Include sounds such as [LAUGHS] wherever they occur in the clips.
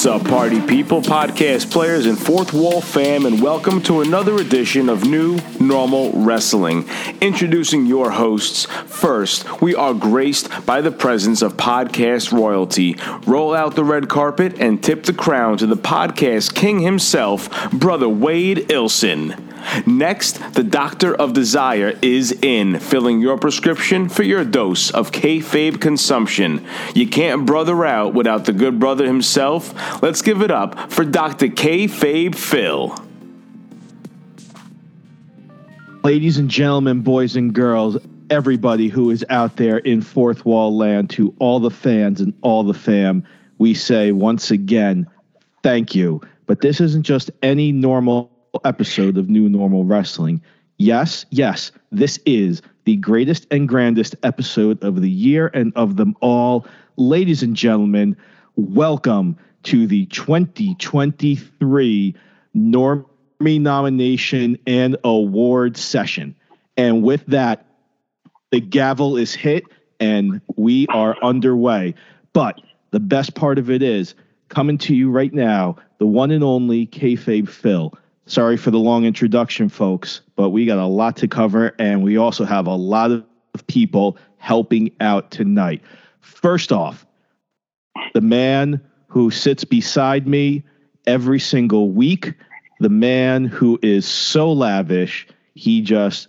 What's up, party people, podcast players, and fourth wall fam, and welcome to another edition of New Normal Wrestling. Introducing your hosts. First, we are graced by the presence of podcast royalty. Roll out the red carpet and tip the crown to the podcast king himself, Brother Wade Ilson. Next, the Doctor of Desire is in, filling your prescription for your dose of kayfabe consumption. You can't brother out without the good brother himself. Let's give it up for Dr. Kayfabe Phil. Ladies and gentlemen, boys and girls, everybody who is out there in fourth wall land, to all the fans and all the fam, we say once again, thank you. But this isn't just any normal episode of New Normal Wrestling. Yes, yes, this is the greatest and grandest episode of the year and of them all. Ladies and gentlemen, welcome to the 2023 Normie nomination and award session. And with that, the gavel is hit and we are underway. But the best part of it is coming to you right now, the one and only Kayfabe Phil. Sorry for the long introduction, folks, but we got a lot to cover, and we also have a lot of people helping out tonight. First off, the man who sits beside me every single week, the man who is so lavish, he just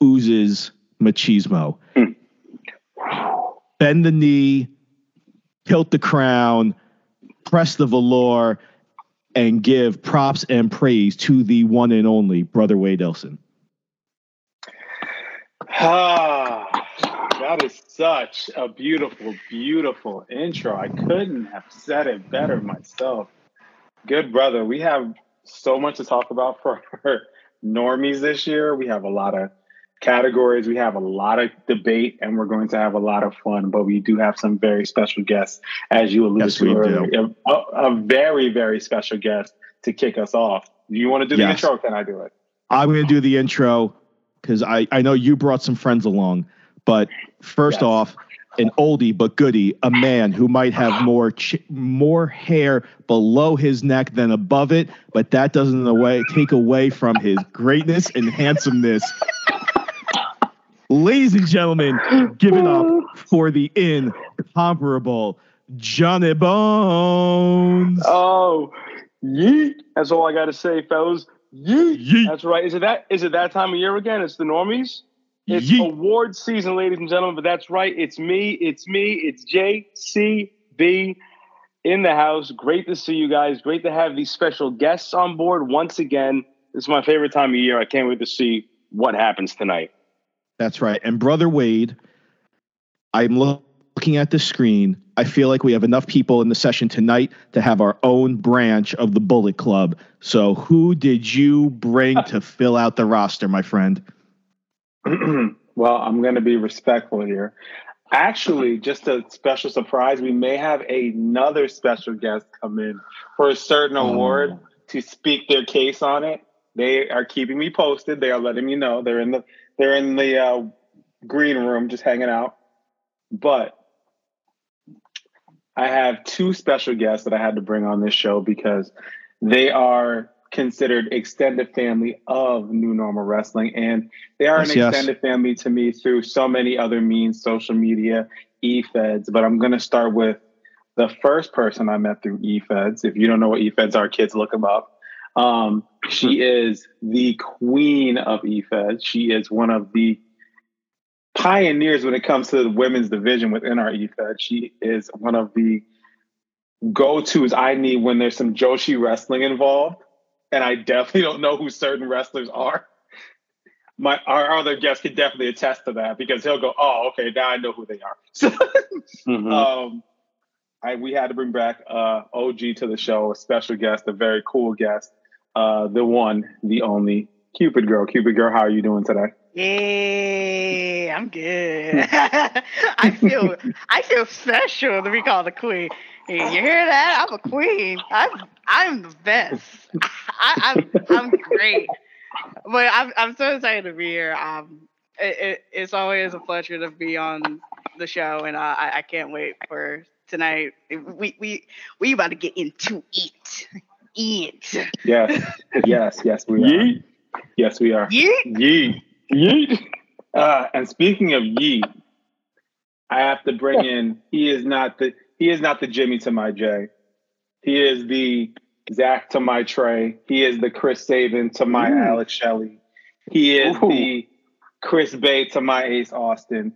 oozes machismo. Bend the knee, tilt the crown, press the velour and give props and praise to the one and only brother Wade Elson. Ah, that is such a beautiful, beautiful intro. I couldn't have said it better myself. Good brother. We have so much to talk about [LAUGHS] for normies this year. We have a lot of categories. We have a lot of debate and we're going to have a lot of fun, but we do have some very special guests, as you alluded Yes, to earlier. A, a very, very special guest to kick us off. Do you want to do the intro or can I do it? I'm going to do the intro because I, I know you brought some friends along. But first Yes. off, an oldie but goodie, a man who might have more ch- more hair below his neck than above it, but that doesn't away, take away from his greatness and handsomeness. Ladies and gentlemen, give it up [LAUGHS] for the incomparable Johnny Bones. Oh, yeet. That's all I got to say, fellas. Yeet. Yeet. That's right. Is it that? Is it that time of year again? It's the normies. It's Yeet. award season, ladies and gentlemen. But that's right. It's me. It's me. It's JCB in the house. Great to see you guys. Great to have these special guests on board once again. This is my favorite time of year. I can't wait to see what happens tonight. That's right. And brother Wade, I'm lo- looking at the screen. I feel like we have enough people in the session tonight to have our own branch of the Bullet Club. So, who did you bring to fill out the roster, my friend? [CLEARS THROAT] well, I'm going to be respectful here. Actually, just a special surprise, we may have another special guest come in for a certain oh. award to speak their case on it. They are keeping me posted. They are letting me know. They're in the they're in the uh, green room just hanging out. But I have two special guests that I had to bring on this show because they are considered extended family of New Normal Wrestling, and they are Yes, an yes. extended family to me through so many other means, social media, e-feds. But I'm going to start with the first person I met through e-feds. If you don't know what e-feds are, kids, look them up. Um, she is the queen of e-feds. She is one of the pioneers when it comes to the women's division within our e-fed. She is one of the go-tos I need when there's some Joshi wrestling involved. And I definitely don't know who certain wrestlers are. My our other guest could definitely attest to that because he'll go, "Oh, okay, now I know who they are." [LAUGHS] So, Mm-hmm. um, I we had to bring back uh, OG to the show, a special guest, a very cool guest, uh, the one, the only Cupid Girl. Cupid Girl, how are you doing today? Yay, I'm good. [LAUGHS] I feel I feel special to be called a queen. You hear that? I'm a queen. I'm I'm the best. I, I'm I'm great. But I'm I'm so excited to be here. Um, it, it, it's always a pleasure to be on the show, and I I- I can't wait for tonight. We we we about to get into it. Eat. Yes, yes, yes, we are. Yeet. Yes, we are. Yeet. Yeet. Yeet. Uh, and speaking of yeet, I have to bring in. He is not the. He is not the Jimmy to my J. He is the Zach to my Trey. He is the Chris Sabin to my Ooh. Alex Shelley. He is Ooh. the Chris Bey to my Ace Austin.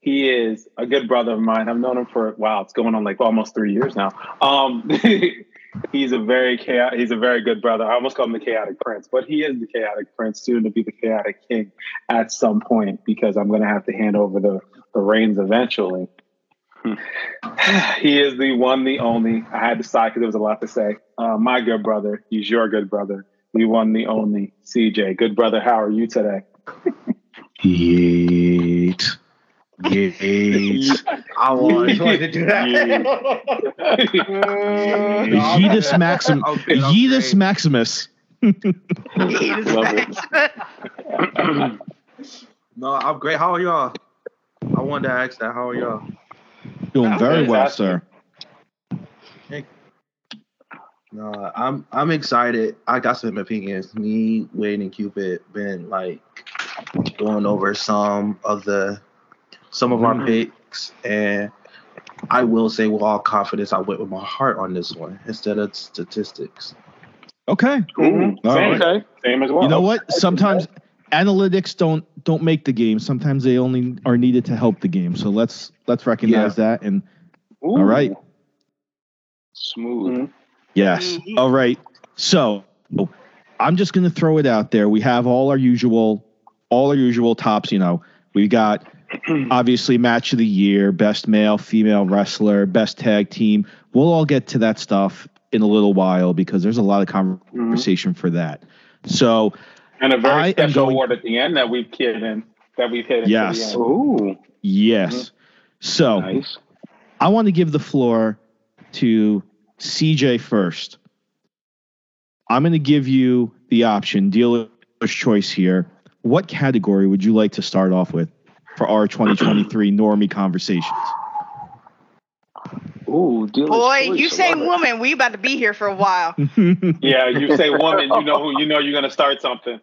He is a good brother of mine. I've known him for wow, it's going on like almost three years now. Um, [LAUGHS] he's a very chaotic, he's a very good brother. I almost call him the chaotic prince, but he is the chaotic prince, soon to be the chaotic king at some point because I'm going to have to hand over the the reins eventually. [SIGHS] He is the one, the only. I had to decide because there was a lot to say. Uh, my good brother, he's your good brother. The one, the only. CJ, good brother. How are you today? Yeet. Yeet. [LAUGHS] I always wanted to do that. Yeetus Maxim. [LAUGHS] I'm good, Yeetus. Maximus. Yeet Love is back. No, I'm great. How are y'all? I wanted to ask that. How are y'all? Doing very well, Fantastic. sir. No, I'm I'm excited. I got some opinions. Me, Wade, and Cupid been like going over some of the some of our Mhm. picks, and I will say with all confidence, I went with my heart on this one instead of statistics. Okay. Mhm. Same, right. same as well. You know what? Sometimes analytics don't don't make the game. Sometimes they only are needed to help the game. So let's let's recognize that. And Ooh. all right. Smooth. Mhm. yes. Mhm. All right. So I'm just gonna throw it out there. We have all our usual all our usual tops. You know, we've got [CLEARS THROAT] obviously match of the year, best male, female wrestler, best tag team. We'll all get to that stuff in a little while because there's a lot of conversation for that. So And a very I am special going- award at the end that we've hit in. That we've hit. Yes. The end. Ooh. yes. Mm-hmm. So Nice. I want to give the floor to CJ first. I'm going to give you the option, dealer's choice here. What category would you like to start off with for our 2023 [CLEARS THROAT] Normie conversations? Ooh, Boy, you say love woman, we about to be here for a while. [LAUGHS] Yeah, you say woman, you know who you know you're gonna start something.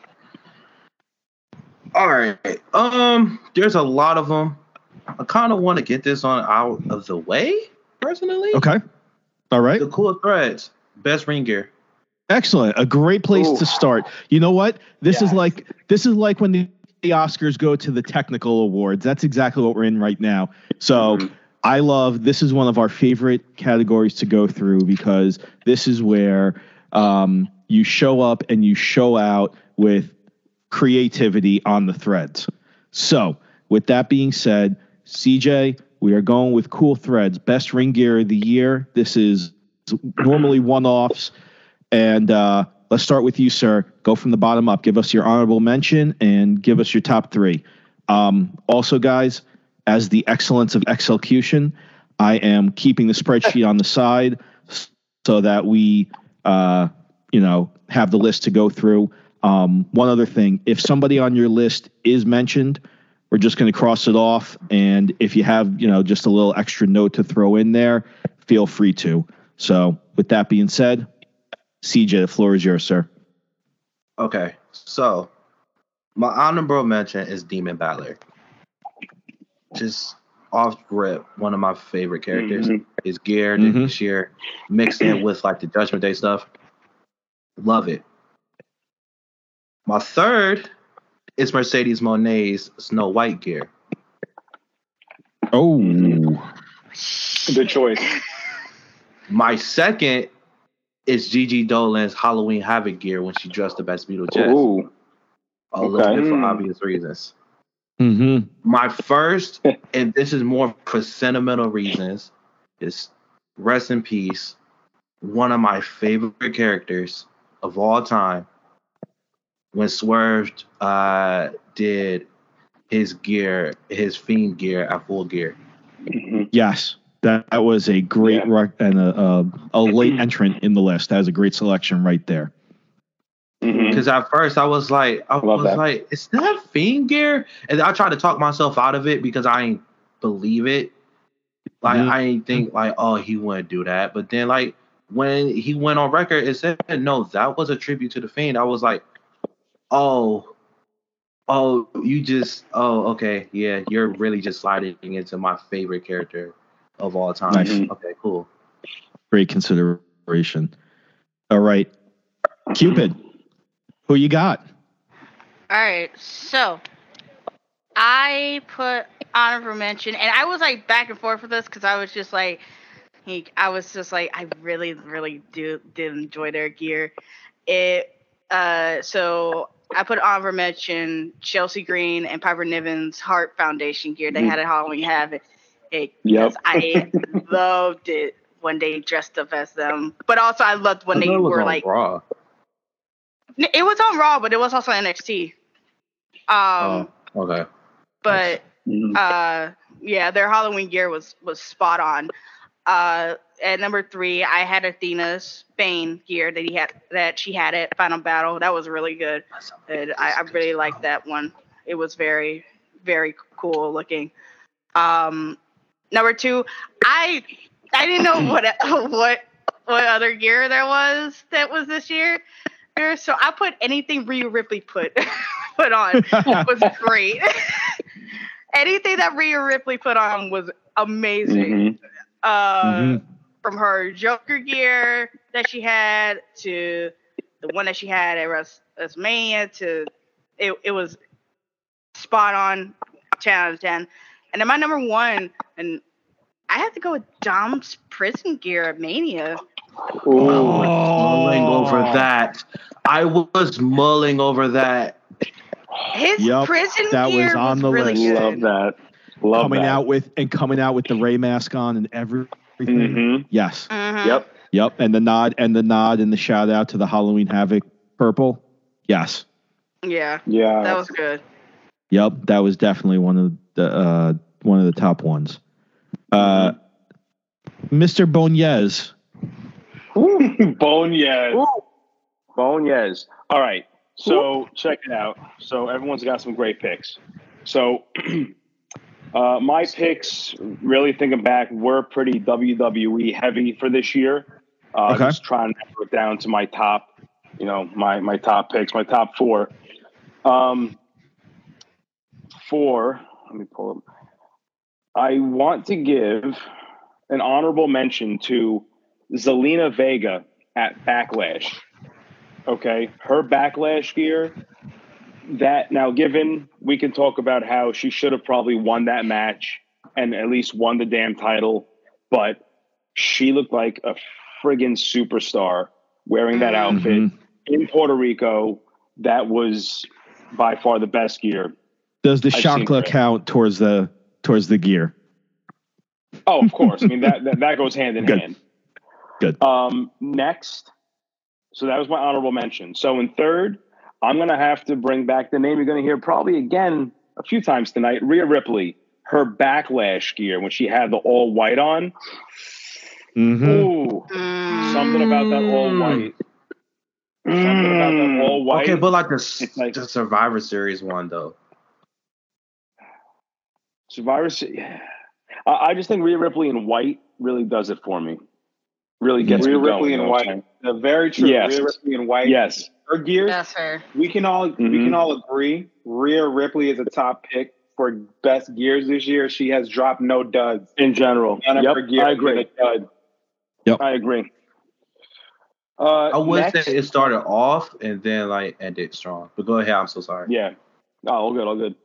All right. Um, there's a lot of them. I kind of want to get this on out of the way, personally. okay. All right. The cool threads, best ring gear. Excellent. A great place Ooh. to start. You know what? This is like this is like when the, the Oscars go to the technical awards. That's exactly what we're in right now. So Mhm. I love this is one of our favorite categories to go through because this is where um, you show up and you show out with creativity on the threads. So, with that being said, CJ, we are going with cool threads. Best ring gear of the year. This is normally one offs. And uh, let's start with you, sir. Go from the bottom up. Give us your honorable mention and give us your top three. Um, also, guys, as the excellence of execution, I am keeping the spreadsheet on the side so that we, uh, you know, have the list to go through. Um, one other thing: if somebody on your list is mentioned, we're just going to cross it off. And if you have, you know, just a little extra note to throw in there, feel free to. So, with that being said, CJ, the floor is yours, sir. Okay, so my honorable mention is Demon Balor. Just off rip, one of my favorite characters. Mhm. His gear, Mhm. the sheer mixed in with like the Judgment Day stuff. Love it. My third is Mercedes Moné's Snow White gear. Oh, Good choice. My second is Gigi Dolin's Halloween Havoc gear when she dressed up as Beetlejuice. Ooh. A little okay. bit for Mm. obvious reasons. hmm My first, [LAUGHS] and this is more for sentimental reasons, is rest in peace. One of my favorite characters of all time. When Swerved uh, did his gear, his fiend gear at full gear. Mhm. yes, that, that was a great Yeah. rec- and a, a, a late entrant in the list. That was a great selection right there. Mhm. Because at first I was like, I Love was that. like, is that fiend gear? And I tried to talk myself out of it because I ain't believe it. Like Mhm. I ain't think like, oh, he wouldn't do that. But then like when he went on record, and said no, that was a tribute to the Fiend. I was like, oh, oh, you just, oh, okay, yeah, you're really just sliding into my favorite character of all time. Nice. Okay, cool. Great consideration. All right, Cupid, who you got? All right, so I put honorable mention, and I was like back and forth with this because I was just like, he, I was just like, I really, really do did enjoy their gear. It, uh, so I put honorable mention Chelsea Green and Piper Niven's Heart Foundation gear. They had at Halloween Havoc. It, Yep. I [LAUGHS] loved it when they dressed up as them, but also I loved when they thought it was were on like Raw. it was on Raw, but it was also NXT. Um, Oh, okay. but Mhm. uh, yeah, their Halloween gear was was spot on. Uh, at number three, I had Athena's Bane gear that he had that she had at Final Battle. That was really good. And I, I really liked that one. It was very very cool looking. Um, number two, I I didn't know what [CLEARS THROAT] [LAUGHS] what what other gear there was that was this year. So I put anything Rhea Ripley put [LAUGHS] put on was [LAUGHS] great. Anything that Rhea Ripley put on was amazing. Mhm. Uh, Mhm. From her Joker gear that she had to the one that she had at Wres- WrestleMania to it, it was spot on, of ten. And then my number one, and I have to go with Dom's prison gear Mania. Ooh. Oh. mulling over that. I was mulling over that. His Yup, prison that was gear on the really list. good. Love that. Love coming that. out with and coming out with the Rey mask on and everything. Mhm. Yes. Mhm. Yep. Yep. And the nod and the nod and the shout out to the Halloween Havoc purple. Yes. Yeah, Yeah. that was good. Yep. That was definitely one of the uh, one of the top ones. Uh, Mr. Bonez. Bone yes. Bone. All right. So check it out. So everyone's got some great picks. So [CLEARS THROAT] uh, my picks, really thinking back, were pretty WWE heavy for this year. Uh, Okay. Just trying to narrow it down to my top, you know, my my top picks, my top four. Um, four. Let me pull them. I want to give an honorable mention to Zelina Vega at Backlash. Okay, her Backlash gear. That now, given we can talk about how she should have probably won that match and at least won the damn title, but she looked like a friggin' superstar wearing that outfit Mhm. in Puerto Rico. That was by far the best gear. Does the I've chakra count towards the towards the gear? Oh, of course. I mean that that, that goes hand in Good. hand. Good. Um, next, so that was my honorable mention. So in third, I'm gonna have to bring back the name you're gonna hear probably again a few times tonight. Rhea Ripley, her backlash gear when she had the all white on. Mm-hmm. Ooh, Mm. something about that all white. Something about that all white. Okay, but like the, like- the Survivor Series one though. Survivor. Se- yeah. I, I just think Rhea Ripley in white really does it for me. Really gets Rhea me going, Ripley you in know white. The very true. Yes. Rhea Ripley in white. Yes. Her gear. That's fair. We can all we Mhm. can all agree. Rhea Ripley is a top pick for best gears this year. She has dropped no duds. In general. None of Yep, her gear I agree. a dud. Yep. I agree. Uh, I would next- say it started off and then like ended strong. But go ahead. I'm so sorry. Yeah. Oh, all good, all good.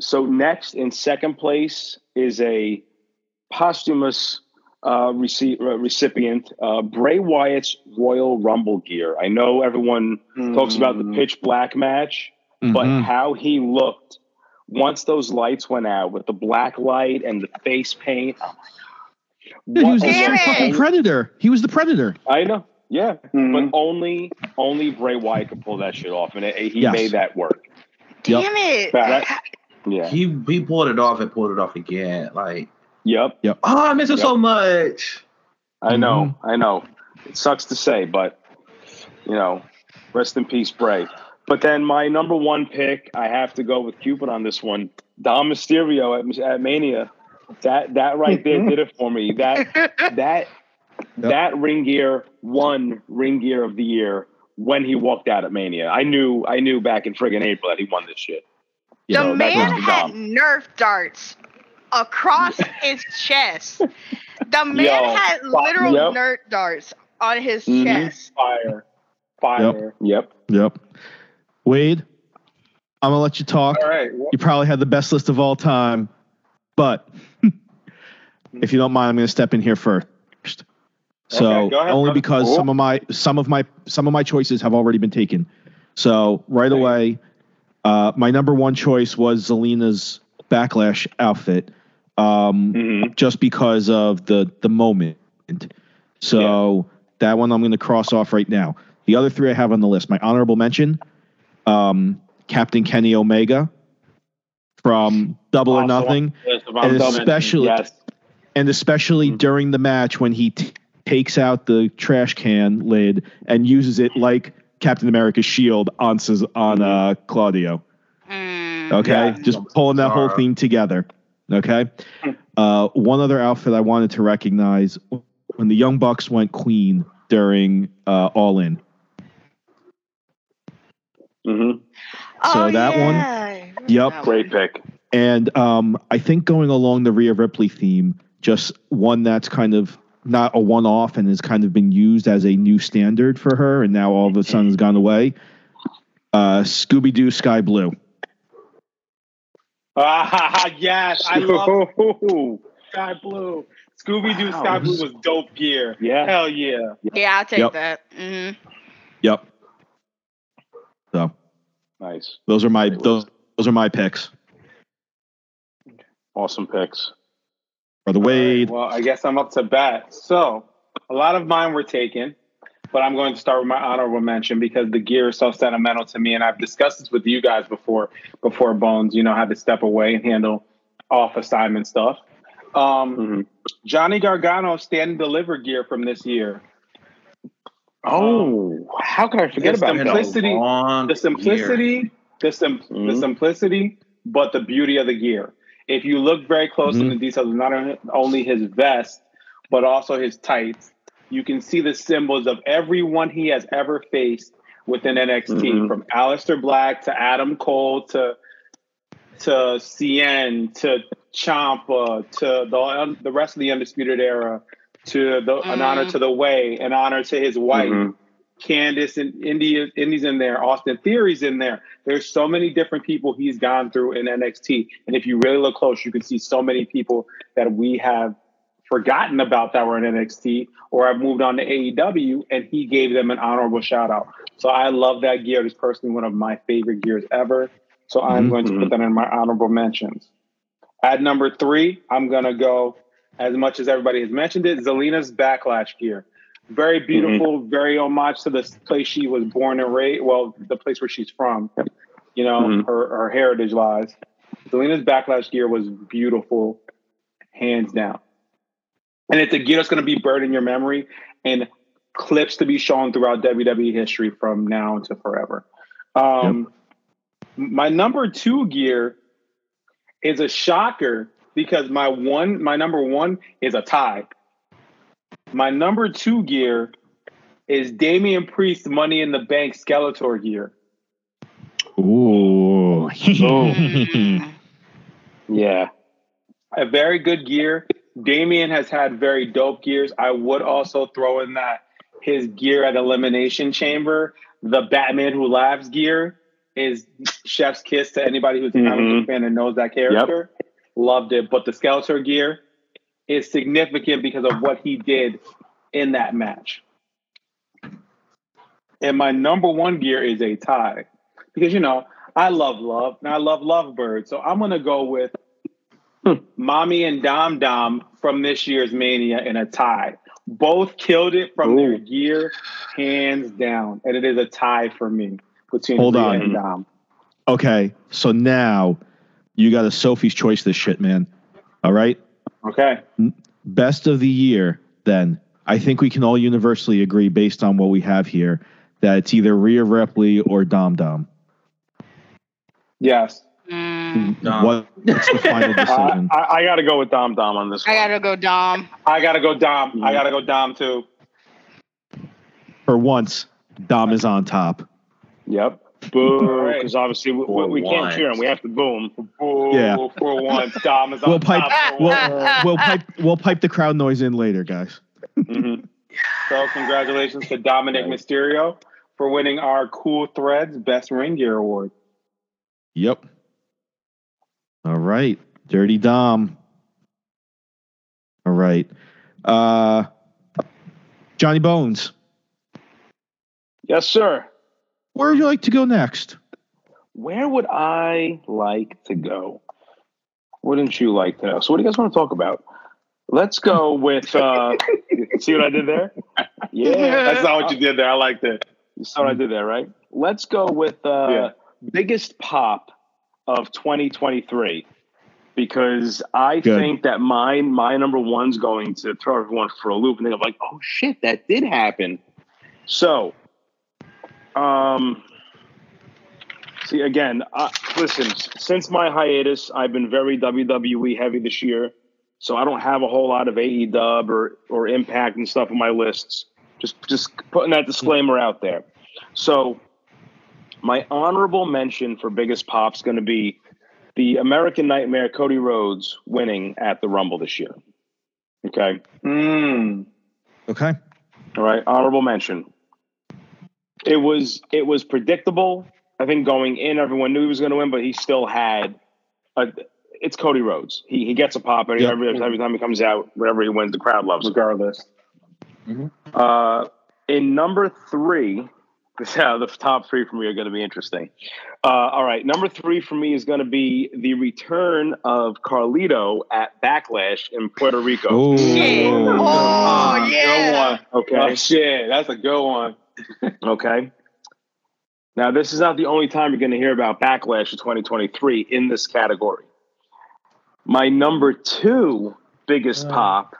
So next in second place is a posthumous uh, rece- uh, recipient, uh, Bray Wyatt's Royal Rumble gear. I know everyone talks about the Mm. pitch black match, but Mhm. how he looked once those lights went out with the black light and the face paint. Oh my Dude, he was the fucking predator. He was the predator. I know. Yeah. Mhm. But only only Bray Wyatt could pull that shit off, and it, he Yes. made that work. Yep. Damn it. Fact. Yeah. He he pulled it off and pulled it off again. Like, Yep. Yep. Oh, I miss it Yep. so much. I know. Mm-hmm. I know. It sucks to say, but you know, rest in peace, Bray. But then my number one pick, I have to go with Cupid on this one. Dom Mysterio at, at Mania. That that right there did it for me. That [LAUGHS] that that ring gear won ring gear of the year when he walked out at Mania. I knew I knew back in friggin' April that he won this shit. The So that man had Dom. Nerf darts across [LAUGHS] his chest. The man Yo, had literal yep. Nerf darts on his Mhm. chest. Fire. Fire. Yep. Yep. yep. Wade, I'm gonna let you talk. All right. Well, You probably had the best list of all time, but [LAUGHS] if you don't mind, I'm going to step in here first. So Okay, ahead, only because Cool. some of my some of my some of my choices have already been taken. So right Okay. away, uh, my number one choice was Zelina's backlash outfit, um, mhm. just because of the the moment. So that one I'm going to cross off right now. The other three I have on the list. My honorable mention, um, Captain Kenny Omega from Double or Nothing, Yes, if I'm and especially- yes. and especially Mhm. during the match when he t- takes out the trash can lid and uses it like Captain America's shield on on uh, Claudio. Mm. Okay, Yeah. just pulling that whole Bizarro. theme together. Okay. [LAUGHS] Uh, one other outfit I wanted to recognize when the Young Bucks went Queen during uh, All In. Mhm. So oh, that one- Yep. That Great pick. And um, I think going along the Rhea Ripley theme, just one that's kind of not a one off and has kind of been used as a new standard for her, and now all of a sudden has gone away. Uh, Scooby Doo Sky Blue. Ah, [LAUGHS] yes, I love [LAUGHS] Sky Blue. Scooby Doo Wow. Sky Blue was dope gear. Yeah. Hell yeah. Yeah, I'll take Yep. that. hmm Yep. So Nice. those are my those, those are my picks. Awesome picks. Brother Wade. Well, I guess I'm up to bat. So a lot of mine were taken, but I'm going to start with my honorable mention because the gear is so sentimental to me, and I've discussed this with you guys before. Before Bones, you know, had to step away and handle off assignment stuff. Um, Mhm. Johnny Gargano stand and deliver gear from this year. Oh, how can I forget about Been a that? simplicity- the simplicity, year. the sim- the Mhm. simplicity, but the beauty of the gear. If you look very close in Mhm. the details, not only his vest, but also his tights, you can see the symbols of everyone he has ever faced within NXT, Mhm. from Aleister Black to Adam Cole to to CN to Ciampa to the the rest of the Undisputed Era to the an honor to the Way, an honor to his wife. Mhm. Candice and India, Indi's in there, Austin Theory's in there. There's so many different people he's gone through in NXT. And if you really look close, you can see so many people that we have forgotten about that were in NXT or have moved on to AEW, and he gave them an honorable shout out. So I love that gear. It's personally one of my favorite gears ever. So I'm Mhm. going to put that in my honorable mentions. At number three, I'm going to go, as much as everybody has mentioned it, Zelina's backlash gear. Very beautiful, very homage to the place she was born and raised. Well, the place where she's from. You know, Mhm. her her heritage lies. Zelina's backlash gear was beautiful, hands down. And it's a gear that's going to be burned in your memory and clips to be shown throughout WWE history from now to forever. Um, My number two gear is a shocker because my one, my number one is a tie. My number two gear is Damian Priest Money in the Bank Skeletor gear. Ooh. Mm. [LAUGHS] [LAUGHS] Yeah. A very good gear. Damian has had very dope gears. I would also throw in that his gear at Elimination Chamber, the Batman Who Laughs gear, is chef's kiss to anybody who's a comic Mhm. book fan and knows that character. Loved it. But the Skeletor gear is significant because of what he did in that match. And my number one gear is a tie. Because, you know, I love love and I love Lovebird. So I'm going to go with Mommy and Dom Dom from this year's Mania in a tie. Both killed it from their gear, hands down. And it is a tie for me between Hold on. and Dom. okay, so now you got a Sophie's choice this shit, man. All right. Okay. Best of the year, then. I think we can all universally agree, based on what we have here, that it's either Rhea Ripley or Dom Dom. Yes. Mm. Dom. What, what's the [LAUGHS] final decision? I, I got to go with Dom Dom on this One. I gotta go Dom. I got to go Dom. I got to go Dom too. For once, Dom is on top. Yep. Boo. right. Because obviously we, we, we can't once. cheer him. We have to boo him. Boo. Yeah. For once, Dom is on We'll pipe- top. for we'll- We'll pipe we'll pipe the crowd noise in later, guys. Mhm. So congratulations to Dominic Mysterio for winning our Cool Threads Best Ring Gear Award. Yep. All right. Dirty Dom. All right. Uh Johnny Bones. Yes, sir. Where would you like to go next? Where would I like to go? Wouldn't you like to know? So, what do you guys want to talk about? Let's go with. Uh, [LAUGHS] see what I did there? [LAUGHS] Yeah, that's not what you did there. I liked it. You saw what I did there, right? Let's go with uh, Yeah. biggest pop of 2023 because I Good. think that my my number one's going to throw everyone for a loop and think of like, oh shit, that did happen. So, um, see again. Uh, listen, since my hiatus, I've been very WWE heavy this year, so I don't have a whole lot of AEW or or Impact and stuff on my lists. Just just putting that disclaimer out there. So, my honorable mention for biggest pop's going to be the American Nightmare Cody Rhodes winning at the Rumble this year. Okay. Mm. Okay. All right, honorable mention. It was it was predictable. I think going in, everyone knew he was going to win, but he still had. A, it's Cody Rhodes. He he gets a pop every, Yep. every every time he comes out. Wherever he wins, the crowd loves him. Regardless. Uh, in number three, [LAUGHS] yeah, the top three for me are going to be interesting. Uh, all right, number three for me is going to be the return of Carlito at Backlash in Puerto Rico. Oh. Shit. Oh, Ah, Good one. Okay. Oh, shit. That's a good one. [LAUGHS] Okay. Now, this is not the only time you're going to hear about Backlash of 2023 in this category. My number two biggest Uh. pop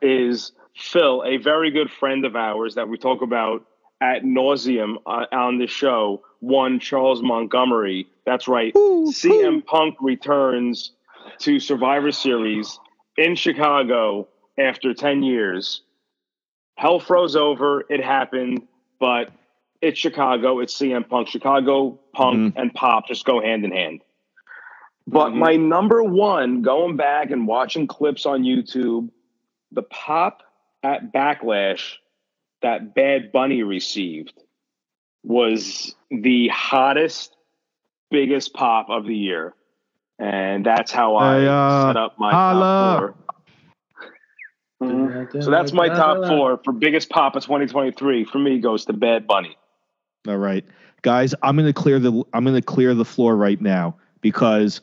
is Phil, a very good friend of ours that we talk about at nauseum uh, on the show. One Charles Montgomery. That's right. CM Punk returns to Survivor Series in Chicago after 10 years. Hell froze over. It happened, but it's Chicago. It's CM Punk. Chicago, Punk, and Pop just go hand in hand. But Mhm. my number one, going back and watching clips on YouTube, the pop at Backlash that Bad Bunny received was the hottest, biggest pop of the year. And that's how I Hey, uh, set up my holla. top four. Mhm. So that's my top four for biggest pop of 2023. For me, goes to Bad Bunny. All right, guys, I'm gonna clear the I'm gonna clear the floor right now because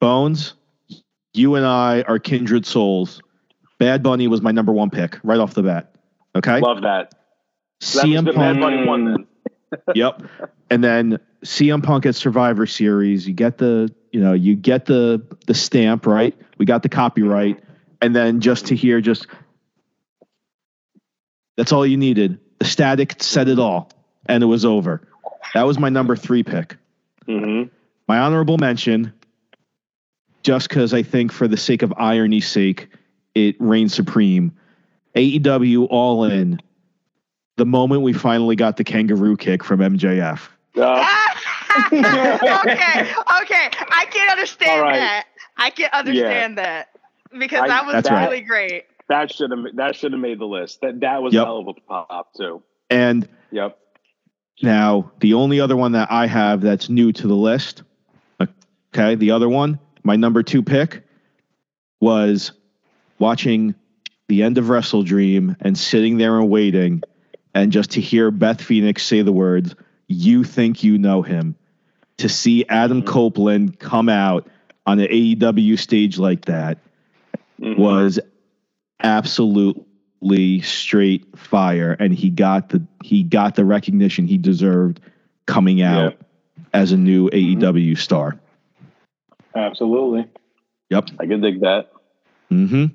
Bones, you and I are kindred souls. Bad Bunny was my number one pick right off the bat. Okay, Love that. So that CM was Bad Punk. Bunny won then. [LAUGHS] yep, and then CM Punk at Survivor Series. You get the you know you get the the stamp right. We got the copyright, and then just to hear just that's all you needed. The static said it all, and it was over. That was my number three pick. hmm My honorable mention, just because I think for the sake of irony's sake, it reigns supreme. AEW All In. The moment we finally got the kangaroo kick from MJF. Uh, [LAUGHS] okay, okay. I can't understand All right. that. I can't understand that because I- that was That's right. really great. that should have that should have made the list. That that was Yep. a hell of a pop too. And Yep. now the only other one that I have that's new to the list, okay, the other one, my number two pick was watching the end of Wrestle Dream and sitting there and waiting and just to hear Beth Phoenix say the words, You think you know him. To see Adam mm-hmm. Copeland come out on an AEW stage like that Mhm. was absolutely straight fire and he got the he got the recognition he deserved coming out as a new AEW star. Absolutely. Yep. I can dig that. Mhm.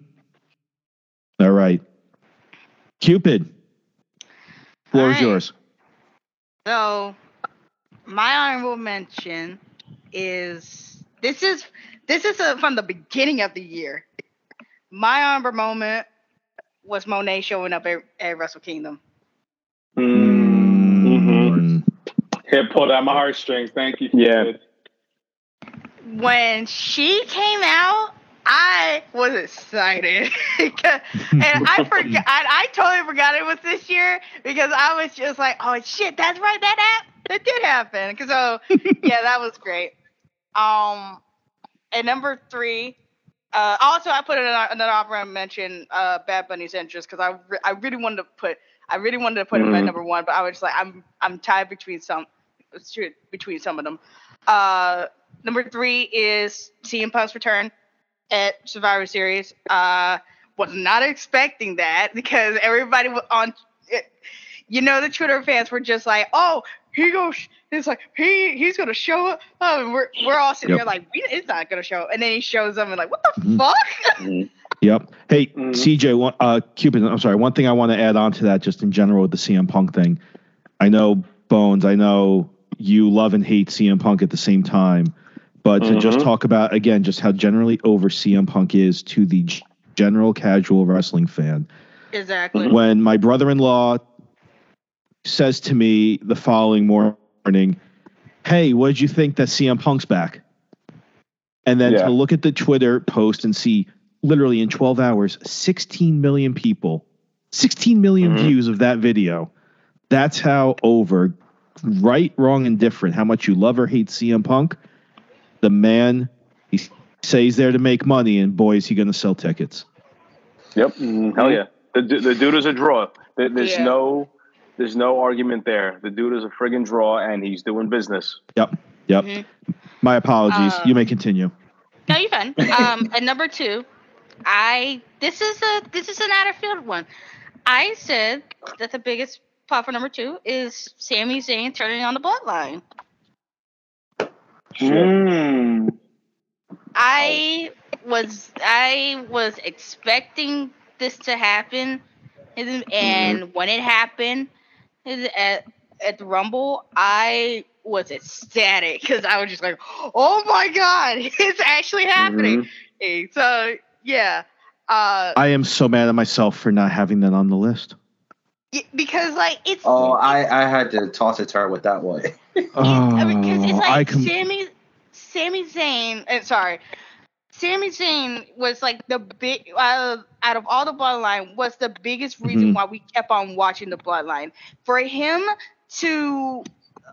All right. Cupid. Floor All is right. yours. So, my honorable mention is this is this is uh from the beginning of the year. My honorable moment was Moné showing up at, at Wrestle Kingdom. Mm-hmm. Mm. Hit pulled out my heartstrings. Thank you. Yeah. Sid. when she came out, I was excited, [LAUGHS] and I forgot. I, I totally forgot it was this year because I was just like, "Oh shit, that's right, that hap- that did happen." 'Cause So yeah, that was great. Um, and number three, uh, also I put another, another honorable mention, uh, Bad Bunny's interest, because I re- I really wanted to put I really wanted to put him at Mhm. number one, but I was just like I'm I'm tied between some between some of them. Uh, number three is CM Punk's return at Survivor Series. Uh, was not expecting that [LAUGHS] because everybody was on. It, you know, the Twitter fans were just like, "Oh, he goes." It's like he he's gonna show up. Oh, and we're we're all sitting Yep. here like, we, "It's not gonna show." up. And then he shows up and like, "What the Mhm. fuck?" Mhm. Yep. Hey, Mhm. CJ, one, uh, Cupid, I'm sorry. One thing I want to add on to that, just in general with the CM Punk thing. I know Bones. I know you love and hate CM Punk at the same time, but to just Mhm. talk about again, just how generally over CM Punk is to the g- general casual wrestling fan. Exactly. When my brother-in-law says to me the following morning, "Hey, what did you think that CM Punk's back?" And then Yeah. to look at the Twitter post and see literally in 12 hours, 16 million people, 16 million Mhm. views of that video. That's how over, right, wrong, and different, how much you love or hate CM Punk. The man, he says he's there to make money, and boy, is he going to sell tickets. Yep. Mhm. Hell yeah. The, the dude is a draw. There's Yeah. no there's no argument there. The dude is a friggin' draw and he's doing business. Yep. Yep. Mhm. My apologies. Uh, you may continue. No, you're fine. Um, [LAUGHS] and number two, I this is a this is an out of field one. I said that the biggest pop for number two is Sami Zayn turning on the bloodline. Mm. I was I was expecting this to happen, and, and when it happened is at at the Rumble, I was ecstatic because I was just like, "Oh my god, [LAUGHS] it's actually happening!" Hey, So yeah, uh, I am so mad at myself for not having that on the list. because like it's Oh, I, I had to toss it to her with that one. [LAUGHS] Oh, I mean, 'cause it's like I com- Sammy, Sami Zayn. Uh, sorry, Sami Zayn was like the big uh, out of all the Bloodline was the biggest reason Mhm. why we kept on watching the Bloodline. For him to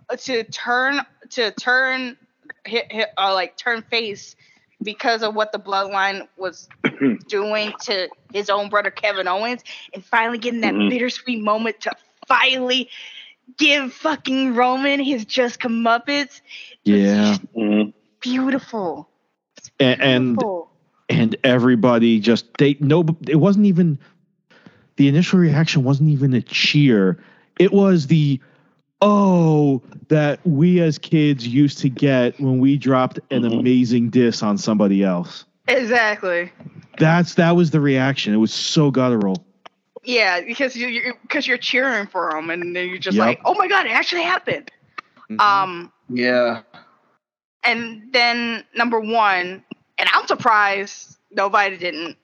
uh, to turn to turn hit, hit uh, like turn face because of what the Bloodline was [CLEARS THROAT] doing to his own brother Kevin Owens, and finally getting that Mhm. bittersweet moment to finally give fucking Roman his just comeuppance. yeah, Mhm. Beautiful. And, and Beautiful. and everybody just they no it wasn't even the initial reaction wasn't even a cheer it was the oh that we as kids used to get when we dropped an Mhm. amazing diss on somebody else exactly. that's that was the reaction it was so guttural Yeah, because you you because you're cheering for them, and then you're just Yep. like, oh my god, it actually happened. Mm-hmm. Um, yeah. And then number one, and I'm surprised nobody didn't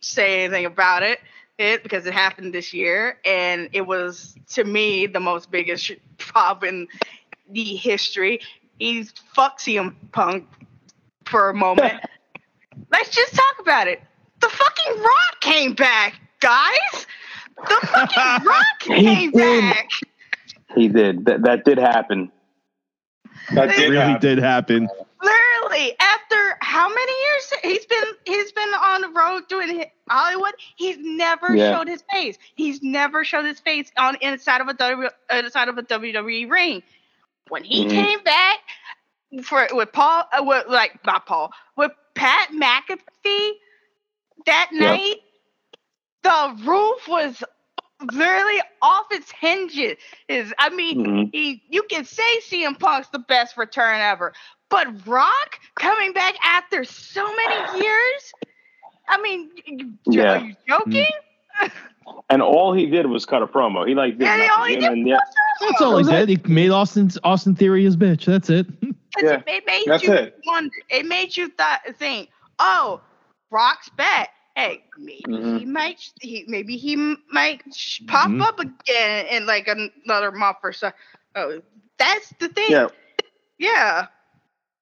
say anything about it, it because it happened this year, and it was to me the most biggest [LAUGHS] pop in the history. He's fuck CM Punk for a moment. [LAUGHS] Let's just talk about it. The fucking Rock came back, guys. The fucking [LAUGHS] Rock He came did. back. He did. That that did happen. That did really happen. did happen Literally, after how many years he's been he's been on the road doing Hollywood, he's never Yeah. showed his face. He's never showed his face on inside of a W inside of a WWE ring. When he Mhm. came back for with Paul, uh, with like not Paul, with Pat McAfee that Yep. night, the roof was literally off its hinges. Is I mean, Mhm. he you can say CM Punk's the best return ever, but Rock coming back after so many years. I mean, you, Yeah. are you joking? And all he did was cut a promo. He like did Yeah, he nothing. only And did yeah, that's all he did he made austin austin theory his bitch that's it [LAUGHS] Because Yeah, it, it made that's you it. wonder. It made you thought think, oh, Brock's back. Hey, maybe Mhm. he might. He maybe he might sh- pop Mhm. up again in like another month or so. Oh, that's the thing. Yeah. Yeah.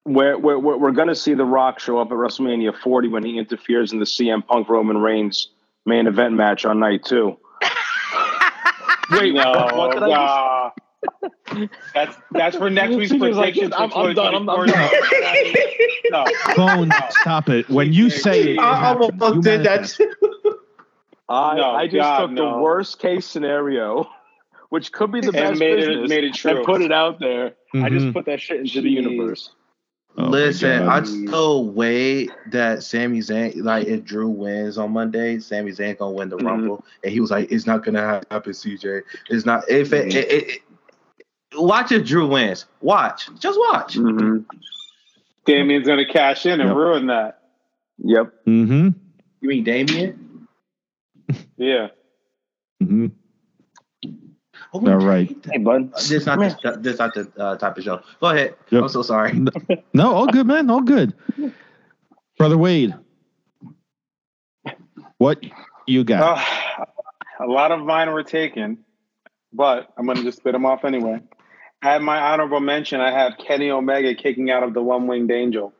We're, we're, we're, we're going to see The Rock show up at WrestleMania 40 when he interferes in the CM Punk Roman Reigns main event match on night two. [LAUGHS] Wait, no, what, what did I nah. That's that's for next week's [LAUGHS] He was like, predictions. I'm- for I'm done, I'm- I'm 2024. [LAUGHS] No, Bone, stop it. When you say it, it I happens. almost You did that. I, No, I just God, took no. the worst case scenario, which could be the best And best made it- made it true. and put it out there. I just put that shit into the universe. Oh Listen, I'd still wait that Sami Zayn, like if Drew wins on Monday, Sami Zayn gonna win the Mhm. Rumble, and he was like, "It's not gonna happen, CJ. It's not. If it, Mhm. it, it, it- watch if Drew wins. Watch, just watch. Mm-hmm. Damian's gonna cash in and Yep. ruin that. Yep. Mm-hmm. You mean Damien? Yeah. Mm-hmm. Oh, All right. Hey, bud. This not this, this not the uh, type of show. Go ahead. Yep. I'm so sorry. No, all good, man. All good. Brother Wade, what you got? Uh, a lot of mine were taken, but I'm gonna just spit them off anyway. I have my honorable mention. I have Kenny Omega kicking out of the One Winged Angel.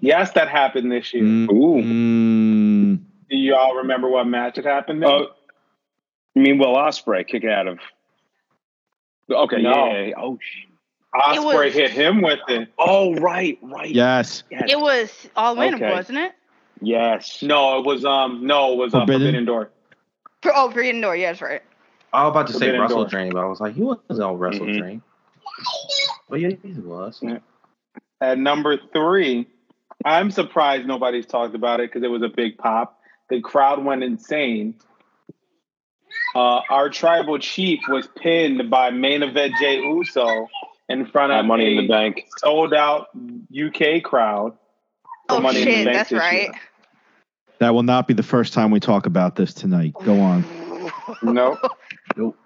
Yes, that happened this year. Mm, Ooh. mm, Do you all remember what match it happened? In? Oh, you mean Will Ospreay kicking out of? Okay. No. Yeah. yeah. Oh. sh- Ospreay was- hit him with it. Oh, right, right. yes. Yes. It was all in, Okay. wasn't it? yes. No, it was um no, it was um, Forbidden? Forbidden Door. For, oh, Forbidden Door. Yeah, that's right. I was about to say Wrestle Door. Dream, but I was like, he wasn't on Wrestle Mhm. Dream. But yeah, he was. Yeah. At number three, I'm surprised nobody's talked about it because it was a big pop. The crowd went insane. Uh, our tribal chief was pinned by main event Jey Uso in front of money in the bank. sold out UK crowd. for Oh Money in the shit, Bank that's right. year. That will not be the first time we talk about this tonight. Go on. [LAUGHS] Nope. Nope.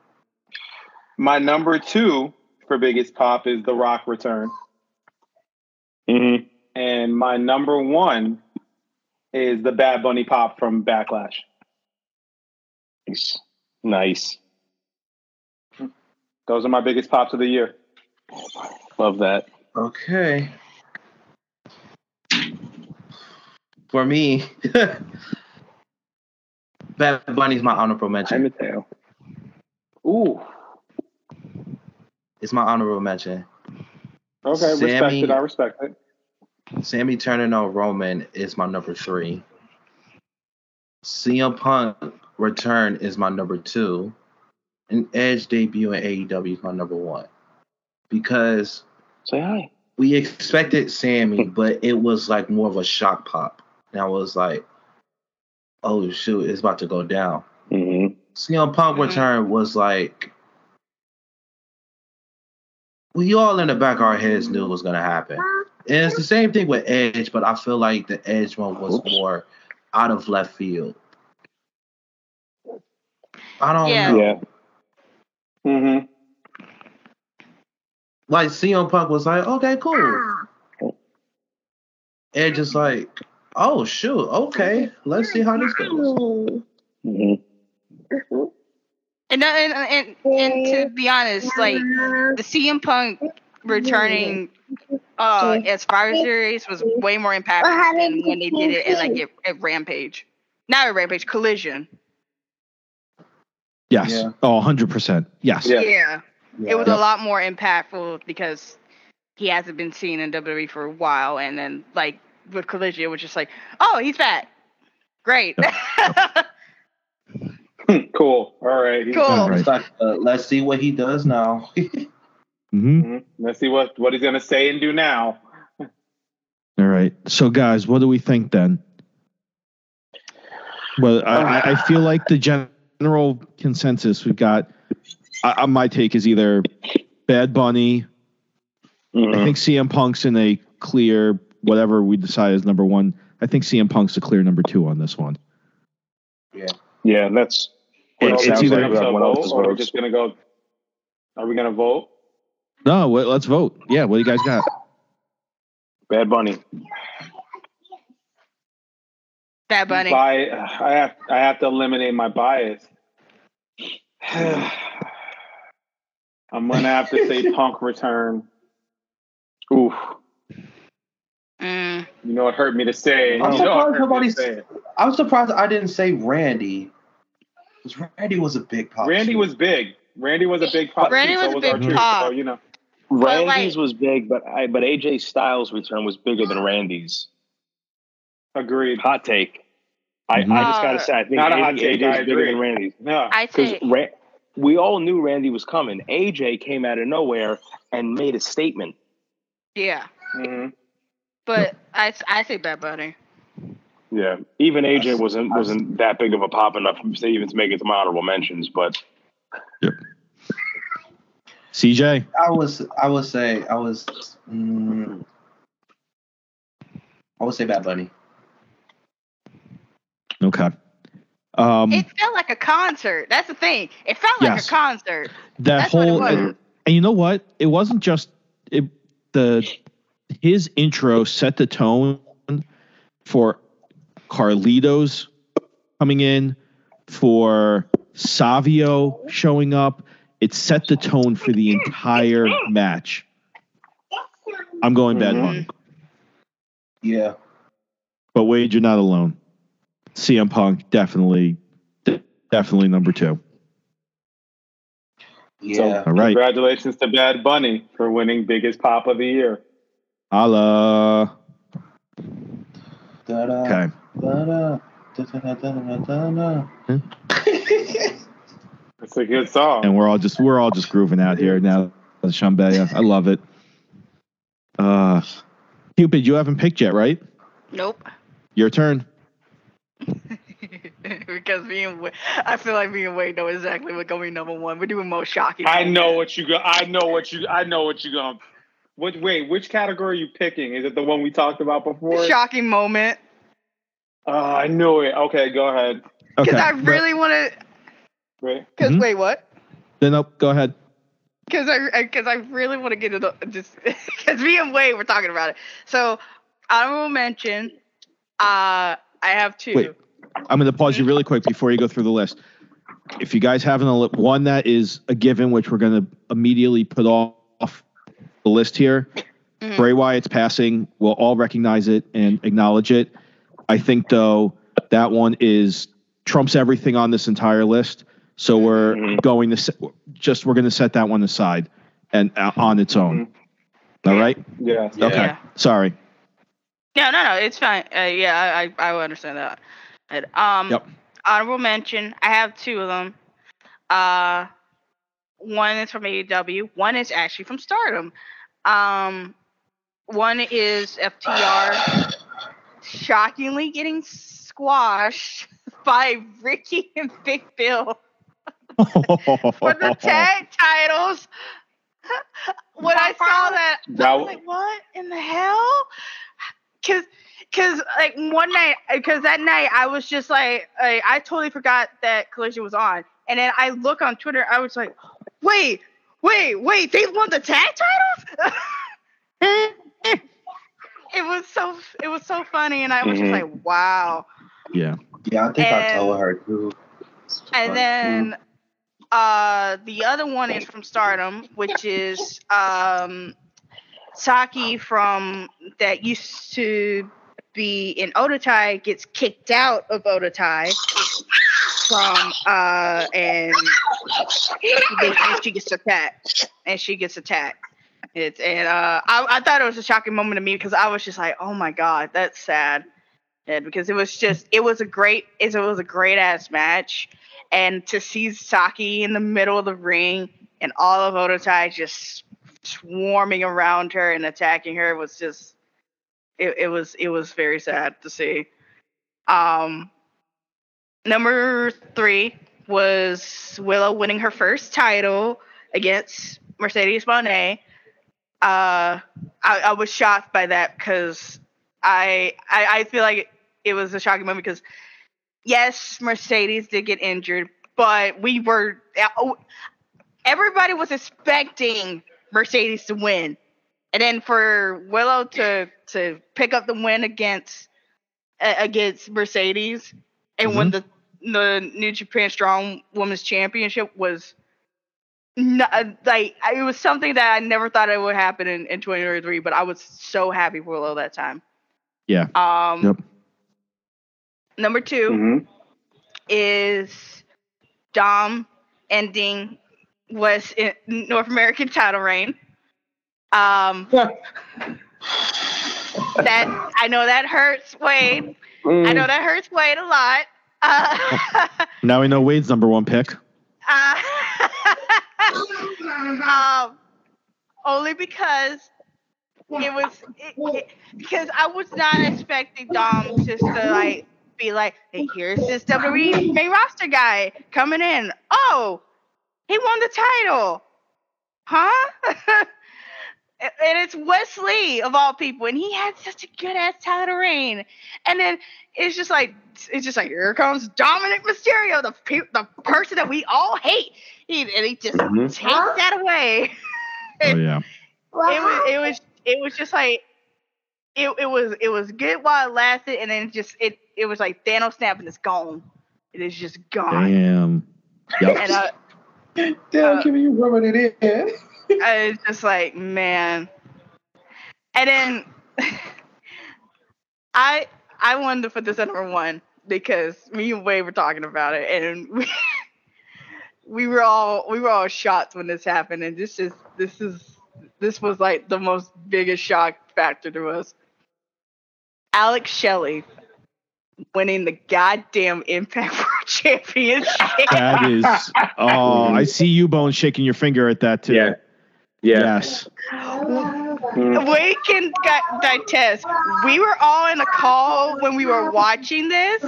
My number two for biggest pop is The Rock return. Mm-hmm. And my number one is the Bad Bunny pop from Backlash. Nice. Nice. Those are my biggest pops of the year. Love that. Okay. For me, [LAUGHS] Bad Bunny's my honorable Hi, mention. Ooh. It's my honorable mention. Okay, respect it. I respect it. Sami turning on Roman is my number three. CM Punk return is my number two. And Edge debut in AEW is my number one. Because Say hi. we expected Sami, [LAUGHS] but it was like more of a shock pop. And I was like, oh shoot, it's about to go down. Mm-hmm. CM Punk Mhm. return was like we all in the back of our heads knew it was gonna happen. And it's the same thing with Edge, but I feel like the Edge one was Oops. more out of left field. I don't Yeah. know. Yeah. Mm-hmm. Like CM Punk was like, okay, cool. Edge is like, oh shoot, okay, let's see how this goes. Mm-hmm. And, and and and to be honest, like the CM Punk returning uh as Survivor Series was way more impactful than when they did it at like at, at Rampage. Not at Rampage, Collision. Yes. Yeah. Oh, 100%. Yes. Yeah. Yeah. It was Yep. a lot more impactful because he hasn't been seen in WWE for a while, and then like with Collision, it was just like, oh, he's back. Great. [LAUGHS] [LAUGHS] cool. All right. Cool. All right. Uh, let's see what he does now. [LAUGHS] hmm Mhm. Let's see what, what he's going to say and do now. [LAUGHS] All right. So, guys, what do we think then? Well, I, I- I feel like the general consensus we've got. I, I- my take is either Bad Bunny. I Mm-hmm. think CM Punk's in a clear whatever we decide is number one. I think CM Punk's a clear number two on this one. Yeah. Yeah, that's. It- It, it's sounds either- like everyone vote, else's or are just going to go? Are we going to vote? No, wait, let's vote. Yeah, what do you guys got? Bad Bunny. Bad Bunny. Bi- I have I have to eliminate my bias. [SIGHS] I'm gonna have to say [LAUGHS] Punk return. Oof. Mm. You know it hurt me to say. I'm You know it surprised hurt me to nobody- say. I'm surprised I didn't say Randy. 'Cause Randy was a big pop. Randy too. was big. Randy was a big pop. Randy too, was so a was big R-Truth, pop. So you know. Randy's like- was big, but I, but AJ Styles' return was bigger than Randy's. Agreed. Hot take. I. I just gotta say, I think Not a hot AJ take, I is bigger agree. than Randy's. No. I think say Ra- we all knew Randy was coming. AJ came out of nowhere and made a statement. yeah, Mhm. but I I say Bad Bunny. Yeah, even AJ That's- wasn't wasn't that big of a pop enough to even to make it to my honorable mentions. But Yep. CJ. I was. I would say. I was. Mm, I would say Bad Bunny. Okay. Um, It felt like a concert. That's the thing. It felt like Yes. a concert. that that's what it whole was. and, and you know what? It wasn't just it, the his intro set the tone for Carlitos coming in, for Savio showing up. It set the tone for the entire match. I'm going Bad Mhm. Bunny, Yeah. but Wade, you're not alone. CM Punk definitely, definitely number two. Yeah. All right, Congratulations to Bad Bunny for winning biggest pop of the year. Allah. Okay. Da-da. It's [LAUGHS] a good song. and we're all just we're all just grooving out here now. Shambaya, I love it. Uh, Cupid, you haven't picked yet, right? Nope. Your turn. [LAUGHS] because me and Wade, I feel like me and Wade know exactly what going number one. We're doing most shocking. I know what you go. I know what you. I know what you going. What? Wait, which category are you picking? Is it the one we talked about before? shocking moment Uh, I knew it. Okay, go ahead. because Okay. I really want to. Wait. Because Mhm. wait, what? Then no, go ahead. Because I because I really want to get it up- just [LAUGHS] because me and Wade were talking about it. So honorable mention. Uh, I have two. Wait. I'm going to pause you really quick before you go through the list. If you guys have an, one that is a given, which we're going to immediately put off the list here, Mhm. Bray Wyatt's passing, we'll all recognize it and acknowledge it. I think though that one is trumps everything on this entire list. So we're Mhm. going to set, just we're going to set that one aside and uh, on its own. All right. Yes. Yeah. Okay. Yeah. Sorry. No, no, no. It's fine. Uh, yeah, I, I, I understand that. And, um, Yep. honorable mention. I have two of them. Uh, one is from AEW. One is actually from Stardom. Um, one is FTR shockingly getting squashed [LAUGHS] by Ricky and Big Bill for the tag titles. [LAUGHS] when I saw that, I That- was like, "What in the hell?" Because, because like one night, because that night I was just like, I, I totally forgot that Collision was on, and then I look on Twitter, I was like, "Wait, wait, wait! They won the tag titles!" [LAUGHS] it was so, it was so funny, and I was Mhm. just like, "Wow." yeah. Yeah, I think I And- told her too. And then uh the other one is from Stardom, which is um Saki from that used to be in Oedo Tai gets kicked out of Oedo Tai from uh and she gets, she gets attacked and she gets attacked. It's and uh I, I thought it was a shocking moment to me because I was just like, oh my god, that's sad. And because it was just it was a great it was a great ass match and to see Saki in the middle of the ring and all of Oedo Tai just swarming around her and attacking her was just it, it was it was very sad to see. Um number three was Willow winning her first title against Mercedes Moné. Uh I, I was shocked by that because I, I I feel like it was a shocking moment because yes, Mercedes did get injured, but we were everybody was expecting Mercedes to win. and then for Willow to to pick up the win against uh, against Mercedes and win the the New Japan Strong Women's Championship was not, like it was something that I never thought it would happen in, in 2023, but I was so happy for Willow that time. Yeah. Um Yep. number 2 Mhm. is Dom ending was in North American title reign. Um, [LAUGHS] that I know that hurts Wade. I know that hurts Wade a lot. Uh, [LAUGHS] Now we know Wade's number one pick. uh, [LAUGHS] [LAUGHS] um, only because it was it, it- because I was not expecting Dom just to like be like, hey, here's this WWE main roster guy coming in. Oh, he won the title, huh? [LAUGHS] and it's Wes Lee of all people, and he had such a good ass title reign. And then it's just like it's just like here comes Dominik Mysterio, the pe- the person that we all hate, he, and he just Mhm. takes that away. Oh yeah. [LAUGHS] it was it was it was just like it, it was it was good while it lasted, and then it just it it was like Thanos snap and it's gone. It is just gone. Damn. Yep. And I, [LAUGHS] Damn, Uh, Kimmy, you rubbing it in. [LAUGHS] I was just like, man. And then [LAUGHS] I I wanted to put this at number one because me and Wade were talking about it, and [LAUGHS] we we were all we were all shocked when this happened, and this is this is this was like the most biggest shock factor to us. Alex Shelley winning the goddamn Impact [LAUGHS] World Championship. That is. Oh, I see you, Bone, shaking your finger at that too. Yeah. Yeah. Yes. Mm. we can gu- digest. We were all in a call when we were watching this,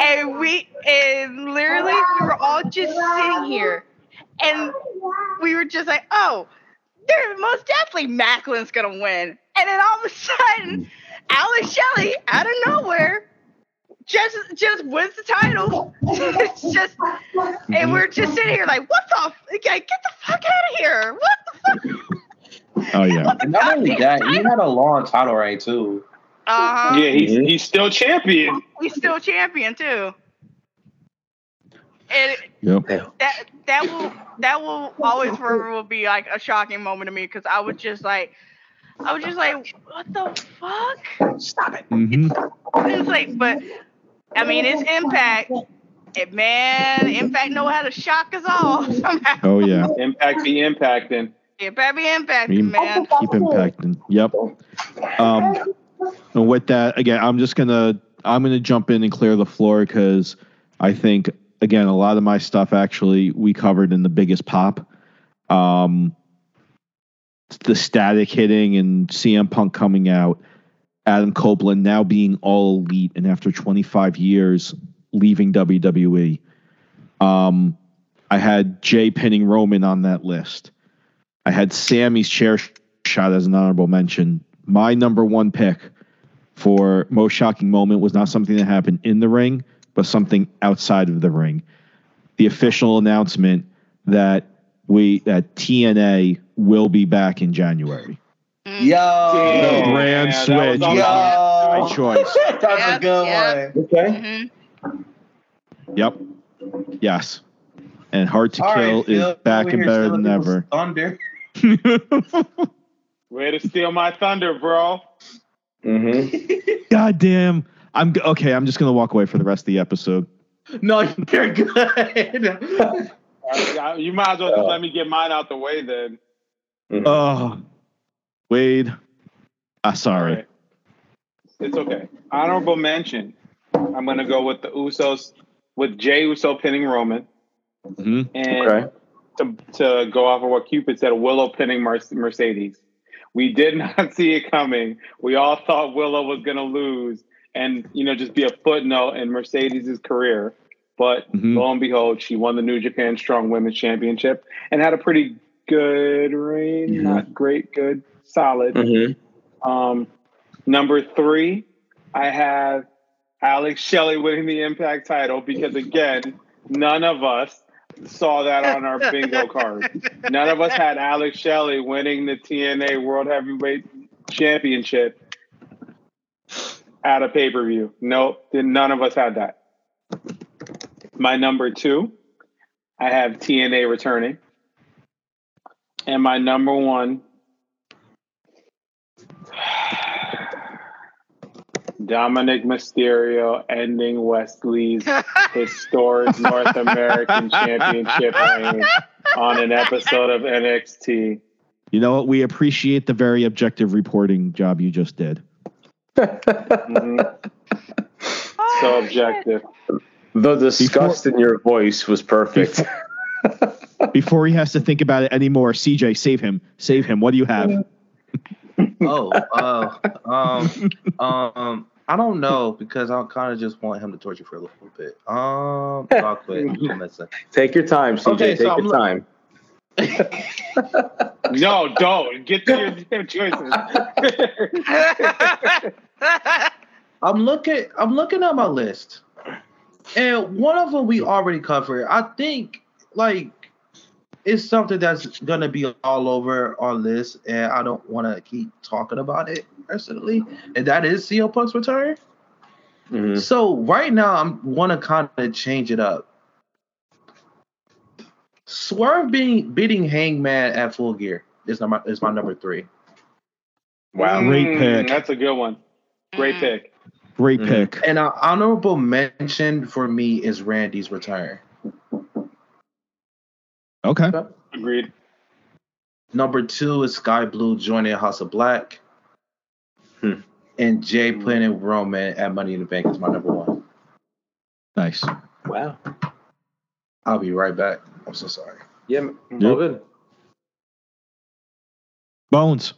and we and literally we were all just sitting here, and we were just like, "Oh, there most definitely Maclin's gonna win." And then all of a sudden, Alex Shelley out of nowhere just just wins the title. [LAUGHS] it's just, and we're just sitting here like, "What the? F- okay, get the fuck out of here! What the fuck?" [LAUGHS] Oh yeah. And not only goddamn that, he had a long title reign too. Uh-huh. Yeah, he's Mhm. he's still champion. He's still champion too. And Yep. that that will that will always forever will be like a shocking moment to me because I was just like I was just like, what the fuck? Stop it. hmm It's like, but I mean, it's Impact. And man, Impact know how to shock us all [LAUGHS] somehow. Oh yeah. Impact be impacting. Impact be impacting, man. keep impacting. Yep. Um, and with that, again, I'm just gonna I'm gonna jump in and clear the floor because I think again a lot of my stuff actually we covered in the biggest pop. Um, the static hitting and CM Punk coming out, Adam Copeland now being all elite and after 25 years leaving WWE. Um, I had Jey pinning Roman on that list. I had Sami's chair shot as an honorable mention. My number one pick for most shocking moment was not something that happened in the ring, but something outside of the ring. The official announcement that we that TNA will be back in January. Mm. Yo. Damn, grand that was switch. on Yo. my- My choice. [LAUGHS] That's a Yep, good yep. one. Okay. Mhm. Yep. Yes. And Hard to All Kill right, Phil, is back and better than ever. Thunder. [LAUGHS] Way to steal my thunder, bro. Mm-hmm. God damn. I'm okay. I'm just gonna walk away for the rest of the episode. no, you're good. Uh, you might as well just let me get mine out the way then. Oh, Wade. Ah, sorry. All right. It's okay. Honorable mention. I'm gonna go with the Usos, with Jey Uso pinning Roman, Mhm. and to to go off of what Cupid said, Willow pinning Mer- Mercedes. We did [LAUGHS] not see it coming. We all thought Willow was gonna lose, and you know just be a footnote in Mercedes' career. But Mhm. lo and behold, she won the New Japan Strong Women's Championship and had a pretty good reign. Yeah. Not great, good, solid. Mm-hmm. Um, number three, I have Alex Shelley winning the Impact title because again, none of us saw that on our bingo [LAUGHS] card. None of us had Alex Shelley winning the TNA World Heavyweight Championship at a pay per view. Nope, none of us had that. My number two, I have TNA returning. And my number one, Dominik Mysterio ending Wes Lee's [LAUGHS] historic North American Championship reign on an episode of NXT. You know what? We appreciate the very objective reporting job you just did. Mhm. So objective. The disgust in your voice was perfect. Before he has to think about it anymore, CJ, save him. Save him. What do you have? [LAUGHS] Oh, uh, um, um, I don't know because I kind of just want him to torture for a little bit. Um, I'll quit. I'm. Take your time, CJ. Okay, so Take I'm your look- time. [LAUGHS] No, don't. Get to your damn choices. [LAUGHS] I'm looking. I'm looking at my list, and one of them we already covered. I think like it's something that's gonna be all over our this, and I don't want to keep talking about it personally. And that is CM Punk's return. Mhm. So right now, I'm want to kind of change it up. Swerve being beating Hangman at Full Gear is my is my number three. Wow. Great Mm, pick. That's a good one. Great Mm. pick. Great Mhm. pick. And an honorable mention for me is Randy's return. Okay. Agreed. Number two is Skye Blue joining House of Black. Hmm. And Jey playing Roman at Money in the Bank is my number one. Nice. Wow. I'll be right back. I'm so sorry. Yeah, m- Yeah. Bones.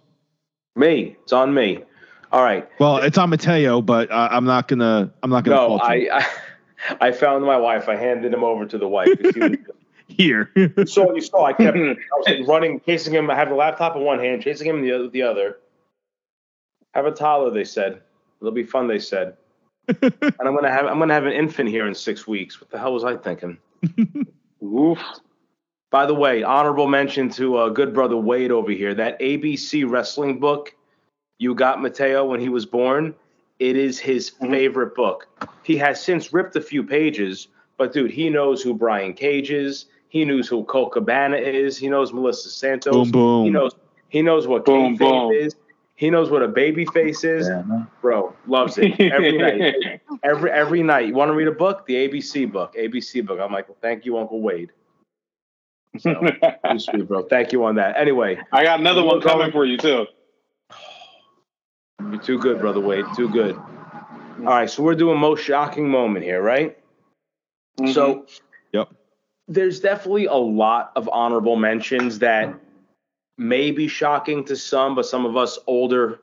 Me. It's on me. All right. Well, it's on Mateo, but uh, I'm not gonna. I'm not gonna. No. I, I [LAUGHS] I found my wife. I handed him over to the wife. he was- [LAUGHS] here. [LAUGHS] Saw, you saw. I kept. [LAUGHS] I was like running, chasing him. I have the laptop in one hand, chasing him in the other. The other. Have a toddler, they said. It'll be fun, they said. [LAUGHS] and I'm gonna have. I'm gonna have an infant here in six weeks. What the hell was I thinking? Oof. By the way, honorable mention to uh, good brother Wade over here. That ABC wrestling book you got Mateo when he was born. It is his Mhm. favorite book. He has since ripped a few pages, but dude, he knows who Brian Cage is. He knows who Colt Cabana is. He knows Melissa Santos. boom, boom. He knows. He knows what Boom, kayfabe boom. is. He knows what a baby face is. Yeah. Bro, loves it every [LAUGHS] night. Every every night. You want to read a book? The ABC book. ABC book. I'm like, well, thank you, Uncle Wade. So, [LAUGHS] too sweet, bro. Thank you on that. Anyway, I got another one coming for you too. [SIGHS] you're too good, brother Wade. Too good. All right, so we're doing most shocking moment here, right? So, Yep. There's definitely a lot of honorable mentions that may be shocking to some, but some of us older,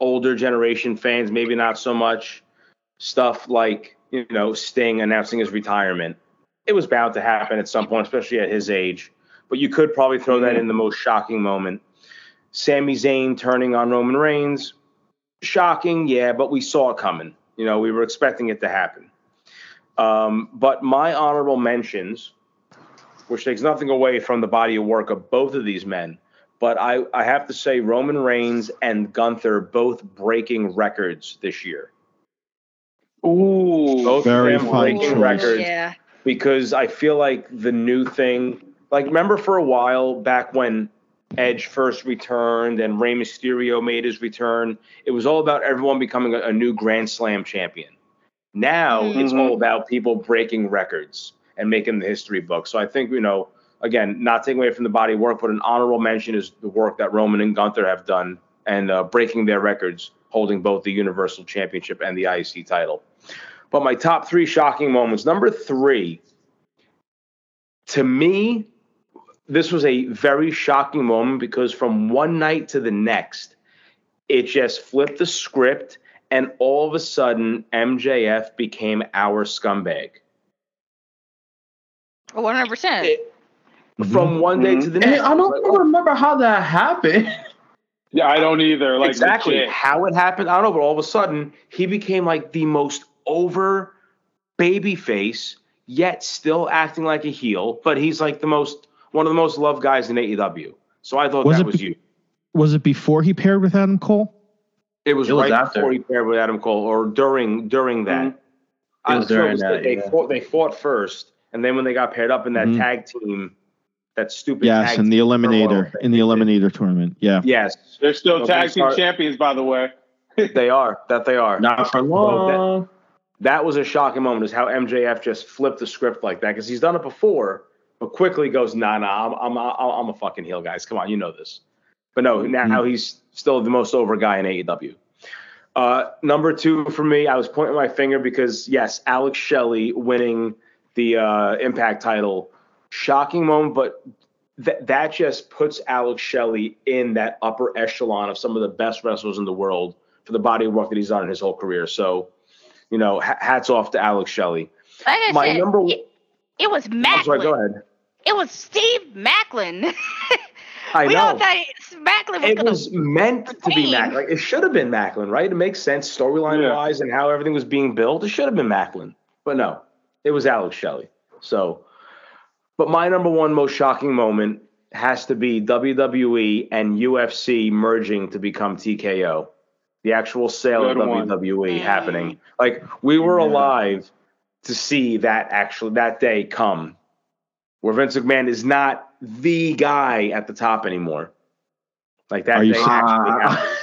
older generation fans, maybe not so much. Stuff like you know Sting announcing his retirement. It was bound to happen at some point, especially at his age. But you could probably throw that in the most shocking moment. Sami Zayn turning on Roman Reigns, shocking, yeah, but we saw it coming. You know, we were expecting it to happen. Um, but my honorable mentions, which takes nothing away from the body of work of both of these men, but I, I have to say Roman Reigns and Gunther both breaking records this year. Ooh. Both Very of them fine breaking choice. records Yeah. because I feel like the new thing, like remember for a while back when Edge first returned and Rey Mysterio made his return, it was all about everyone becoming a, a new Grand Slam champion. Now it's Mhm. all about people breaking records and making the history book. So I think you know, again, not taking away from the body work, but an honorable mention is the work that Roman and Gunther have done and uh, breaking their records, holding both the Universal Championship and the IEC title. But my top three shocking moments. Number three, to me, this was a very shocking moment because from one night to the next, it just flipped the script, and all of a sudden, MJF became our scumbag. One hundred percent. It- From one day Mhm. to the And next. I don't even remember how that happened. [LAUGHS] Yeah, I don't either. Like exactly how it happened. I don't know, but all of a sudden he became like the most over baby face, yet still acting like a heel. But he's like the most one of the most loved guys in AEW. So I thought Was that it was be- you. Was it before he paired with Adam Cole? It was It was right after. before he paired with Adam Cole, or during during that. It was I'm sure during was that, they yeah. fought. They fought first, and then when they got paired up in that Mhm. tag team, that stupid. Yes, tag in the team Eliminator, in the. Eliminator tournament. Yeah. Yes, They're still Don't tag get team started. champions, by the way. [LAUGHS] they are. That they are. Not for Well, that- long. that was a shocking moment is how MJF just flipped the script like that because he's done it before, but quickly goes, nah, nah, I'm, I'm, I'm, I'm a fucking heel, guys. Come on, you know this. But no, now he's still the most over guy in AEW. Uh, number two for me, I was pointing my finger because yes, Alex Shelley winning the uh, Impact title, shocking moment, but that that just puts Alex Shelley in that upper echelon of some of the best wrestlers in the world for the body of work that he's done in his whole career. So, you know, ha- hats off to Alex Shelley. Like I My said, number- it, it was I'm sorry, go ahead. It was Steve Maclin. [LAUGHS] I we know. all thought Maclin was it was meant to be retain. Maclin. Like, it should have been Maclin, right? It makes sense storyline Yeah. wise and how everything was being built. It should have been Maclin, but no, it was Alex Shelley. So, but my number one most shocking moment has to be WWE and UFC merging to become TKO. The actual sale Good of one. WWE Mm. happening. Like we were Yeah. alive to see that actually that day come, where Vince McMahon is not the guy at the top anymore. Like that Are you day saying- actually. [LAUGHS]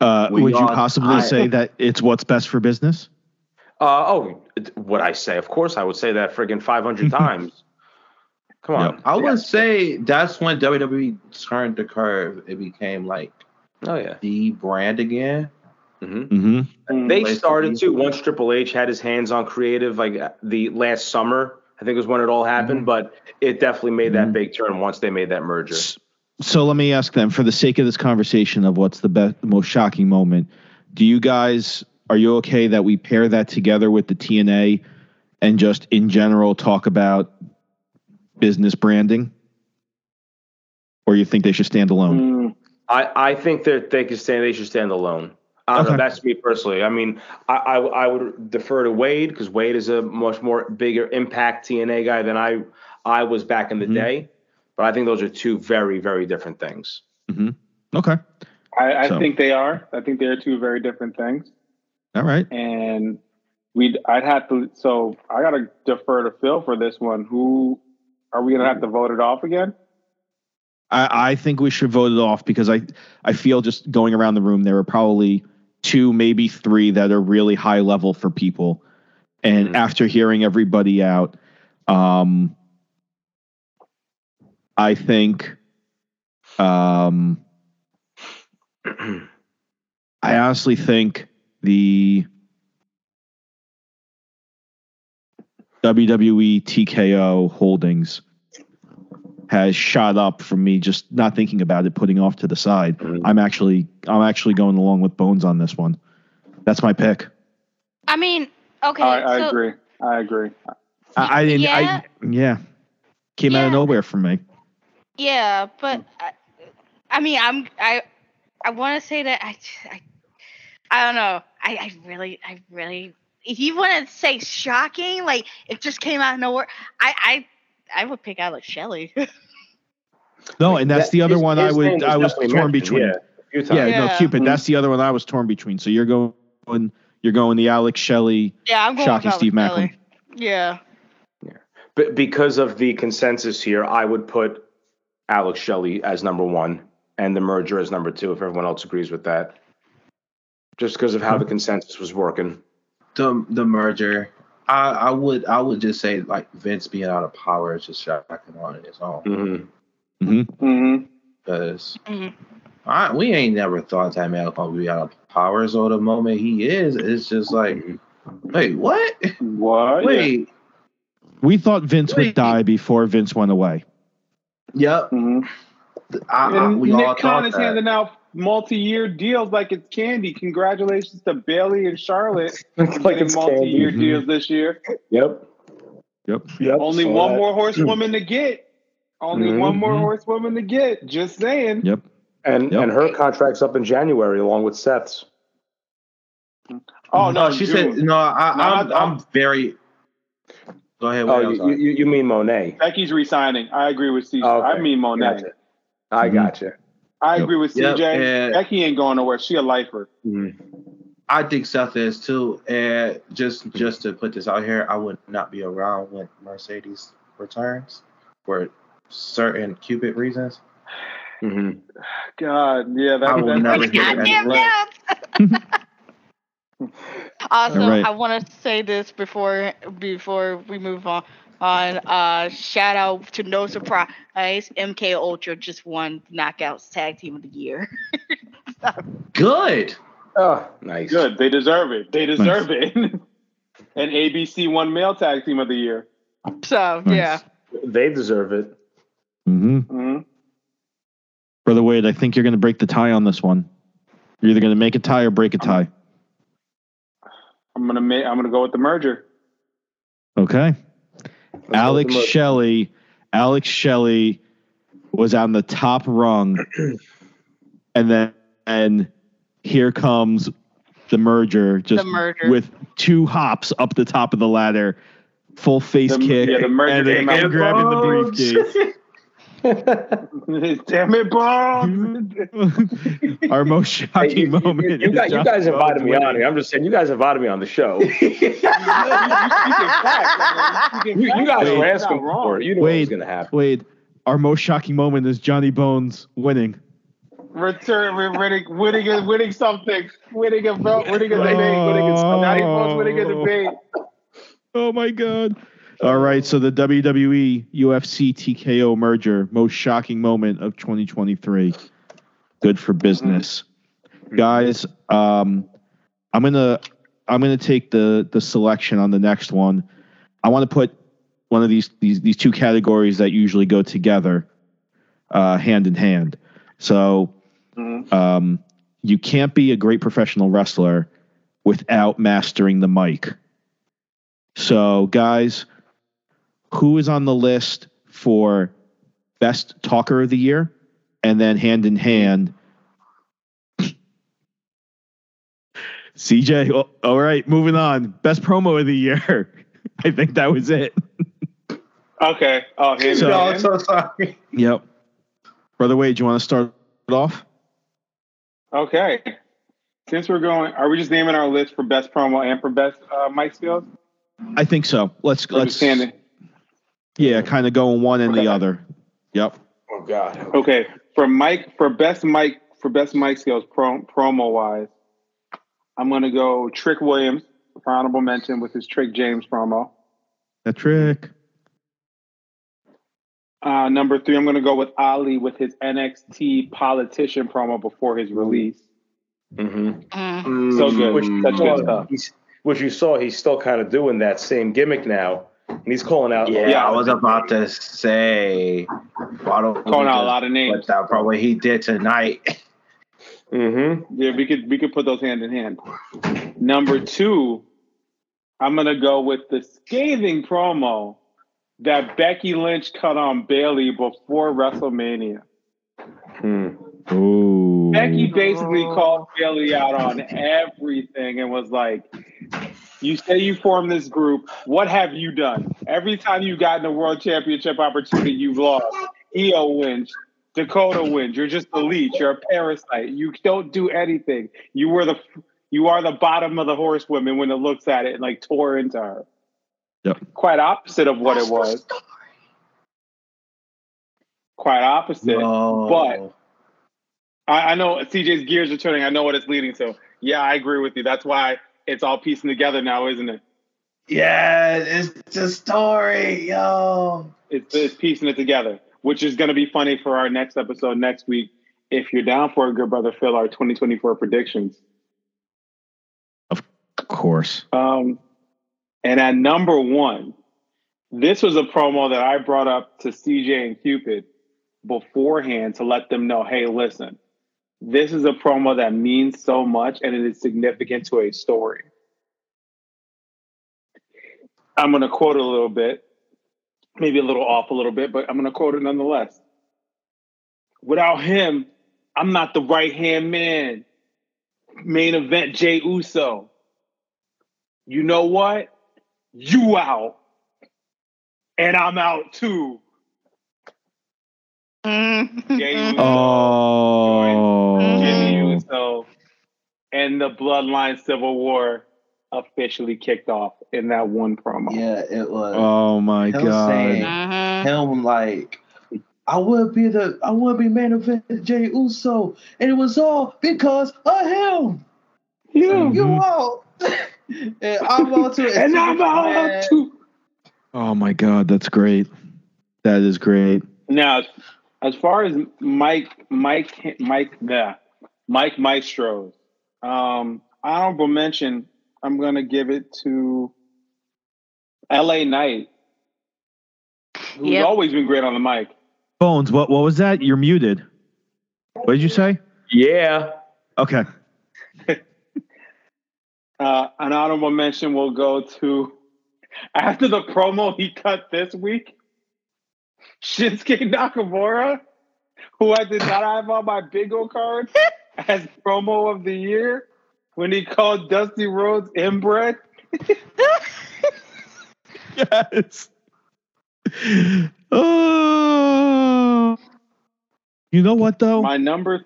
Uh, We would you possibly tired. say that it's what's best for business? Uh, oh, what I say? Of course, I would say that friggin' 500 [LAUGHS] times. Come on. Yep. I would say that's when WWE turned the curve. It became like Oh, yeah. the brand again. hmm Mm-hmm. They started to. Once Triple H had his hands on creative, like uh, the last summer, I think it was when it all happened, but it definitely made that Mhm. big turn once they made that merger. So let me ask them, for the sake of this conversation of what's the best, most shocking moment, do you guys are you okay that we pair that together with the TNA and just in general talk about business branding, or you think they should stand alone? Mm, I, I think that they could stand. They should stand alone. I don't Okay. know. That's me personally. I mean, I I, I would defer to Wade because Wade is a much more bigger impact TNA guy than I I was back in the Mhm. day. But I think those are two very very different things. Okay, I, I So- think they are. I think they are two very different things. all right. And we I'd have to so I gotta defer to Phil for this one. Who are we gonna have to vote it off again? I, I think we should vote it off because I I feel just going around the room there are probably two, maybe three that are really high level for people. And Mhm. after hearing everybody out, um, I think um, [CLEARS THROAT] I honestly think the WWE TKO holdings has shot up from me just not thinking about it, putting off to the side. Mhm. I'm actually I'm actually going along with Bones on this one. That's my pick. I mean, okay. I, I so, agree. I agree. I, I didn't. Yeah. I yeah, came out of nowhere for me. Yeah, but I, I mean, I'm I I want to say that I, I I don't know. I I really I really if you want to say shocking, like it just came out of nowhere. I I I would pick Alex Shelley. [LAUGHS] No, and that's That- the other his- one I would I was torn mentioned, between. Yeah, a few Yeah, no, Yeah. Cupid. Mhm. That's the other one I was torn between. So you're going you're going the Alex Shelley. yeah, I'm going Shocking with Steve Maclin. Shelley. Yeah. But because of the consensus here, I would put Alex Shelley as number one and the merger as number two if everyone else agrees with that. Just because of how the consensus was working. The the merger. I, I would I would just say like Vince being out of power is just shocking on its own hmm hmm because Mhm. I we ain't never thought that man was gonna be out of power. So the moment he is, it's just like, wait, what? What? Wait, We thought Vince would die before Vince went away. yep. hmm I, I, And we all Nick thought Khan is that. handing out multi-year deals like it's candy. Congratulations to Bayley and Charlotte [LAUGHS] like getting it's multi-year candy. deals this year. Yep. Yep. Yep. Only saw one that. more horsewoman [CLEARS THROAT] to get. Only Mhm. one more horsewoman to get. Just saying. Yep. And Yep. and her contract's up in January along with Seth's. Oh no, no, she said no. I, No, I'm I- I'm very. Go ahead. Oh, Wait, I'm you, you, you mean Moné? Becky's resigning. I agree with CJ. Oh, okay. I mean Moné. Gotcha. I Mhm. gotcha. I Yep. agree with Yep, CJ. and- Becky ain't going nowhere. She a lifer. Mhm. I think Seth is too. And just just to put this out here, I would not be around when Mercedes returns for certain Cupid reasons. Mhm. God, yeah, that, I will that, never that's hear Goddamn that. [LAUGHS] also, All right. I want to say this before before we move on. On uh, shout out to no surprise, MK Ultra just won Knockouts Tag Team of the Year. [LAUGHS] Good. Oh, nice. good. They deserve it. They deserve it. [LAUGHS] and ABC won male tag team of the year. so Nice. yeah, They deserve it. hmm hmm Brother Wade, I think you're going to break the tie on this one. You're either going to make a tie or break a tie. I'm gonna make. I'm gonna go with the merger. Okay. Let's Alex go Shelley. Alex Shelley was on the top rung, [CLEARS THROAT] and then and here comes the merger, just The merger. with two hops up the top of the ladder, full face The- kick, yeah, the merger and, then came out. and grabbing the briefcase. [LAUGHS] [LAUGHS] Damn it, Bones! [LAUGHS] Our most [LAUGHS] shocking you, you- moment. you is guys, you guys invited Bones me on here. I'm just saying, you guys invited me on the show. you, You can fact, I mean, you can you guys fact, were asking wrong. for it. You knew what was Wade, going to happen. Wade, our most shocking moment is Johnny Bones winning. Return, winning, winning, winning something, winning a vote, winning a debate, winning a Johnny Bones winning a oh. debate. Oh my god. All right, so the WWE UFC TKO merger, most shocking moment of 2023. Good for business. Guys, um I'm going to I'm to take the the selection on the next one. I want to put one of these these these two categories that usually go together uh hand in hand. So Mhm. um, you can't be a great professional wrestler without mastering the mic. So, guys, who is on the list for best talker of the year? And then hand in hand, [LAUGHS] CJ. oh, all right, moving on. Best promo of the year. [LAUGHS] I think that was it. Okay. Oh, here So- we No, go. I'm so sorry. Yep. Brother Wade, do you want to start it off? Okay. Since we're going, are we just naming our list for best promo and for best uh, mic skills? I think so. Let's Or let's just standing? Yeah, kind of going one and Okay. the other. Yep. Oh, God. Okay. For Mike, for best Mike, for best mic skills pro, promo wise, I'm gonna go Trick Williams for honorable mention with his Trick James promo. That trick. Uh, number three, I'm gonna go with Ali with his NXT politician promo before his release. Mm-hmm. Mm. So good. Which, Such good stuff. he's, which you saw, he's still kind of doing that same gimmick now. And he's calling out. Yeah, Yeah. I was about to say. Why don't Calling out a lot of names. Put that part what he did tonight. Mm-hmm. Yeah, we could we could put those hand in hand. Number two, I'm gonna go with the scathing promo that Becky Lynch cut on Bayley before WrestleMania. Hmm. Ooh. Becky basically called Bayley out on everything and was like, "You say you formed this group. What have you done? Every time you got in a world championship opportunity, you've lost. Io wins." Dakota wins. You're just a leech. You're a parasite. You don't do anything. You were the you are the bottom of the horsewoman when it looks at it and like tore into her. Yep. Quite opposite of what it was. Quite opposite. No. But- I, I know CJ's gears are turning. I know what it's leading to. Yeah, I agree with you. That's why it's all piecing together now, isn't it? yeah, it's the story, yo. It's, it's piecing it together, which is going to be funny for our next episode next week. If you're down for it, good brother Phil, our 2024 predictions. Of course. Um, and at number one, this was a promo that I brought up to CJ and Cupid beforehand to let them know, hey, listen, this is a promo that means so much and it is significant to a story. I'm going to quote a little bit, maybe a little off a little bit, but I'm going to quote it nonetheless. Without him, I'm not the right hand man. Main event Jey Uso. You know what? You out. and I'm out too. Mhm. Jey Uso, Oh. Jimmy Uso, and the Bloodline Civil War officially kicked off in that one promo. Yeah, it was. Oh my Him god. saying- Mhm. him like I would be the I would be main event Jey Uso, and it was all because of him. You, You Mhm. out, and I'm out too. and I'm out too. Oh my god, that's great. That is great. Now, as far as Mike, Mike, Mike, yeah, Mike Maestros, um, honorable mention. I'm gonna give it to L.A. Knight, who's Yep. always been great on the mic. Bones, what what was that? You're muted. What did you say? Yeah. Okay. [LAUGHS] Uh, an honorable mention will go to after the promo he cut this week, [LAUGHS] Shinsuke Nakamura, who I did not have on my bingo card [LAUGHS] as promo of the year when he called Dusty Rhodes inbred. Yes. Oh. You know what though? My number,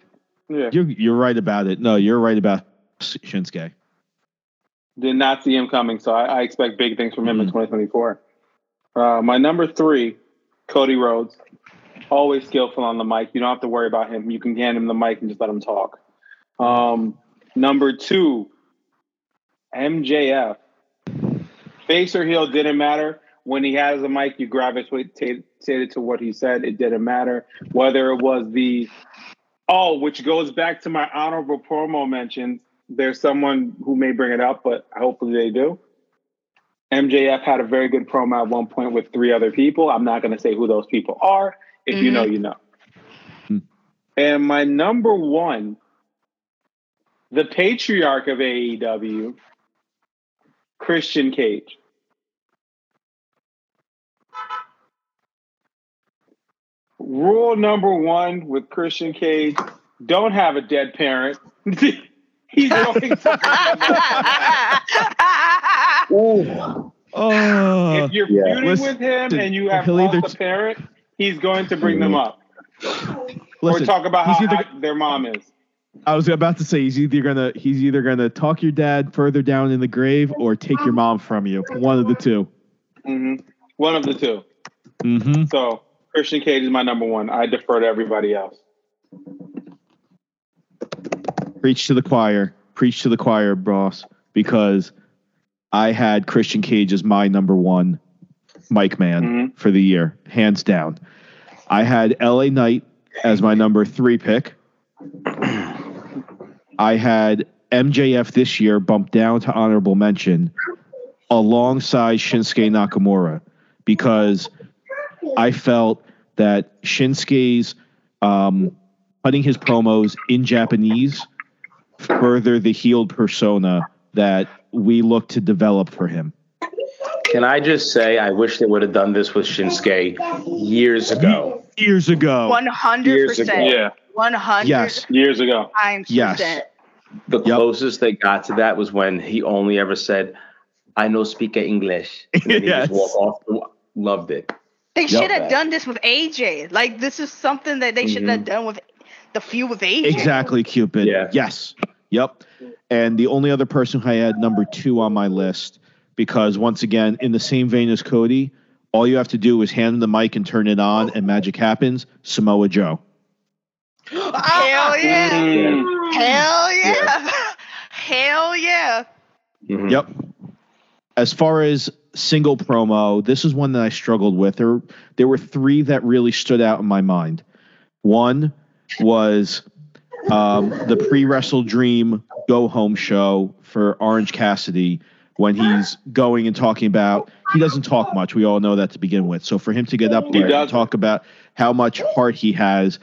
yeah, You're you're right about it. No, you're right about Shinsuke. did not see him coming, so I, I expect big things from him in Mm. 2024. Uh, my number three, Cody Rhodes, always skillful on the mic. You don't have to worry about him. You can hand him the mic and just let him talk. Um, number two, MJF. Face or heel didn't matter. When he has a mic, you gravitated to what he said. It didn't matter whether it was the oh, which goes back to my honorable promo mentions. There's someone who may bring it up, but hopefully they do. MJF had a very good promo at one point with three other people. I'm not going to say who those people are. If you know, you know. Hmm. And my number one, the patriarch of AEW, Christian Cage. Rule number one with Christian Cage don't have a dead parent. [LAUGHS] He's going to. [LAUGHS] Ooh. Oh. if you're yeah. feuding Listen, with him and you have he'll lost either a t- parent, he's going to bring them up Listen, or talk about how either- their mom is. I was about to say he's either gonna he's either gonna talk your dad further down in the grave or take your mom from you. One of the two. hmm One of the two. Mm-hmm. So Christian Cage is my number one. I defer to everybody else. Preach to the choir. Preach to the choir, boss. Because I had Christian Cage as my number one Mike man Mhm. for the year, hands down. I had LA Knight as my number three pick. [CLEARS THROAT] I had MJF this year bumped down to honorable mention alongside Shinsuke Nakamura because I felt that Shinsuke's um, cutting his promos in Japanese further the healed persona that we look to develop for him. Can I just say, I wish they would have done this with Shinsuke years ago. Years ago. One hundred Years ago. percent. Yeah, One hundred Yes. years ago. times Yes. The Yep. closest they got to that was when he only ever said, I know speak English. And then he [LAUGHS] Yes. just walked off. Loved it. They Yep. should have done this with AJ. Like this is something that they should have mm-hmm. done with the feud with AJ. Exactly, Cupid. Yeah. Yes. Yep. And the only other person who I had number two on my list, because once again, in the same vein as Cody, all you have to do is hand him the mic and turn it on, and magic happens. Samoa Joe. Hell [LAUGHS] yeah. Mm. Hell yeah. Hell yeah. Mhm. Yep. As far as single promo, this is one that I struggled with. There, there were three that really stood out in my mind. One was um, the pre Wrestle Dream Go Home show for Orange Cassidy when he's going and talking about he doesn't talk much. We all know that to begin with. So for him to get up there and talk about how much heart he has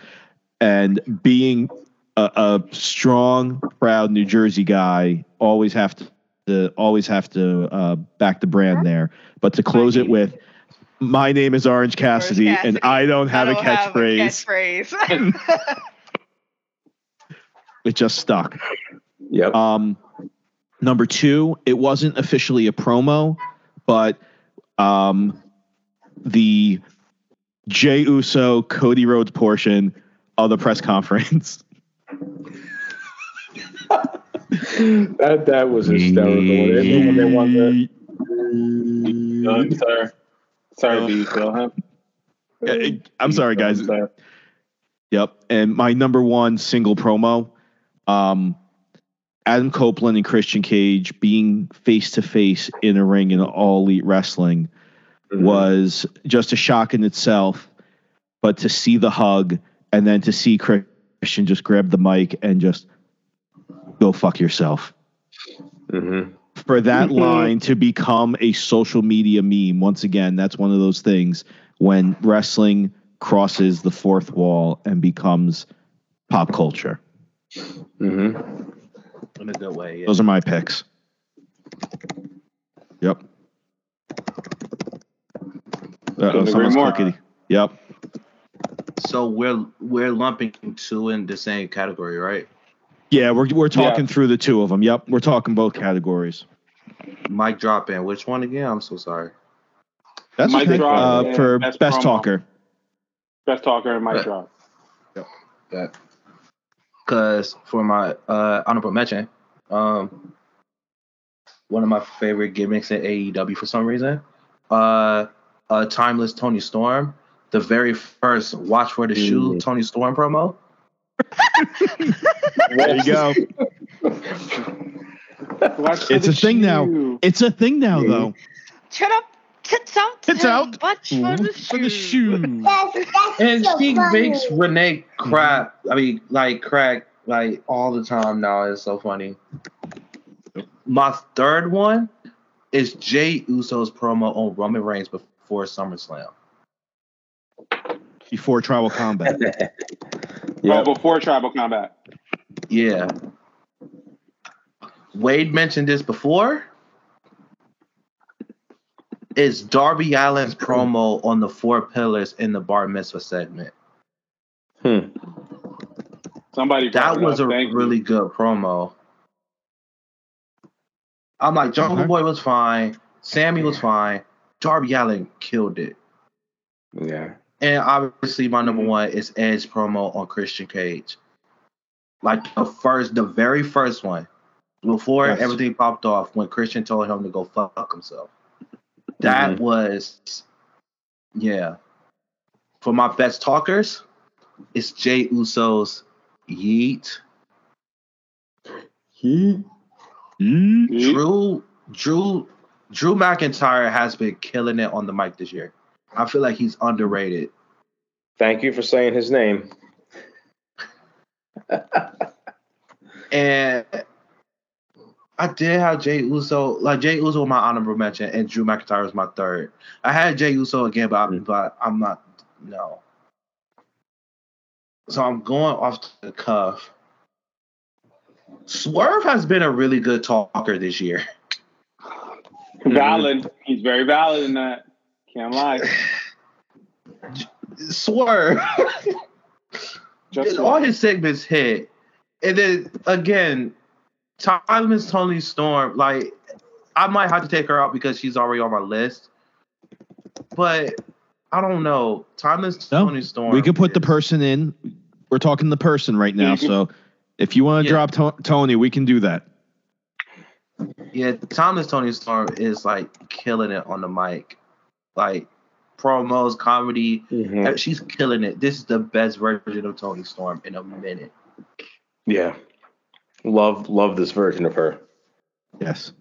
and being a, a strong, proud New Jersey guy, always have to, to always have to uh, back the brand there. But to close it with, "My name is Orange Cassidy, and Cassidy. I don't have I a don't have catchphrase." catchphrase. [LAUGHS] [LAUGHS] It just stuck. Yep. Um, number two, it wasn't officially a promo, but um, the Jey Uso Cody Rhodes portion of the press conference. [LAUGHS] that that was hysterical. When they won the, Done, sir. Sorry, you feel him? Uh, I'm sorry, guys. Yep. And my number one single promo, um, Adam Copeland and Christian Cage being face to face in a ring in all elite wrestling Mm-hmm. was just a shock in itself. But to see the hug and then to see Christian just grab the mic and just go fuck yourself. Mhm. For that Mhm. line to become a social media meme, once again, that's one of those things when wrestling crosses the fourth wall and becomes pop culture. Mhm. In a good way. Yeah. Those are my picks. Yep. Uh-oh, Couldn't agree someone's clickety. Yep. So we're we're lumping two in the same category, right? Yeah, we're we're talking Yeah. through the two of them. Yep, we're talking both categories. Mic drop in. Which one again? I'm so sorry. That's Mic okay. drop Uh, for best best, talker. Best talker and mic Right. drop. Yep. That because for my uh honorable mention, um one of my favorite gimmicks in AEW for some reason, uh uh timeless Toni Storm, the very first watch for the shoe Mm. Toni Storm promo. [LAUGHS] There you go. Watch It's the a thing now. It's a thing now, though. Shut up. Tits out. Tits and out. Watch for the For the shoe. shoe. That's, that's And so she funny. makes Renee crap. I mean, like crack like all the time now. It's so funny. My third one is Jey Uso's promo on Roman Reigns before SummerSlam. Before tribal combat. [LAUGHS] Yeah. Oh, before tribal combat. Yeah. Wade mentioned this before. It's Darby Allin's promo on the four pillars in the bar mitzvah segment. Hmm. Somebody That was up. a Thank you. really good promo. I'm like, Jungle Okay. Boy was fine. Sammy was fine. Darby Allin killed it. Yeah. And obviously, my number one is Edge promo on Christian Cage. Like the first, the very first one, before Yes. everything popped off, when Christian told him to go fuck himself. That Mhm. was, yeah. For my best talkers, it's Jey Uso's Yeet. He. Yeet. Drew, Drew, Drew McIntyre has been killing it on the mic this year. I feel like he's underrated. Thank you for saying his name. And I did have Jey Uso, like Jey Uso, was my honorable mention, and Drew McIntyre was my third. I had Jey Uso again, but, Mm. but I'm not, no. So I'm going off the cuff. Swerve has been a really good talker this year. Valid. He's very valid in that. Can't lie. [LAUGHS] Swerve. Just all his segments hit. And then again, Timeless Toni Storm, like I might have to take her out because she's already on my list. But I don't know. Timeless No, Toni Storm. We could put the person in. We're talking the person right now. So [LAUGHS] if you want to Yeah. drop to- Toni, we can do that. Yeah, Thomas Toni Storm is like killing it on the mic. Like promos, comedy. Mhm. She's killing it. This is the best version of Toni Storm in a minute. Yeah. Love love this version of her. Yes.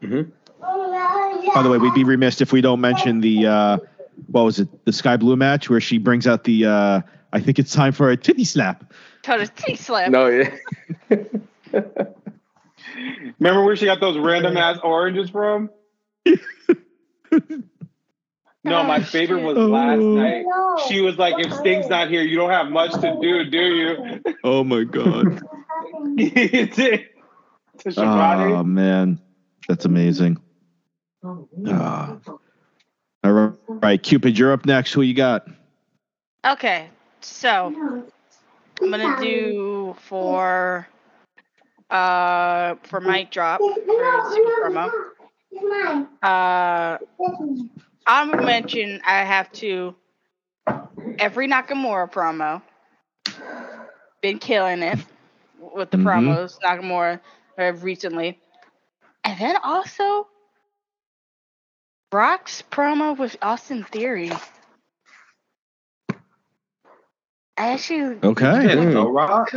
Mhm. By the way, we'd be remiss if we don't mention the uh, what was it, the Skye Blue match where she brings out the. Uh, I think it's time for a titty slap. Total T slap. No, yeah. [LAUGHS] Remember where she got those random ass oranges from? [LAUGHS] no, my favorite was last Oh. night. She was like, if Sting's not here, you don't have much to do, do you? Oh my god. [LAUGHS] [LAUGHS] to to oh man, that's amazing. Ah. All right, right, Cupid, you're up next. Who you got? Okay, so I'm gonna do for uh for mic drop for super promo. Uh, honorable mention, I have to every Nakamura promo. Been killing it with the Mhm. promos, Nakamura recently. And then also Brock's promo with Austin Theory. I actually Okay. Yeah, Mm. rock.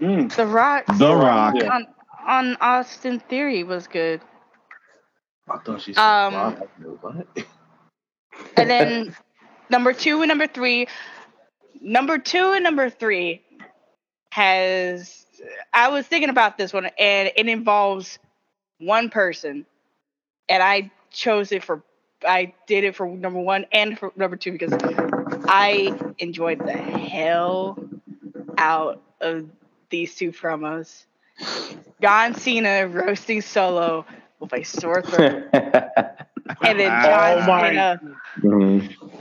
Mm. the Rock The Rock. On, on Austin Theory was good. I thought she said Um, rock. What? And then number two and number three, number two and number three has. I was thinking about this one, and it involves one person, and I chose it for. I did it for number one and for number two because I enjoyed the hell out of these two promos. John Cena roasting Solo with a sore throat, [LAUGHS] and then John Oh my- Cena.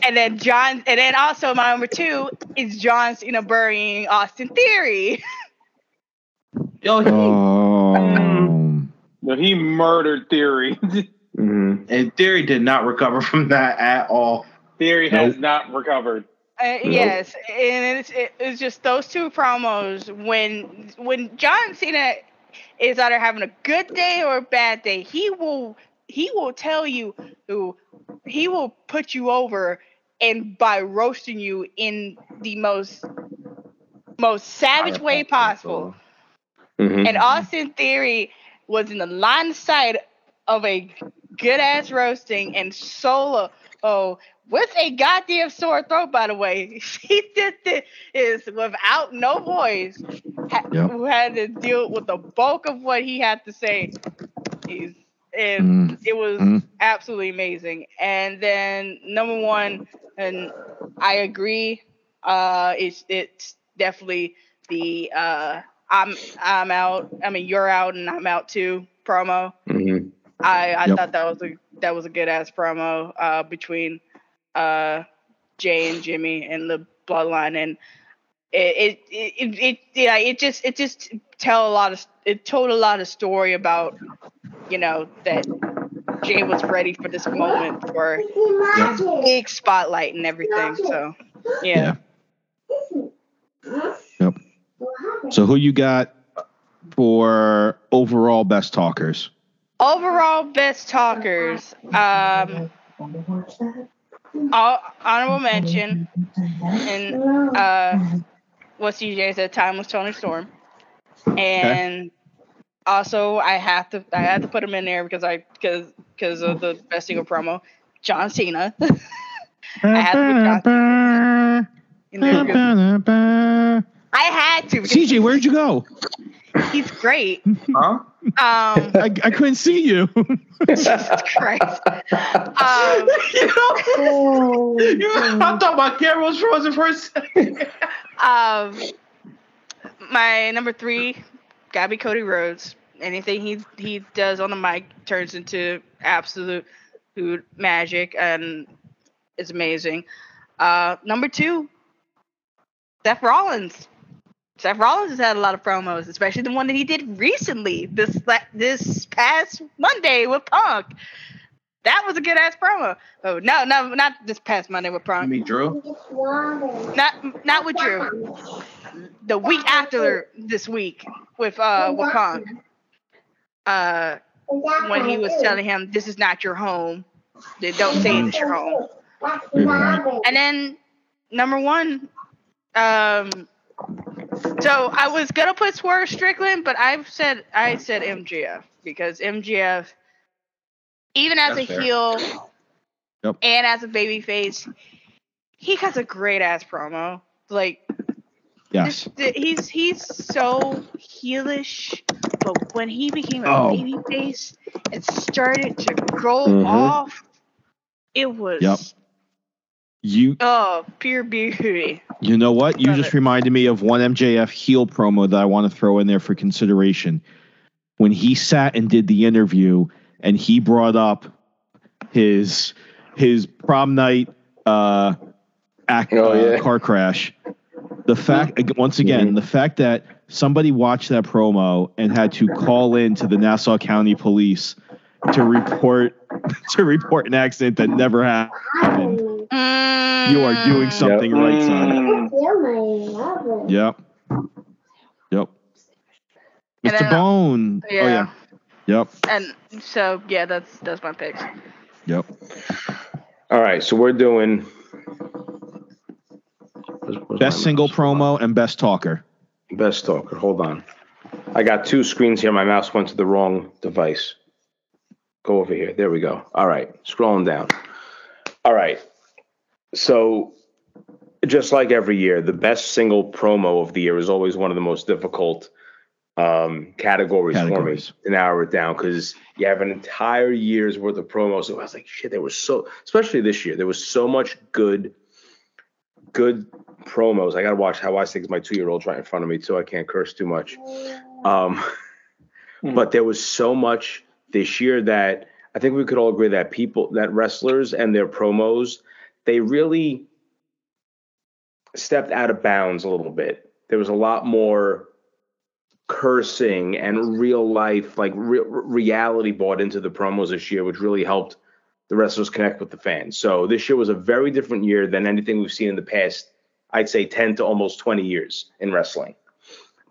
And then John, and then also my number two is John Cena burying Austin Theory. Yo, he, Oh. No, he murdered Theory. [LAUGHS] Mhm. and Theory did not recover from that at all. Theory has Nope. not recovered. Uh, Yes, and it's it, it's just those two promos when when John Cena is either having a good day or a bad day, he will he will tell you who he will put you over and by roasting you in the most most savage way possible. Mhm. And Austin Theory was in the line of sight of a good ass roasting and solo oh with a goddamn sore throat by the way. [LAUGHS] He did this without no voice. Ha- Yep. Who had to deal with the bulk of what he had to say. He's and Mm. it was Mm. absolutely amazing. And then number one, and I agree, uh, it's it's definitely the uh, I'm I'm out. I mean, you're out, and I'm out too. Promo. Mhm. I I Yep. thought that was a that was a good ass promo uh, between uh, Jey and Jimmy and the Bloodline, and it it, it it it yeah it just it just tell a lot of it told a lot of story about you know that Jey was ready for this moment for big spotlight and everything. So yeah. Yep. So who you got for overall best talkers? Overall best talkers. Um, all, honorable mention and uh, what CJ said. Time was Toni Storm, and also I have to I had to put him in there because I because because of the best single promo. John Cena. [LAUGHS] I had to put John in there because I had to CJ, where'd you go? he's great. Huh? Um, [LAUGHS] I, I couldn't see you. Jesus Christ. Um, I thought my camera was frozen for a second. Um, my number three, be Cody Rhodes. Anything he he does on the mic turns into absolute food magic, and it's amazing. Uh, number two, Seth Rollins. Seth Rollins has had a lot of promos, especially the one that he did recently this this past Monday with Punk. That was a good ass promo. Oh no, no, not this past Monday with I Punk. mean, Drew. Not not with Drew. The week after this week with uh with. Uh when he was telling him this is not your home. They don't say it's your home. And then number one, um so I was gonna put Swerve Strickland, but I've said I said MJF because MJF even as That's a fair. heel Yep. and as a baby face, he has a great ass promo. Like Yes. this- th- he's he's so heelish, but when he became a Oh. baby face and started to go Mhm. off, it was Yep. You oh pure beauty. you know what? You Love just it. reminded me of one MJF heel promo that I want to throw in there for consideration. When he sat and did the interview and he brought up his his prom night uh, act, Oh, uh, yeah. car crash. The fact once again, Mhm. the fact that somebody watched that promo and had to call in to the Nassau County Police to report [LAUGHS] to report an accident that never happened. You are doing something right, son. Mm. Yep. Yep. Mr. then, Bone. Yeah. Oh yeah. Yep. And so yeah, that's that's my picks. Yep. All right, so we're doing Where's- where's Best single mouse? promo and best talker. best talker. Hold on. I got two screens here. My mouse went to the wrong device. Go over here. There we go. All right, scrolling down. All right. So, just like every year, the best single promo of the year is always one of the most difficult um, categories, Categories. for me to narrow it down because you have an entire year's worth of promos. So I was like, shit, there was so, especially this year, there was so much good, good promos. I got to watch how I think my two year old's right in front of me so I can't curse too much. Um, but there was so much this year that I think we could all agree that people, that wrestlers and their promos, they really stepped out of bounds a little bit. There was a lot more cursing and real life, like re- reality brought into the promos this year, which really helped the wrestlers connect with the fans. So this year was a very different year than anything we've seen in the past, I'd say 10 to almost 20 years in wrestling.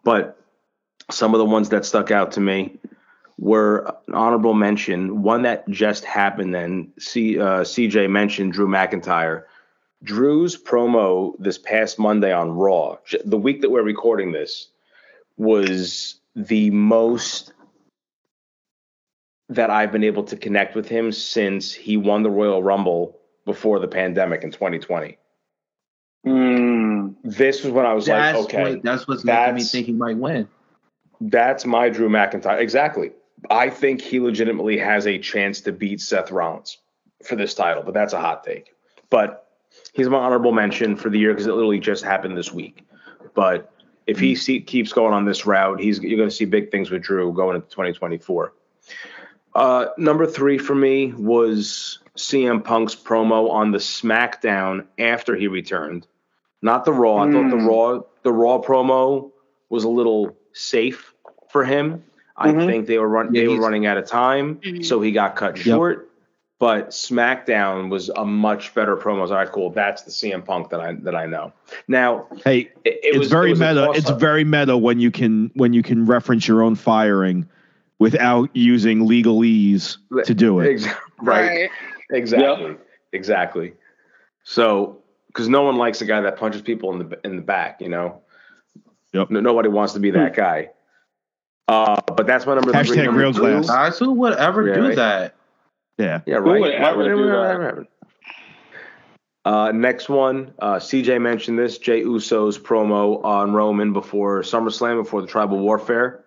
But some of the ones that stuck out to me were an honorable mention. One that just happened then, C, uh, CJ mentioned Drew McIntyre. Drew's promo this past Monday on Raw, the week that we're recording this, was the most that I've been able to connect with him since he won the Royal Rumble before the pandemic in 2020. Mm. This was when I was That's like, okay, what, that's what's making me think he might win. That's my Drew McIntyre. Exactly. I think he legitimately has a chance to beat Seth Rollins for this title, but that's a hot take. But he's my honorable mention for the year because it literally just happened this week. But if he see, keeps going on this route, he's you're going to see big things with Drew going into 2024. Uh, number three for me was CM Punk's promo on the SmackDown after he returned, not the Raw. I thought the Mm. Raw the Raw promo was a little safe for him. I Mhm. think they were run, Yeah, they were running out of time, Mhm. so he got cut Yep. short. But SmackDown was a much better promo. I was, All right, cool. That's the CM Punk that I that I know. Now Hey, it, it it's was very it was meta. It's very meta when you can when you can reference your own firing without using legalese to do it. Ex- right. Exactly. Exactly. So, because no one likes a guy that punches people in the in the back, you know. Yep. No, nobody wants to be that guy. Uh, but that's my number three. Hashtag Number real two- glass. Guys, who would ever Yeah, do right. that? Yeah. Yeah, right. would Why ever would do anyone that? ever happen? Uh, next one, uh, CJ mentioned this. Jey Uso's promo on Roman before SummerSlam, before the Tribal Warfare.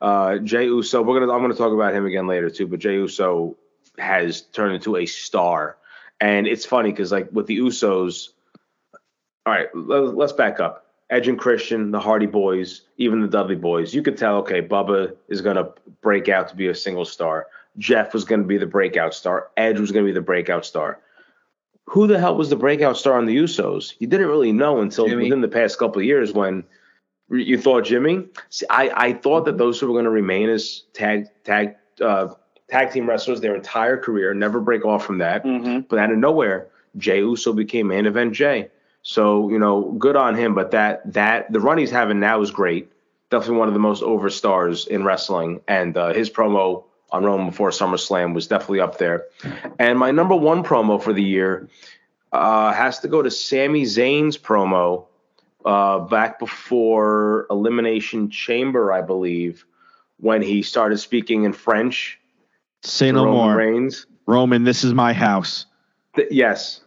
Uh, Jey Uso, we're gonna I'm gonna talk about him again later too, but Jey Uso has turned into a star, and it's funny because like with the Usos, all right, let, let's back up. Edge and Christian, the Hardy Boys, even the Dudley Boys, you could tell, okay, Bubba is gonna break out to be a single star. Jeff was gonna be the breakout star. Edge was gonna be the breakout star who the hell was the breakout star on the Usos? You didn't really know until Jimmy. within the past couple of years when you thought Jimmy. See, I, I thought that those who were going to remain as tag tag uh, tag team wrestlers their entire career, never break off from that. Mm-hmm. But out of nowhere, Jey Uso became main event Jey. So you know, good on him. But that that the run he's having now is great. Definitely one of the most over stars in wrestling, and uh, his promo on Roman before SummerSlam was definitely up there. And my number one promo for the year uh, has to go to Sami Zayn's promo uh, back before Elimination Chamber, I believe, when he started speaking in French. Say no Roman more. Reigns. Roman, this is my house. Th- yes.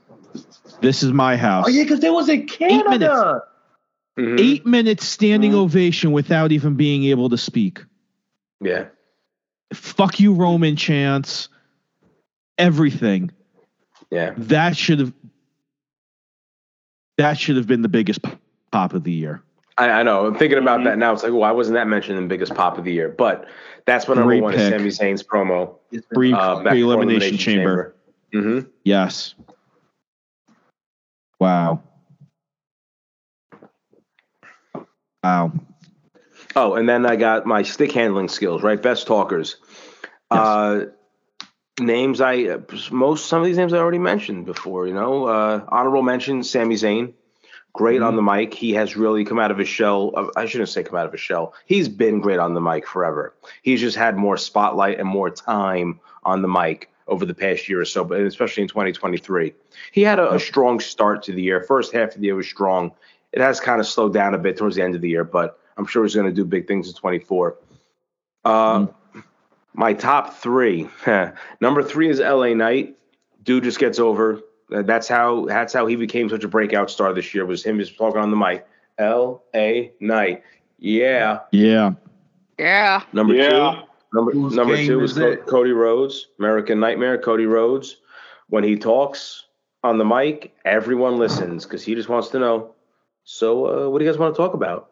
This is my house. Oh yeah, because they was in Canada. Mhm. Eight minutes standing Mhm. ovation without even being able to speak. Yeah. Fuck you, Roman chants. Everything. Yeah. That should have. That should have been the biggest pop of the year. I, I know. I'm thinking about that now. It's like, why wasn't that mentioned in the biggest pop of the year? But that's my number Great one pick. is Sami Zayn's promo. It's Pre Uh, back pre before elimination chamber. hmm Yes. Wow. Wow. Oh, and then I got my stick handling skills, right? Best talkers. Uh, names I most some of these names I already mentioned before. You know, uh, honorable mention: Sami Zayn, great Mm-hmm. on the mic. He has really come out of his shell. uh, I shouldn't say come out of his shell. He's been great on the mic forever. He's just had more spotlight and more time on the mic over the past year or so, but especially in 2023. He had a, a strong start to the year. First half of the year was strong. It has kind of slowed down a bit towards the end of the year, but I'm sure he's going to do big things in 24. Uh, My top three. [LAUGHS] Number three is LA Knight. Dude just gets over. That's how that's how he became such a breakout star this year. Was him just talking on the mic. L.A. Knight. Yeah. Yeah. Yeah. Number Yeah. two. Number Whose number two is is Co- Cody Rhodes, American Nightmare. Cody Rhodes. When he talks on the mic, everyone listens because he just wants to know. So, uh, what do you guys want to talk about?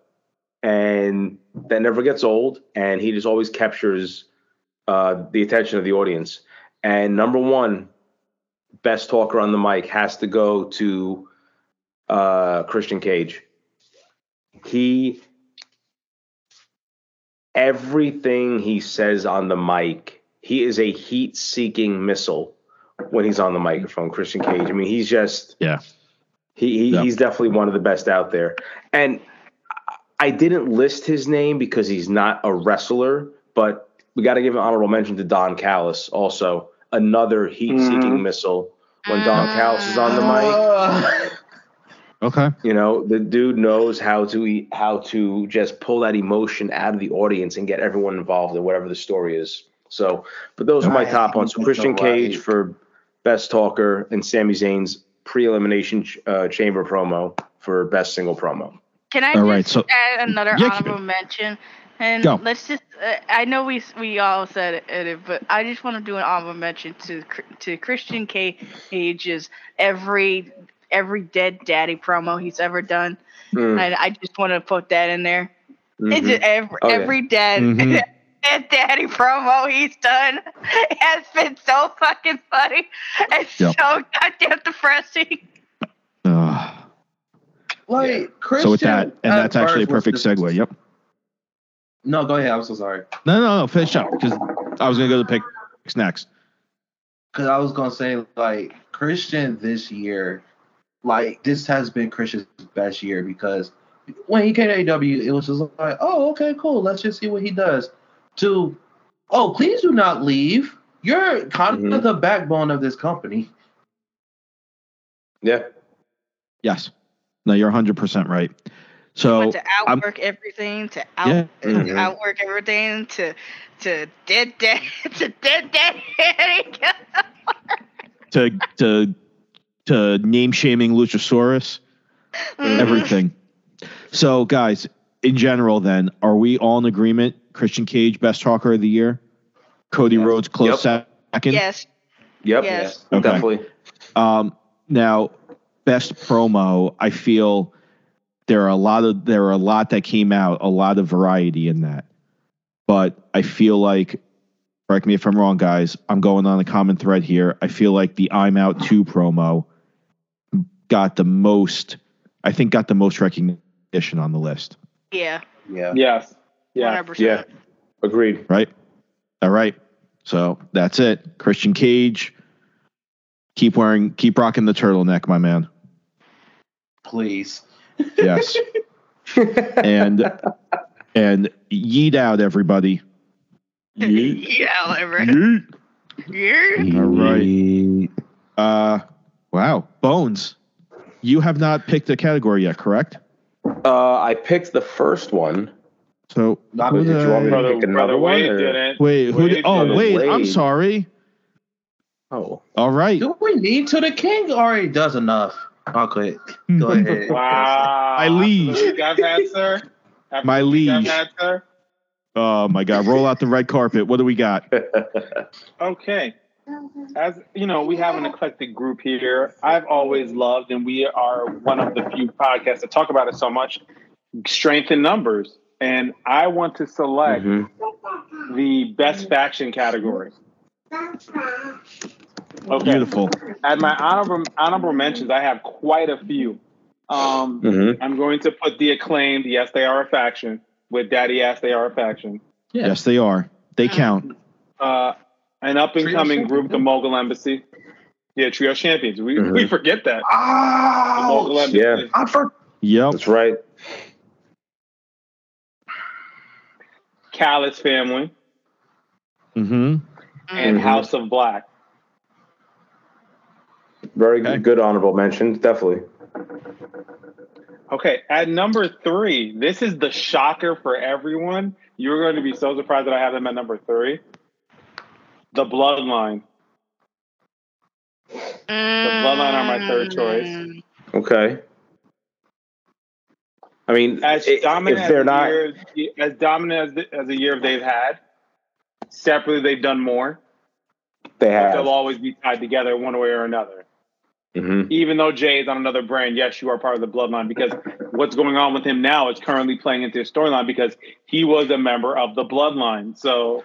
And that never gets old, and he just always captures uh, the attention of the audience. And number one, best talker on the mic has to go to uh, Christian Cage. He everything he says on the mic, he is a heat-seeking missile when he's on the microphone. Christian Cage. I mean, he's just Yeah. he, he Yeah. he's definitely one of the best out there. And I didn't list his name because he's not a wrestler, but we got to give an honorable mention to Don Callis, also another heat-seeking Mhm. missile. When Don Callis is on the mic, [LAUGHS] Okay. you know, the dude knows how to eat, how to just pull that emotion out of the audience and get everyone involved in whatever the story is. So, but those are my Right. top ones. So Christian Right. Cage for best talker and Sami Zayn's pre-elimination uh, chamber promo for best single promo. Can I All just right, so- add another Yeah, honorable mention? And Go. let's just, uh, I know we we all said it, it, but I just want to do an honorable mention to to Christian K. Cage's every every dead daddy promo he's ever done. Mm, And I just want to put that in there. It's mhm. just every, Oh, yeah. every dead, [LAUGHS] Mhm. dead daddy promo he's done [LAUGHS] has been so fucking funny and Yep. so goddamn depressing. Ugh. like Christian. so with that, and that's actually a perfect segue. Yep. No, go ahead. I'm so sorry. No, no, no. Finish up because I was gonna go to pick picks next. Because I was gonna say like Christian this year, like this has been Christian's best year because when he came to AW, it was just like, oh, okay, cool. Let's just see what he does. To, oh, please do not leave. You're kind Mhm. of the backbone of this company. Yeah. Yes. No, you're 100 percent right. So But to I'm- outwork everything, to out Yeah. to [LAUGHS] outwork everything, to to dead dead [LAUGHS] to dead dead. to to to name shaming Luchasaurus, Mm-hmm. everything. So guys, in general, then are we all in agreement? Christian Cage, best talker of the year. Cody Yes. Rhodes, close second. yes. Yep. Yes. Okay. Definitely. Um, now, best promo. I feel there are a lot of there are a lot that came out, a lot of variety in that. But I feel like, correct me if I'm wrong, guys. I'm going on a common thread here. I feel like the I'm Out Too promo got the most. I think got the most recognition on the list. Yeah. Yeah. Yes. Yeah. 100%. Yeah. Agreed. Right. All right. So that's it. Christian Cage. Keep wearing, keep rocking the turtleneck, my man. Please. Yes. [LAUGHS] and and yeet out everybody. yeah, every- Yeet. [LAUGHS] yeah. All right. Uh wow. Bones. You have not picked a category yet, correct? Uh, I picked the first one. So Not who did did you want me to pick another one, Wade or- wait, who Wade did, oh did it. wait, I'm sorry. Oh. All right. Do we need to? The king already does enough. I'll quit. Go [LAUGHS] ahead. Wow. My liege. After the week I've had, sir. After My the week I've had, sir. Oh my god, roll out the red carpet. What do we got? [LAUGHS] Okay. As you know, we have an eclectic group here. I've always loved, and we are one of the few podcasts that talk about it so much. Strength in numbers, and I want to select Mhm. the best faction category. Okay. Beautiful. At my honorable honorable mentions, I have quite a few. Um, Mhm. I'm going to put the acclaimed. Yes, they are a faction. With Daddy Ass, they are a faction. Yeah. Yes, they are. They count. Uh, An up and coming group, the. Mogul Embassy. Yeah, trio champions. We Mhm. we forget that. The Mogul Oh, Embassy. Yeah. I for, Yep. That's right. Callis family Mm-hmm. and Mhm. House of Black. Very Okay. good honorable mention. Definitely. Okay, at number three, this is the shocker for everyone. You're going to be so surprised that I have them at number three. The Bloodline. The Bloodline are my third choice. Mm. Okay. I mean, As dominant if they're as, not, the year, as dominant as, the, as a year they've had, separately they've done more. they have. they'll always be tied together one way or another. Mhm. Even though Jey is on another brand, yes, you are part of the bloodline because [LAUGHS] what's going on with him now is currently playing into his storyline because he was a member of the bloodline. So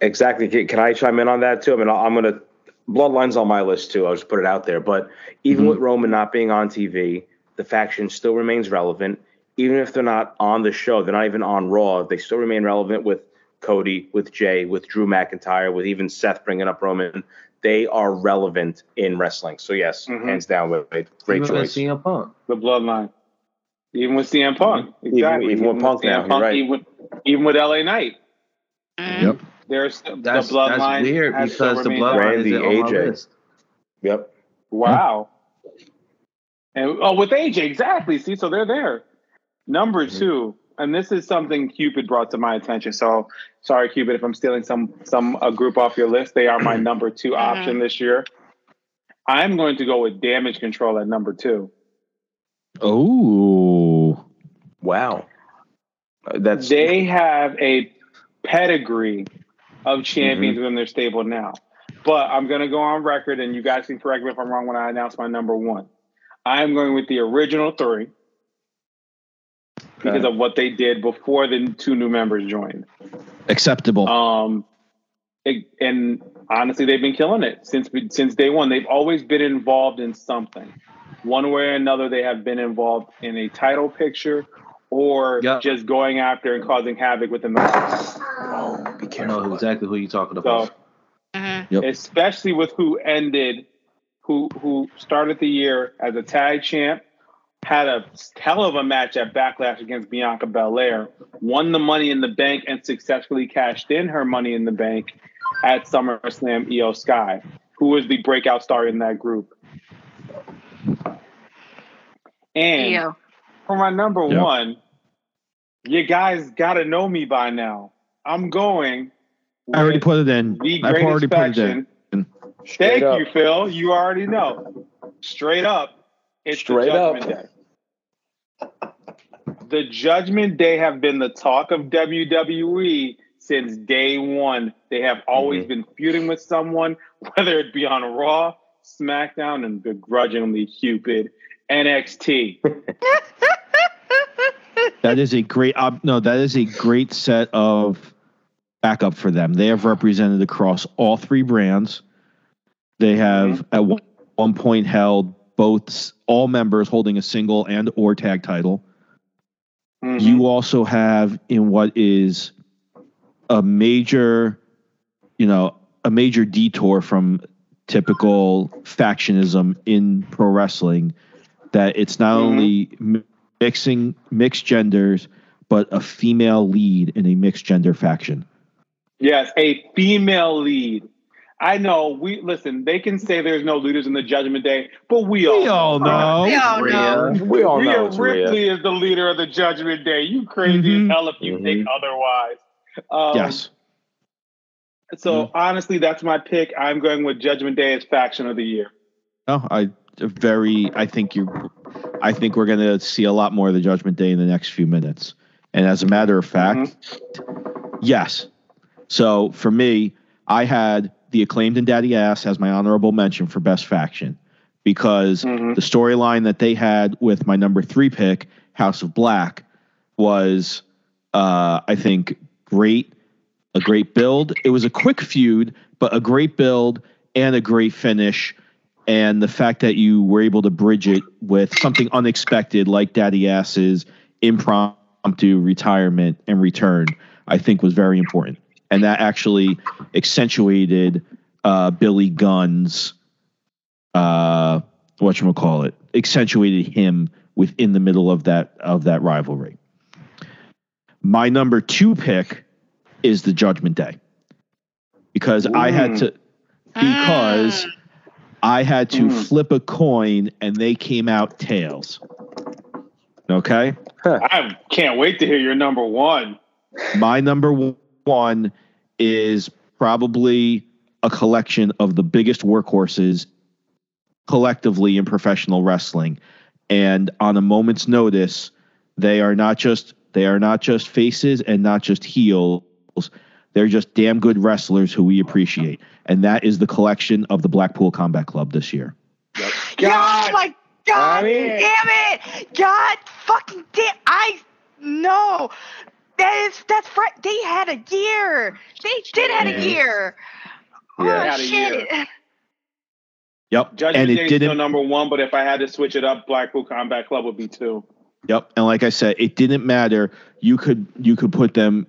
Exactly. Can, I chime in on that too? I mean, I'm going to. Bloodline's on my list too. I'll just put it out there. But even Mhm. with Roman not being on TV, the faction still remains relevant. Even if they're not on the show, they're not even on Raw. They still remain relevant with Cody, with Jey, with Drew McIntyre, with even Seth bringing up Roman. They are relevant in wrestling. So yes, Mhm. hands down, with great even choice. CM Punk. the bloodline, even with CM Punk, exactly. even with Punk now, you're right. even, with, even with LA Knight, Mm. Yep. there's That's, the bloodline. that's weird because the bloodline Randy, isn't on my AJ. list. Yep. Wow. And oh, with AJ, exactly. See, so they're there. Number Mhm. two, and this is something Cupid brought to my attention. So sorry, Cupid, if I'm stealing some some a group off your list. They are my [CLEARS THROAT] number two option this year. I'm going to go with Damage Control at number two. Oh. Wow. Uh, That's They have a pedigree of champions within their stable now. But I'm going to go on record, and you guys can correct me if I'm wrong when I announce my number one. I'm going with the original three because Okay. of what they did before the two new members joined. Acceptable. Um, it- and honestly, they've been killing it since since day one. They've always been involved in something, one way or another. They have been involved in a title picture or Yeah. just going after and causing havoc within the market. Oh, be I careful. know exactly who you're talking So, about. Mhm. Yep. especially with who ended, who who started the year as a tag champ, had a hell of a match at Backlash against Bianca Belair, won the Money in the Bank, and successfully cashed in her Money in the Bank at SummerSlam. Iyo Sky, who was the breakout star in that group, and Io. for my number Yep. one, you guys got to know me by now. I'm going. I already put it in. the I've greatest already put it in. Straight Thank up. you, Phil. You already know. Straight up, it's Straight the up. Judgment Day. The Judgment Day have been the talk of WWE since day one. They have always Mhm. been feuding with someone, [LAUGHS] whether it be on Raw, SmackDown, and begrudgingly Cupid, NXT. [LAUGHS] That is a great op- no, that is a great set of backup for them. They have represented across all three brands. They have at one, one point held both all members holding a single and or tag title. Mhm. You also have in what is a major, you know, a major detour from typical factionism in pro wrestling that it's not Mhm. only mi- mixing mixed genders but a female lead in a mixed gender faction. Yes, a female lead. I know. We listen. They can say there's no leaders in the Judgment Day, but we all We all know. We all know. We all know Rhea. Ripley is the leader of the Judgment Day. You crazy Mhm. as hell if you Mhm. think otherwise. Um, yes. So honestly, that's my pick. I'm going with Judgment Day as faction of the year. No, I very I think you I think we're going to see a lot more of the Judgment Day in the next few minutes. And as a matter of fact, yes. So for me, I had the acclaimed and Daddy Ass as my honorable mention for best faction because Mhm. the storyline that they had with my number three pick, House of Black, was uh, I think great, a great build. It was a quick feud, but a great build and a great finish. And the fact that you were able to bridge it with something unexpected like Daddy Ass's impromptu retirement and return, I think was very important. And that actually accentuated uh, Billy Gunn's uh, what you call it, accentuated him within the middle of that of that rivalry. My number two pick is the Judgment Day because I had to because I had to Mm. flip a coin and they came out tails. Okay. I can't wait to hear your number one. My number one is probably a collection of the biggest workhorses collectively in professional wrestling. And on a moment's notice, they are not just they are not just faces and not just heels. They're just damn good wrestlers who we appreciate. And that is the collection of the Blackpool Combat Club this year. God. my god! I mean- damn it! God fucking damn! I no. That is that's right. They had a year. They did have Yeah. a year. Yeah. Oh Had a shit! Yep. Judgment and Day it is still didn't number one, but if I had to switch it up, Blackpool Combat Club would be two. Yep. And like I said, it didn't matter. You could you could put them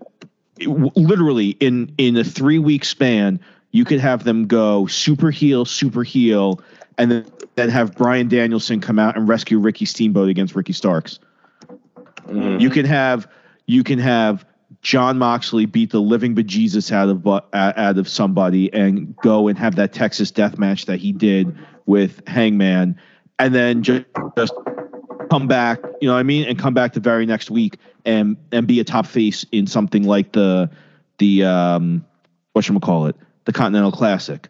w- literally in in a three week span. You could have them go super heel, super heel, and then then have Bryan Danielson come out and rescue Ricky Steamboat against Ricky Starks. Mhm. You can have you can have Jon Moxley beat the living bejesus out of bu- out of somebody and go and have that Texas death match that he did with Hangman, and then just just come back, you know what I mean, and come back the very next week and and be a top face in something like the the um what should we call it the Continental Classic.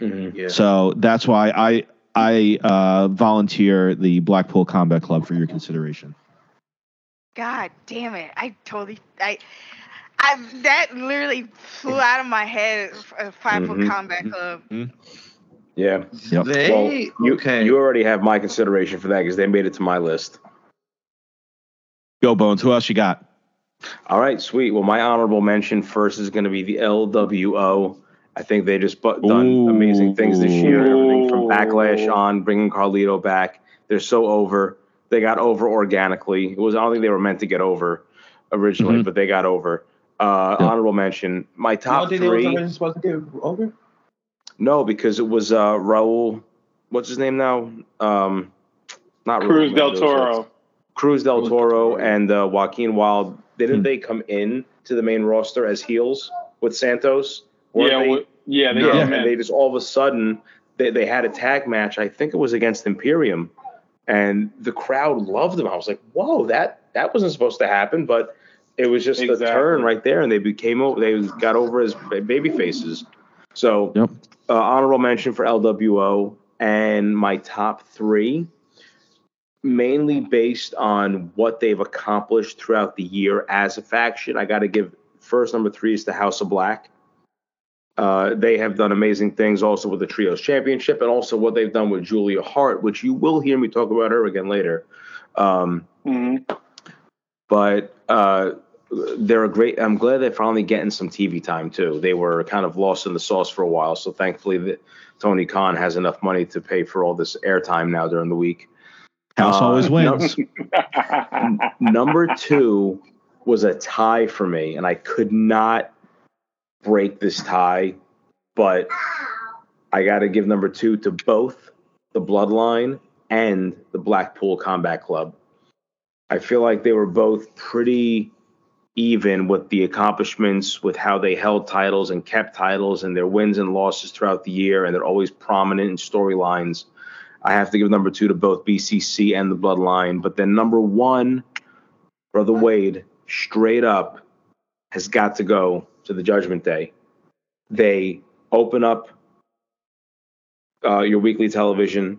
Mhm. Yeah. So that's why I I uh, volunteer the Blackpool Combat Club for your consideration. God damn it! I totally I. I that literally flew out of my head. uh, Five Foot Mhm. Combat Club. Yeah. Yep. They Well, you, okay. you already have my consideration for that because they made it to my list. Go Bones. Who else you got? All right, sweet. Well, my honorable mention first is going to be the LWO. I think they just bu- done Ooh. amazing things this year. Everything from Backlash on, bringing Carlito back. They're so over. They got over organically. It was I don't think they were meant to get over originally, Mhm. but they got over. Uh, Yeah. Honorable mention. My You don't top think they were three. supposed to get over? No, because it was uh, Raul. What's his name now? Um, not Raul Cruz Del Toro. Cruz del Toro and uh, Joaquin Wilde. Didn't Hmm. they come in to the main roster as heels with Santos? Weren't Yeah, they? well, yeah, they yeah, and they just all of a sudden they, they had a tag match. I think it was against Imperium, and the crowd loved them. I was like, "Whoa, that that wasn't supposed to happen," but it was just Exactly. a turn right there, and they became over. They got over as baby faces. So, Yep. uh, honorable mention for LWO and my top three, mainly based on what they've accomplished throughout the year as a faction. I got to give first number three is the House of Black. Uh, they have done amazing things also with the Trios Championship and also what they've done with Julia Hart, which you will hear me talk about her again later. Um, Mhm. but uh, they're a great. I'm glad they're finally getting some TV time too. They were kind of lost in the sauce for a while, so thankfully that Tony Khan has enough money to pay for all this airtime now during the week. House Uh, always wins. [LAUGHS] Number two was a tie for me, and I could not break this tie, but I got to give number two to both the Bloodline and the Blackpool Combat Club. I feel like they were both pretty even with the accomplishments, with how they held titles and kept titles and their wins and losses throughout the year, and they're always prominent in storylines. I have to give number two to both BCC and the Bloodline. But then number one, Brother Wade, straight up, has got to go to the Judgment Day. They open up uh, your weekly television.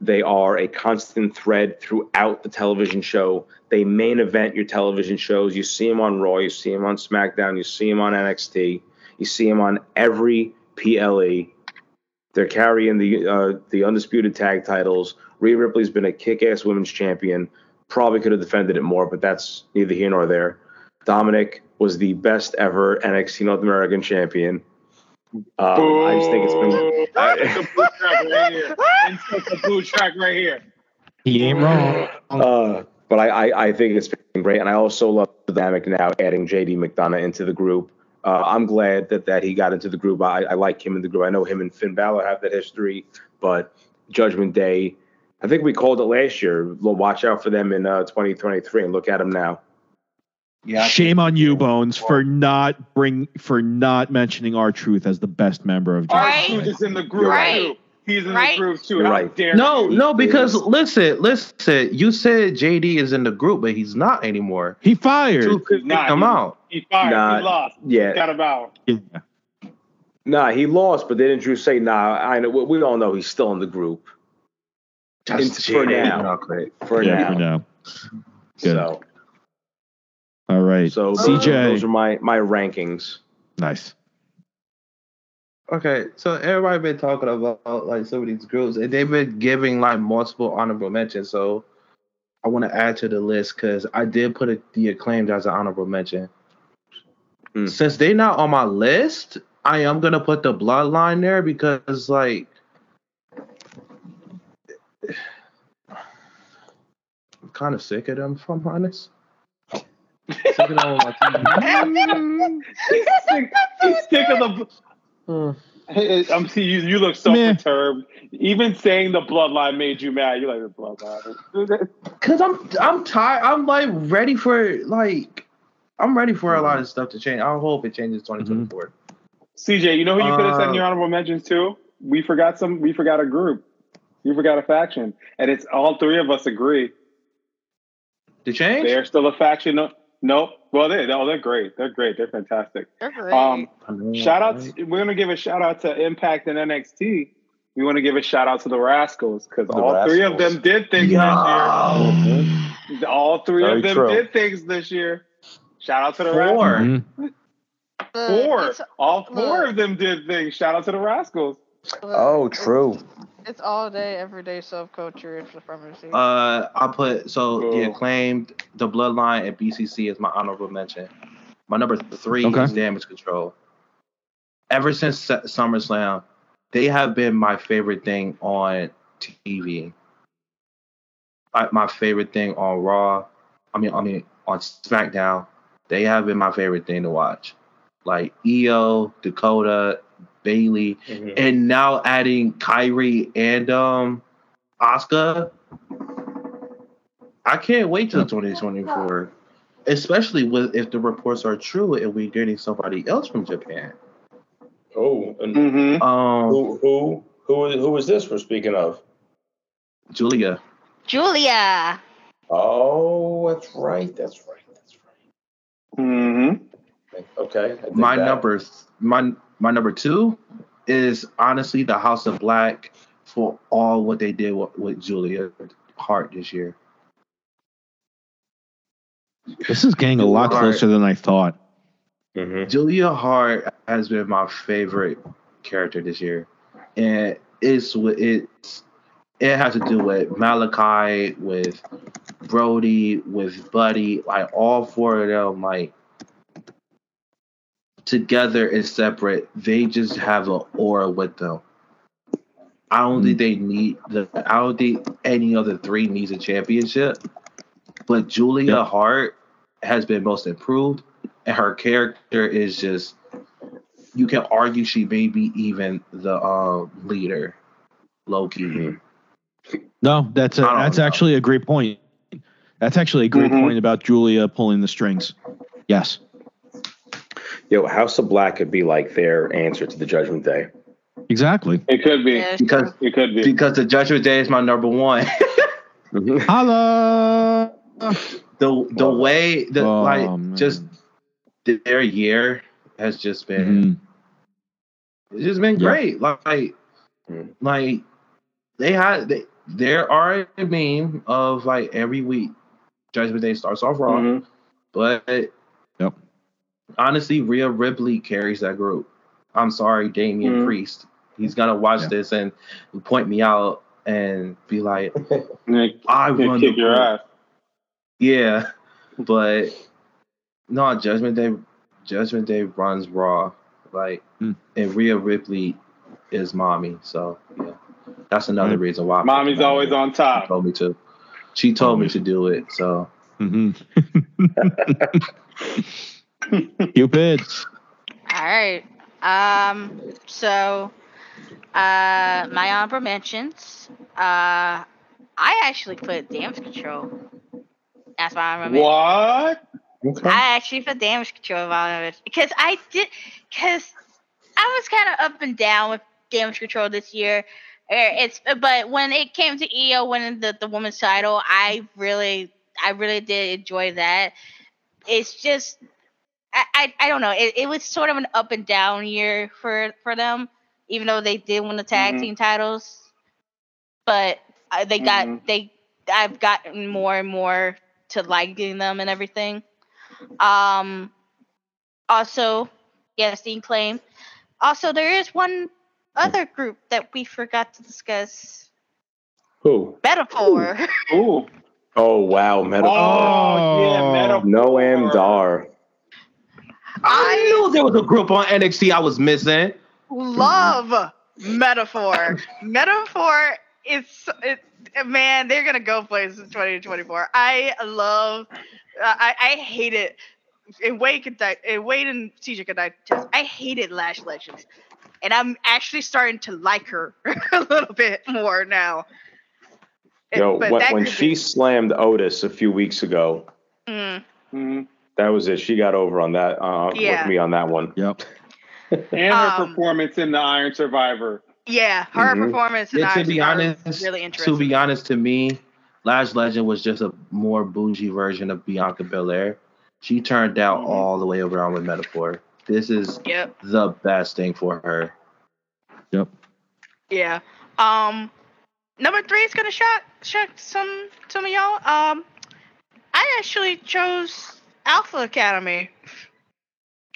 They are a constant thread throughout the television show. They main event your television shows. You see them on Raw, you see them on SmackDown, you see them on NXT, you see them on every PLE. They're carrying the uh, the undisputed tag titles. Rhea Ripley's been a kick-ass women's champion. Probably could have defended it more, but that's neither here nor there. Dominik was the best ever NXT North American champion. Um, I just think it's been. Insert [LAUGHS] the blue track right here. Insert the blue track right here. He ain't wrong. Uh, but I, I, I think it's been great, and I also love the dynamic now adding JD McDonagh into the group. uh, I'm glad that that he got into the group. I, I like him in the group. I know him and Finn Balor have that history, but Judgment Day, I think we called it last year. Well, watch out for them in uh, 2023, and look at them now. Yeah, Shame on you, Bones, for not bring for not mentioning R Truth as the best member of. Our Right. dude is in the group Right. too. He's in Right. the group too. You're right. dare No, you? no, because listen, listen. You said JD is in the group, but he's not anymore. He fired. Two could Nah, come he- out. He fired. Nah, he lost. yeah. Got him out. Yeah. Nah, he lost, but didn't you say nah? I know we we all know he's still in the group Just for now. Okay. for Yeah, now. for now. Good. So, All right. so CJ. those are my my rankings. nice. Okay, so everybody been talking about like some of these groups, and they've been giving like multiple honorable mentions. So I want to add to the list because I did put it, the acclaimed as an honorable mention. Hmm. Since they're not on my list, I am gonna put the bloodline there because like [SIGHS] I'm kind of sick of them, if I'm honest. Sick of them on my team. he's sick. He's sick of the. Hey, I'm see you. You look so Meh. perturbed. Even saying the bloodline made you mad. You're like the bloodline. Cause I'm I'm tired. I'm like ready for like I'm ready for a lot of stuff to change. I hope it changes 2024. CJ, you know who you could have said in Uh, your honorable mentions too? We forgot some. We forgot a group. You forgot a faction, and it's all three of us agree To change? they're still a faction. No, nope. Well, they no, they're great. They're great. They're fantastic. They're great. Um, I know, shout out. To, we're gonna give a shout out to Impact and NXT. We want to give a shout out to the Rascals because The all three of them did things Yo. this year. All three Very of them true. did things this year. Shout out to the Four. Rascals. Mhm. Four. All four look. of them did things. Shout out to the Rascals. Oh, it's- true. It's all day, everyday subculture in supremacy. Uh, I put so the Cool. acclaimed, the bloodline, and BCC is my honorable mention. My number three Okay. is Damage Control. Ever since Su- SummerSlam, they have been my favorite thing on TV. I, my favorite thing on Raw. I mean, I mean on SmackDown. They have been my favorite thing to watch. Like Iyo, Dakota, Bayley, and now adding Kairi and um Asuka. I can't wait till 2024, especially with if the reports are true and we're getting somebody else from Japan. Oh, and Mm-hmm. Um, who who who who is this we're speaking of? Julia. Julia. Oh, that's right. That's right. That's right. Mm-hmm. right. Okay. I My that. number, th- my my number two is honestly the House of Black for all what they did with, with Julia Hart this year. This is getting a lot Alright. closer than I thought. Mhm. Julia Hart has been my favorite character this year, and it's with it's it has to do with Malakai, with Brody, with Buddy, like all four of them, like together and separate. They just have an aura with them. I don't think they need the. I don't think any other three needs a championship, but Julia Yeah. Hart has been most improved and her character is just you can argue she may be even the um leader low key Mhm. No, that's a, I don't that's know. actually a great point. That's actually a great Mhm. point about Julia pulling the strings. Yes. Yo, House of Black could be like their answer to the Judgment Day. Exactly. It could be. Yeah, because It could be. because the judgment day is my number one [LAUGHS] Holla. the the Love it. way that Oh, like man. just their year has just been Mhm. it's just been Yeah. great like Mm. like they had they there are a meme of like every week judgment day starts off wrong Mhm. But Yep. Honestly, Rhea Ripley carries that group. I'm sorry, Damian Mhm. Priest. He's gonna watch Yeah. this and point me out and be like, [LAUGHS] I Nick run the kick your ass. Yeah, [LAUGHS] but no, Judgment Day. Judgment Day runs Raw, like, Mm. and Rhea Ripley is mommy. So yeah, that's another Mm. reason why. Mommy's always there. on She top. told me to. She told me to do it. So Mhm. [LAUGHS] Cupid. All right. Um. So, uh, my honorable mentions. Uh, I actually put damage control. That's my honorable mention. What? Okay. I actually put damage control on it because I did because I was kind of up and down with damage control this year. Eh, It's but when it came to Iyo winning the, the women's title, I really I really did enjoy that. It's just I I, I don't know. It, it was sort of an up and down year for for them, even though they did win the tag Mhm. team titles. But uh, they got Mhm. they I've gotten more and more to liking them and everything. Um, also, yes, Dean claim. Also, there is one other group that we forgot to discuss. Who? Meta-Four. Ooh. [LAUGHS] Oh wow, Meta-Four. Oh, yeah, Meta-Four. Noam Dar. I knew there was a group on NXT I was missing. love Meta-Four. Meta-Four is it, man, they're gonna go places in 2024. I love. Uh, I I hate it. And Wade could die, and Wade and CJ could die test. I hated Lash Legends, and I'm actually starting to like her [LAUGHS] a little bit more now. Yo, But when, when she be- slammed Otis a few weeks ago, Mm, Mhm. That was it. She got over on that uh, Yeah. with me on that one. Yep. And her Um, performance in the Iron Survivor. yeah, her Mhm. performance in Yeah, to be Survivor honest, was really interesting. to be honest, to me, Lash Legend was just a more bougie version of Bianca Belair. She turned out Mhm. all the way around with Meta-Four. This is Yep. the best thing for her. Yep. Yeah. Um, number three is gonna shock shock some some of y'all. Um, I actually chose Alpha Academy.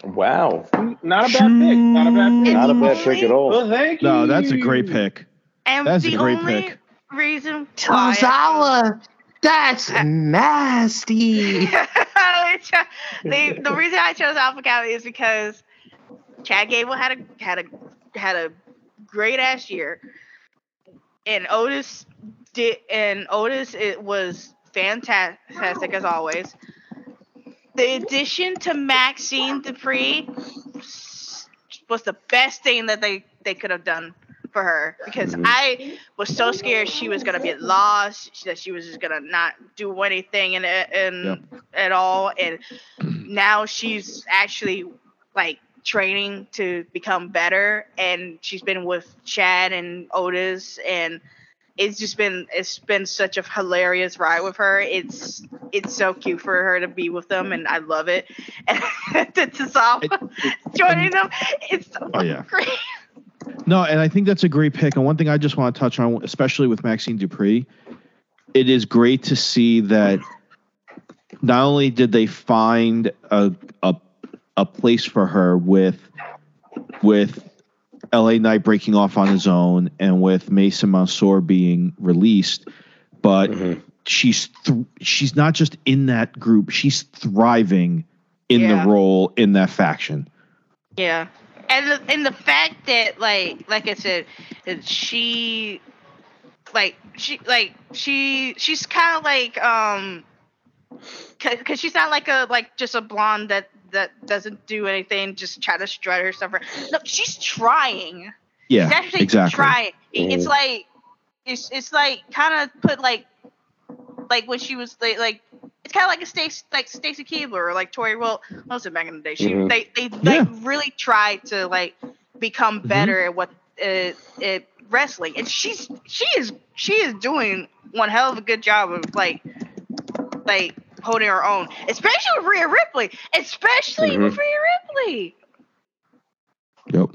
Wow, Not a bad pick. Not a bad pick. not a bad pick at all. Well, thank you. No, that's a great pick. And That's a the great only pick. reason why I that's [LAUGHS] nasty. [LAUGHS] the the reason I chose Alpha Academy is because Chad Gable had a had a had a great ass year, and Otis did and Otis it was fantastic as always. The addition to Maxxine Dupri was the best thing that they they could have done for her because Mhm. I was so scared she was gonna get lost, that she was just gonna not do anything in in Yep. at all, and now she's actually like training to become better, and she's been with Chad and Otis, and it's just been it's been such a hilarious ride with her. It's it's so cute for her to be with them, and I love it. [LAUGHS] [LAUGHS] And to joining them, it's so Oh, yeah. great. No, and I think that's a great pick. And one thing I just want to touch on, especially with Maxxine Dupri, it is great to see that not only did they find a a, a place for her with with LA Knight breaking off on his own and with Mace and Mansoor being released, but Mhm. she's th- she's not just in that group; she's thriving in Yeah. the role in that faction. Yeah, and the, and the fact that like like I said, she like she like she she's kind of like um because she's not like a like just a blonde that that doesn't do anything just try to strut her stuff no she's trying Yeah, she's actually exactly. trying It- it's Mhm. like it's it's like kind of put like like when she was like like it's kind of like a Stacy like Stacy Keibler or like Torrie Wil Wilson back in the day. She Mhm. they they Yeah. really tried to like become Mhm. better at what uh, at wrestling, and she's she is she is doing one hell of a good job of like like holding her own, especially with Rhea Ripley, especially with Mhm. Rhea Ripley. Yep.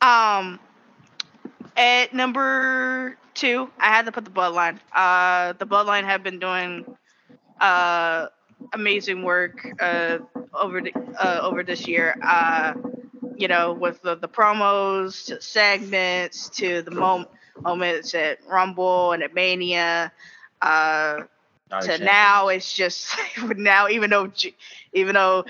Um, at number two, I had to put the Bloodline. Uh, the Bloodline have been doing uh amazing work uh over the, uh over this year. Uh, you know, with the, the promos to segments to the mom- moments at Rumble and at Mania. Uh, to now it's just [LAUGHS] now even though G- even though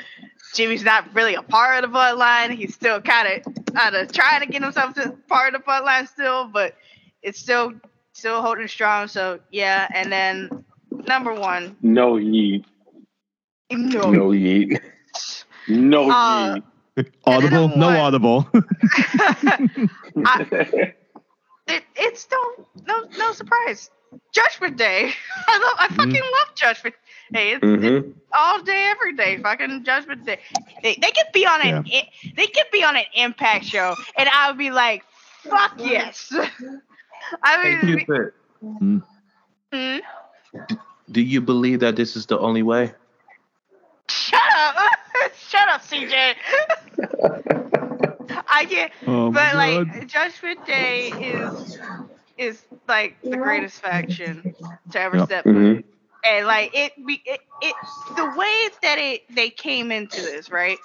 Jimmy's not really a part of the bloodline, he's still kind of kind of trying to get himself to part of the bloodline still, but it's still still holding strong. So yeah, and then number one, No yeet. no, No yeet. [LAUGHS] No Uh, yeet. Audible? No what? audible. [LAUGHS] I, it, it's no no no surprise. Judgment Day. [LAUGHS] I love I fucking love Judgment Day. It's, Mm-hmm. it's all day, every day. Fucking Judgment Day. They, they could be on an i- they could be on an Impact show, and I would be like, fuck yes. [LAUGHS] I mean, Cupid, hmm? do you believe that this is the only way? shut up, [LAUGHS] shut up, CJ. I can't. Oh, but like God. Judgment Day is is like the greatest faction to ever Yep. step Mhm. And like it, it, it, the way that it they came into this, right?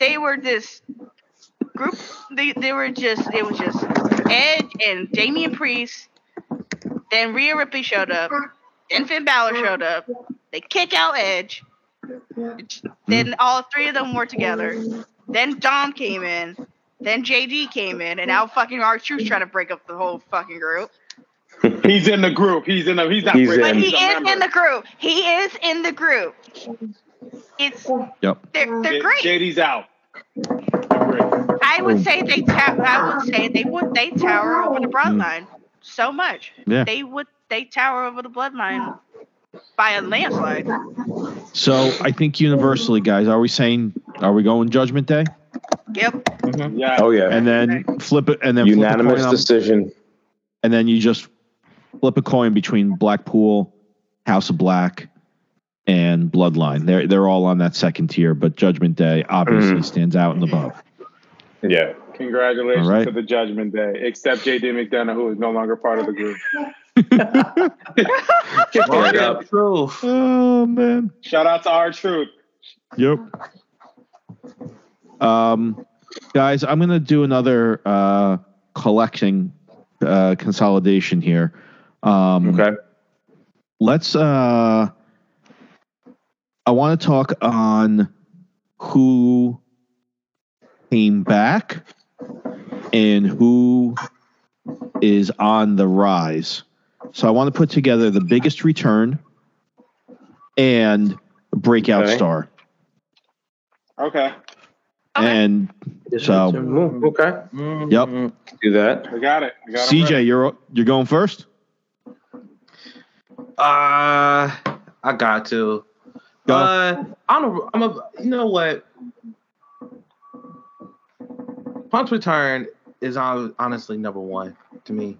They were this group. They they were just it was just Edge and Damian Priest. Then Rhea Ripley showed up. Then Finn Balor showed up. They kick out Edge. Then all three of them were together. Then Dom came in. Then JD came in, and now fucking R Truth trying to break up the whole fucking group. [LAUGHS] He's in the group. He's in the. He's not. He's breaking, But he is member. in the group. He is in the group. It's Yep. they're they're J- great. JD's out. I would say they ta- I would say they would they tower over the mm-hmm. bloodline so much. Yeah. They would they tower over the bloodline by a landslide. So I think universally, guys, are we saying are we going Judgment Day? Yep. Yeah. Oh yeah. And then flip it, and then flip a Unanimous coin on- decision. and then you just flip a coin between Blackpool, House of Black, and Bloodline. They're they're all on that second tier, but Judgment Day obviously Mhm. stands out in the above. Yeah. Congratulations All right. to the Judgment Day, except JD McDonagh, who is no longer part of the group. [LAUGHS] Word up. [LAUGHS] Truth. Oh man. Shout out to R Truth. Yep. Um, guys, I'm gonna do another uh, collecting uh, consolidation here. Um, Okay. let's uh i want to talk on who came back and who is on the rise so i want to put together the biggest return and breakout Okay. star Okay, and So- okay. Yep. Do that. we got it. We got 'em cj ready. you're you're going first Uh, I got to. Go. Uh, I'm a, I'm a, you know what? Punch return is hon- honestly number one to me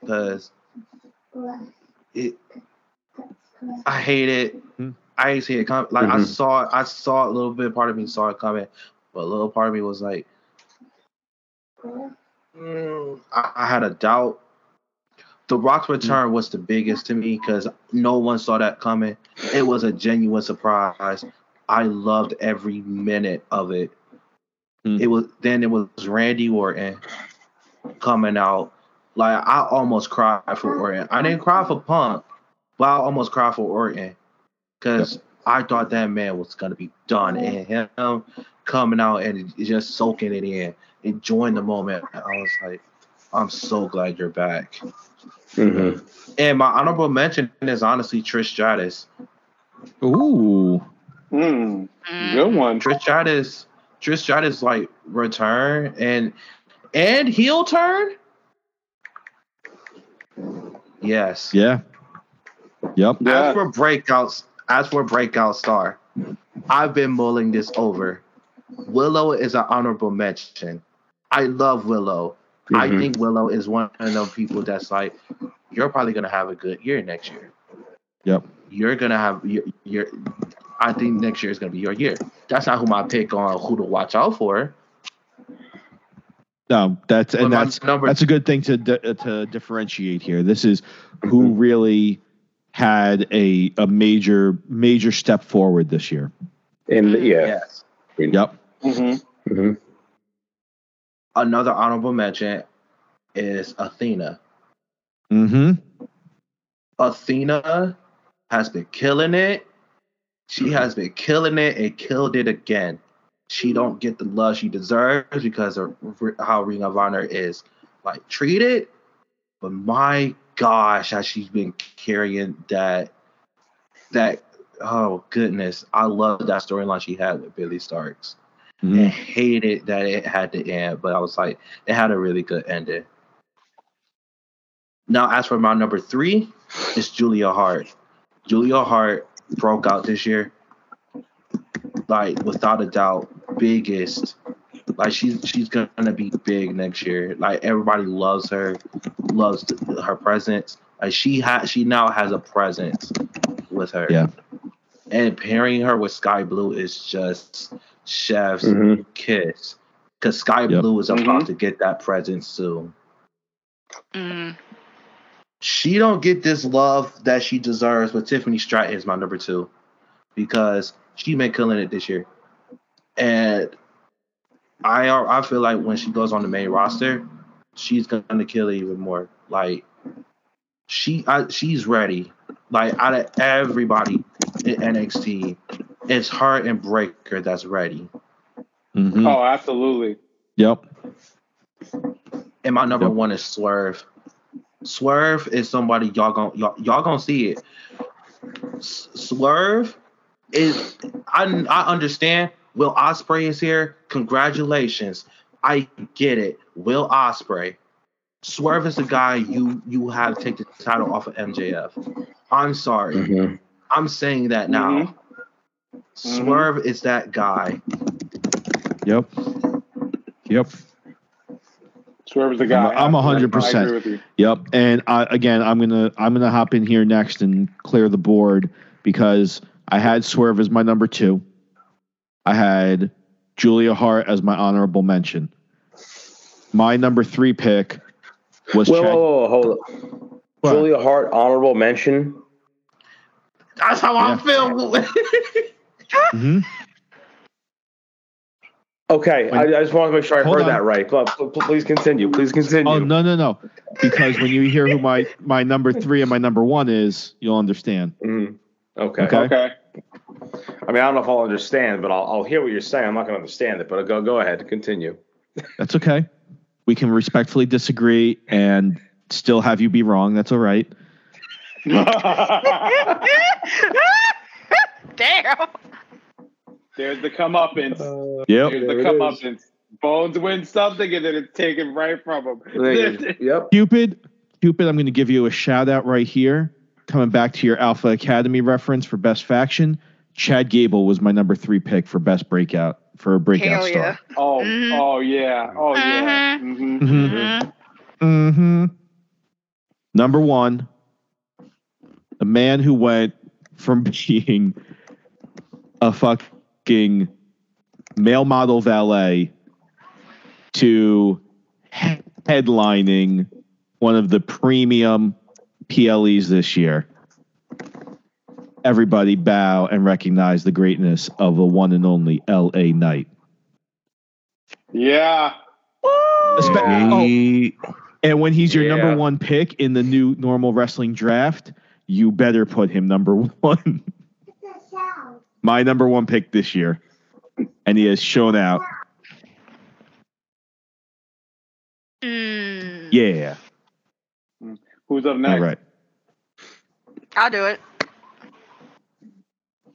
because it. I hate it. Hmm. I hate to see it come. Like I Mhm. saw, I saw a little bit. Part of me saw it coming, but a little part of me was like, mm, I, I had a doubt. The Rock's return was the biggest to me because no one saw that coming. It was a genuine surprise. I loved every minute of it. Hmm. It was then it was Randy Orton coming out. Like I almost cried for Orton. I didn't cry for Punk, but I almost cried for Orton because I thought that man was gonna be done, and him coming out and just soaking it in, enjoying the moment. I was like, I'm so glad you're back. Mm-hmm. And my honorable mention is honestly Trish Stratus. ooh Mm, Mm. good one. Trish Stratus, Trish Stratus like return and and heel turn. Yes. yeah yep Yeah. As for breakouts, as for breakout star, I've been mulling this over. Willow is an honorable mention. I love Willow. I Mhm. think Willow is one of those people that's like, you're probably gonna have a good year next year. Yep. You're gonna have your, your I think next year is gonna be your year. That's not who my pick on who to watch out for. no that's and that's number That's a good thing to to differentiate here. This is who really had a a major major step forward this year. In the, yeah. yes. Yep. Mm-hmm. hmm Another honorable mention is Athena. Mm-hmm. Athena has been killing it. She has been killing it and killed it again. She don't get the love she deserves because of how Ring of Honor is like treated. But my gosh, has she's been carrying that? That oh goodness, I love that storyline she had with Billie Starkz. and Mhm. hated that it had to end, but I was like, it had a really good ending. Now, as for my number three, it's Julia Hart. Julia Hart broke out this year, like without a doubt, biggest. Like she's she's gonna be big next year. Like everybody loves her, loves th- her presence. Like she has she now has a presence with her. Yeah. And pairing her with Skye Blue is just chef's Mhm. kiss. Cause Sky Yep. Blue is about Mhm. to get that presence soon. Mm. She don't get this love that she deserves, but Tiffany Stratton is my number two because she been killing it this year. And I I feel like when she goes on the main roster, she's gonna kill it even more. Like she I, she's ready. Like out of everybody in NXT, it's her and Breakker that's ready. Mhm. Oh, absolutely. Yep. And my number Yep. one is Swerve. Swerve is somebody y'all gon' y'all, y'all gonna see it. S- Swerve is I I understand. Will Ospreay is here. Congratulations. I get it. Will Ospreay. Swerve is the guy you you have to take the title off of MJF. I'm sorry. Mhm. I'm saying that now. Swerve is that guy. Yep. Yep. Swerve is the guy. I'm a hundred percent. Yep. And I, again, I'm gonna I'm gonna hop in here next and clear the board because I had Swerve as my number two. I had Julia Hart as my honorable mention. My number three pick was Whoa, Chad. whoa, whoa, hold up. What? Julia Hart, honorable mention. That's how Yeah. I feel. [LAUGHS] Mhm. Okay, I, I just want to make sure I heard on. that right. But pl- pl- please continue. Please continue. Oh no no no! Because when you hear who my my number three and my number one is, you'll understand. Mhm. Okay. Okay. Okay. I mean, I don't know if I'll understand, but I'll, I'll hear what you're saying. I'm not going to understand it, but go go ahead. And continue. That's okay. We can respectfully disagree and still have you be wrong. That's all right. [LAUGHS] Damn. There's the comeuppance. Uh, yep. There's the it comeuppance. Bones wins something and then it's taken right from him. [LAUGHS] yep. Cupid, Cupid, I'm going to give you a shout out right here. Coming back to your Alpha Academy reference for best faction, Chad Gable was my number three pick for best breakout for a breakout Hell star. yeah. Oh, Mhm. oh yeah. Oh yeah. hmm Mhm. Mhm. Mm-hmm. Number one, the man who went from [LAUGHS] being a fucking male model valet to headlining one of the premium PLEs this year. Everybody bow and recognize the greatness of the one and only LA Knight. Yeah. Espe- Yeah. oh, And when he's your Yeah. number one pick in the new normal wrestling draft, you better put him number one. [LAUGHS] My number one pick this year. And he has shown out. Mm. Yeah. Who's up next? All right. I'll do it.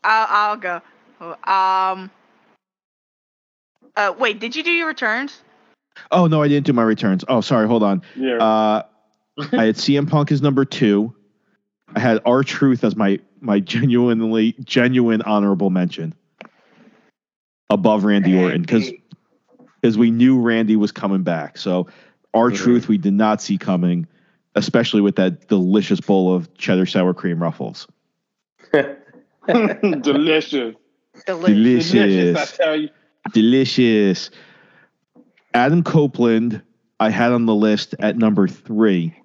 I'll I'll go. Um. Uh, wait, did you do your returns? Oh no, I didn't do my returns. Oh, sorry. Hold on. Yeah. Uh, [LAUGHS] I had CM Punk as number two. I had R Truth as my my genuinely genuine honorable mention above Randy Orton because because we knew Randy was coming back. So our Mhm. truth we did not see coming, especially with that delicious bowl of cheddar sour cream ruffles. [LAUGHS] Delicious. Delicious. Delicious, I tell you. Delicious. Adam Copeland, I had on the list at number three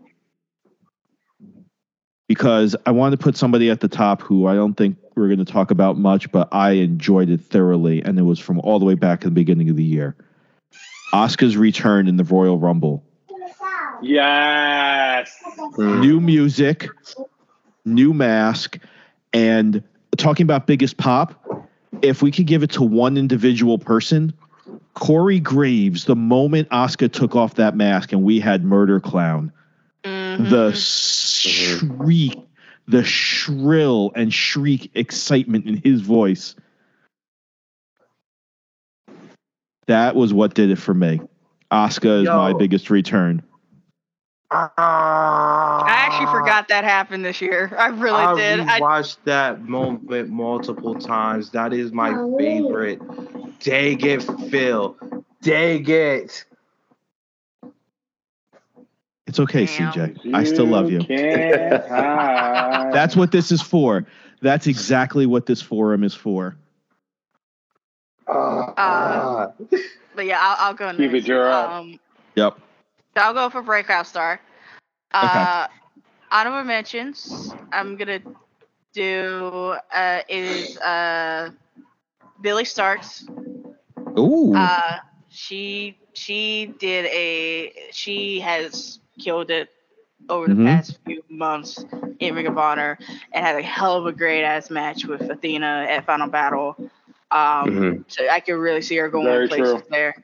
because I wanted to put somebody at the top who I don't think we're going to talk about much, but I enjoyed it thoroughly, and it was from all the way back in the beginning of the year. Oscar's return in the Royal Rumble. Yes. New music, new mask, and talking about biggest pop. If we could give it to one individual person, Corey Graves, the moment Oscar took off that mask and we had Murder Clown, Mhm. the shriek, the shrill and shriek excitement in his voice. That was what did it for me. Asuka is Yo. my biggest return. Ah, I actually forgot that happened this year. I really I did. I, watched that moment multiple times. That is my favorite. Dang it, Phil. Dang it. It's okay, Damn. CJ. I still love you. [LAUGHS] That's what this is for. That's exactly what this forum is for. Ah. but yeah, I'll, I'll go next. Keep it, Gerard. Um, Yep. So I'll go for Breakout Star. Uh, honorable mentions. I'm gonna do uh, is uh, Billie Starkz. Ooh. Uh, she she did a she has killed it over the Mhm. past few months in Ring of Honor and had a hell of a great ass match with Athena at Final Battle. Um, Mhm. so I could really see her going Very places true. there.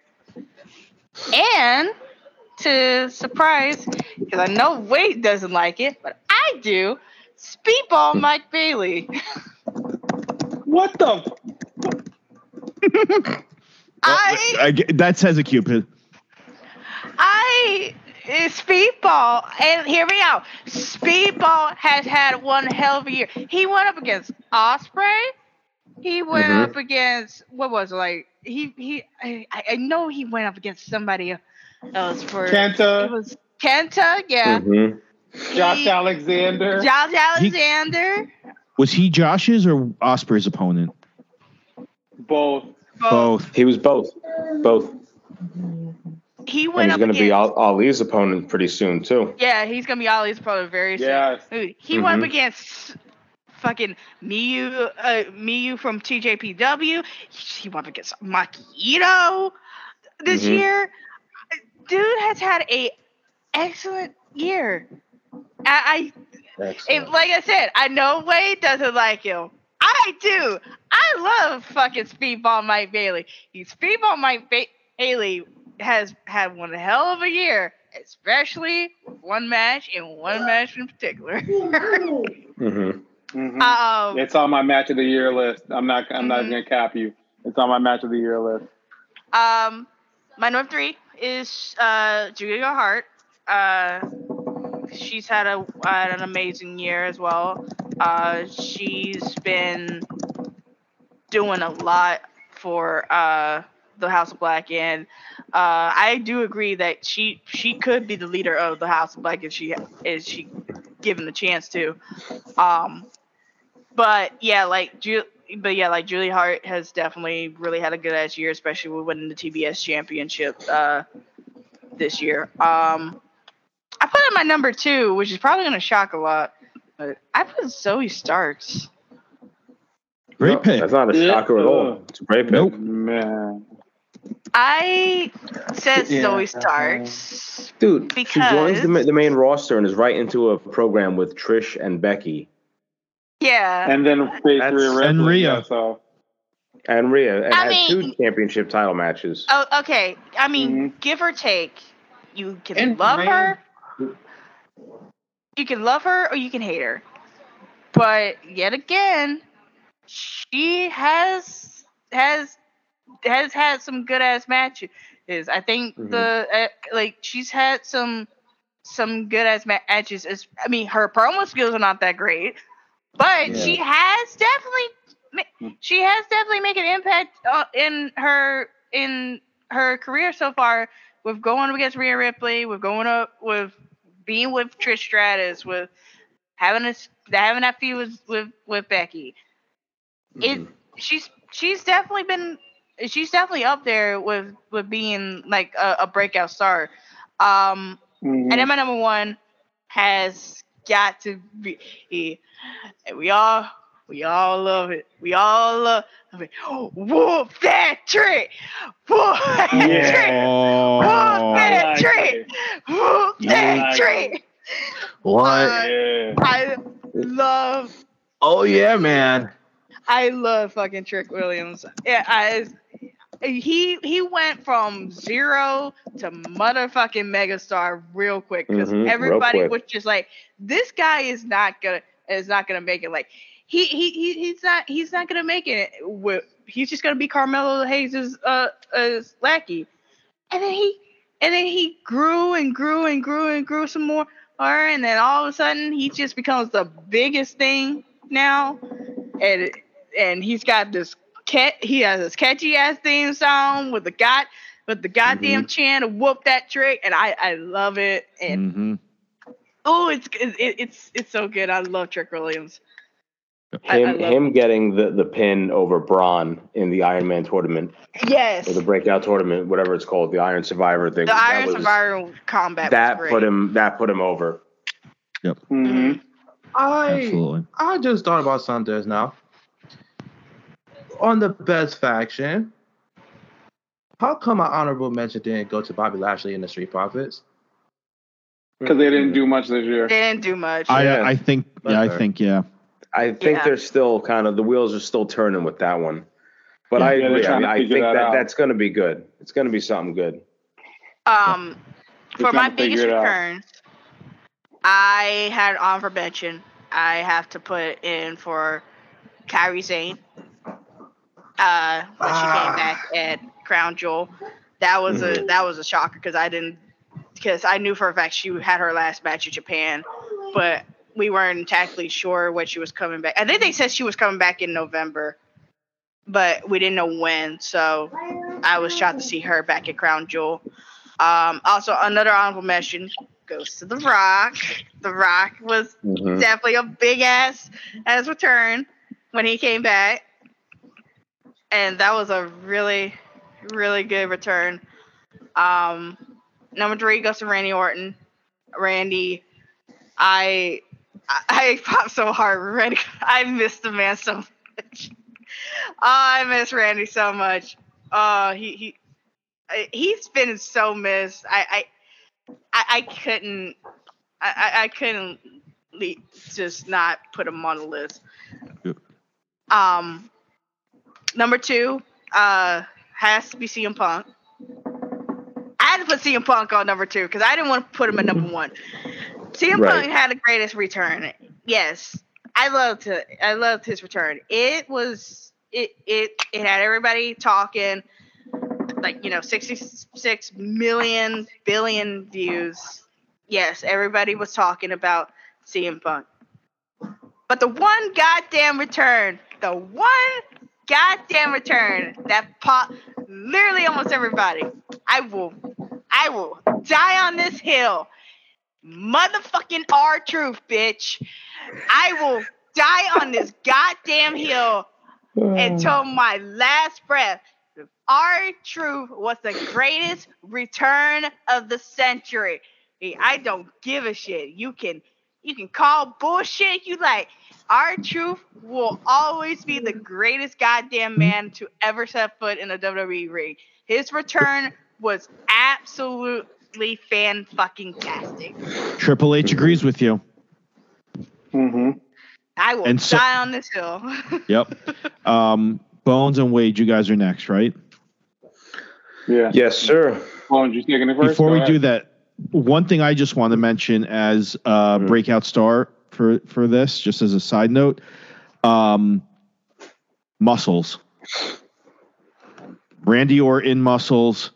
And to surprise, because I know Wade doesn't like it, but I do. Speedball Mike Bailey. What the? [LAUGHS] I I that says a cupid. I eh, Speedball, and hear me out. Speedball has had one hell of a year. He went up against Ospreay. He went Mhm. up against what was it, like he he. I, I know he went up against somebody else for it Kenta, was Kenta, yeah. Mhm. Josh He- Alexander. Josh Alexander. Was he Josh's or Ospreay's opponent? both. Both. He was both. Both. He And went he's going to be Al- Ali's opponent pretty soon, too. Yeah, he's gonna be Ali's probably very soon. Yes. Dude, he went up Mhm. against fucking Miyu, uh, Miyu from TJPW. He went up against Maki Itoh this Mhm. year. Dude has had a excellent year. I, I and like I said, I know Wade doesn't like him. I do. I love fucking Speedball Mike Bailey. He Speedball Mike ba- Bailey has had one hell of a year, especially one match and one match in particular. [LAUGHS] hmm Mhm. um, It's on my match of the year list. I'm not. I'm not Mhm. gonna cap you. It's on my match of the year list. um, my number three is uh, Julia Hart. Uh, she's had a had an amazing year as well. Uh, she's been doing a lot for uh, the House of Black, and uh, I do agree that she she could be the leader of the House of Black if she is she given the chance to. Um, but yeah, like Ju- but yeah, like Julie Hart has definitely really had a good ass year, especially with winning the TBS championship uh, this year. Um, I put in my number two, which is probably gonna shock a lot, but I put Zoey Starks. Great pick. That's not a Yeah. shocker at all. It's a great pick. Nope. Man. I said Yeah. Zoey Starks. Dude, she joins the, the main roster and is right into a program with Trish and Becky Yeah. And then face That's- Rhea Ripley. And Rhea. yeah, So and Rhea and I had mean- two championship title matches. Oh, okay. I mean, Mhm. give or take, you can And love Rhea- her. You can love her or you can hate her. But yet again, she has has has had some good ass matches. I think Mhm. the uh, like she's had some some good ass matches. It's- I mean, her promo skills are not that great, but Yeah. she has definitely she has definitely made an impact uh, in her in her career so far with going up against Rhea Ripley, with going up with being with Trish Stratus, with having a having that feud with with, with Becky. It Mhm. she's she's definitely been she's definitely up there with with being like a, a breakout star. Um, mhm. and then my number one has got to be, and we all, we all love it. We all love it. [GASPS] Whoop that trick! Whoop that Yeah. trick! Oh. Whoop that like trick! it. Whoop that like trick! What? Uh, yeah. I love, oh yeah, man. I love fucking Trick Williams. Yeah, I. He he went from zero to motherfucking megastar real quick because Mhm, everybody quick. was just like, this guy is not gonna is not gonna make it. Like he he, he he's not he's not gonna make it with he's just gonna be Carmelo Hayes's uh, uh lackey, and then he and then he grew and grew and grew and grew some more, and then all of a sudden he just becomes the biggest thing now, and and he's got this cat. He has this catchy ass theme song with the got with the goddamn mm-hmm. chant to whoop that trick, and I I love it. And mm-hmm. oh, it's it, it's it's so good. I love Trick Williams. Him, I, I him getting the, the pin over Bron in the Iron Man tournament. Yes. Or the breakout tournament, whatever it's called, the Iron Survivor thing. The Iron was, Survivor combat. That put him. That put him over. Yep. Mm-hmm. I Absolutely. I just thought about something now. On the best faction, how come my honorable mention didn't go to Bobby Lashley and the Street Profits? Because they didn't do much this year. They didn't do much. I yeah. I think yeah I think yeah. I think yeah. they're still kind of the wheels are still turning with that one. But yeah, I agree. I, mean, I think that, that that's going to be good. It's going to be something good. Um, for my biggest returns, I had honorable mention. I have to put in for Kairi Sane. Uh, when ah. she came ah. back at Crown Jewel, that was mm-hmm. a that was a shocker because I didn't because I knew for a fact she had her last match in Japan, but we weren't exactly sure when she was coming back. I think they said she was coming back in November, but we didn't know when. So I was shocked to see her back at Crown Jewel. Um, also, another honorable mention goes to The Rock. The Rock was mm-hmm. definitely a big ass as return when he came back, and that was a really, really good return. Um, number three goes to Randy Orton. Randy, I I [LAUGHS] popped so hard. Randy, I missed the man so much. [LAUGHS] Oh, I miss Randy so much. Oh, he he he's been so missed. I I I, couldn't I I couldn't just not put him on the list. Um, number two uh has to be CM Punk. I had to put CM Punk on number two because I didn't want to put him at number one. CM right. Punk had the greatest return. Yes, I loved it. I loved his return. It was it it it had everybody talking, like you know, sixty six million billion views. Yes, everybody was talking about CM Punk. But the one goddamn return, the one goddamn return that pop literally almost everybody. I will I will die on this hill motherfucking R-Truth, bitch. I will die on this goddamn hill until [SIGHS] my last breath. R-Truth was the greatest return of the century. I don't give a shit. You can you can call bullshit you like. R-Truth will always be the greatest goddamn man to ever set foot in a WWE ring. His return was absolutely fan fucking tastic. Triple H agrees with you. Mm-hmm. I will and so, die on this hill. [LAUGHS] yep. Um, Bones and Wade, you guys are next, right? Yeah. Yes, sir. Bones, you taking it first? Before Go we ahead. do that, one thing I just want to mention as a mm-hmm. breakout star for for this, just as a side note, um, muscles. Randy Orton muscles.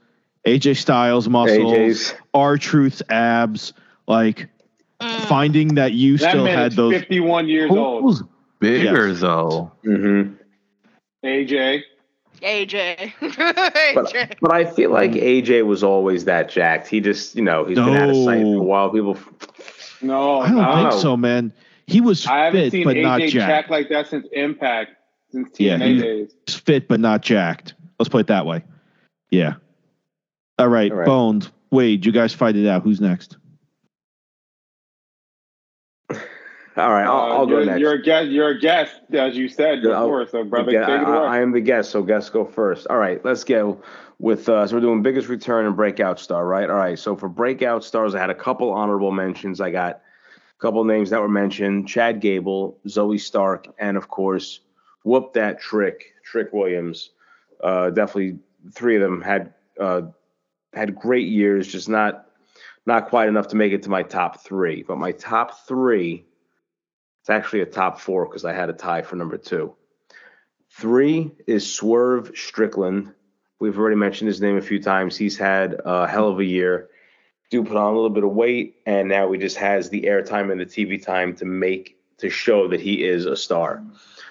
AJ Styles muscles, R-Truth's abs, like mm. finding that you that still had those 51 years old. Bigger yes. though. Mm-hmm. AJ. AJ. [LAUGHS] but, but, I feel like AJ was always that jacked. He just, you know, he's no. been out of sight for a while. People. No, I don't think know. so, man. He was I haven't fit, seen but AJ not jacked. jacked like that since Impact, since TNA yeah, days. Fit, but not jacked. Let's put it that way. Yeah. All right, All right. Bones, Wade, you guys fight it out. Who's next? All right, I'll, I'll go next. You're a guest. You're a guest, as you said before. So, brother, take it away. I, I, am the guest, so guests go first. All right, let's go with. Uh, so we're doing biggest return and breakout star, right? All right. So for breakout stars, I had a couple honorable mentions. I got a couple names that were mentioned: Chad Gable, Zoey Stark, and of course, whoop that trick, Trick Williams. Uh, definitely, three of them had uh, had great years, just not not quite enough to make it to my top three. But my top three, it's actually a top four because I had a tie for number two. Three is Swerve Strickland. We've already mentioned his name a few times. He's had a hell of a year. Do put on a little bit of weight, and now he just has the airtime and the TV time to make to show that he is a star.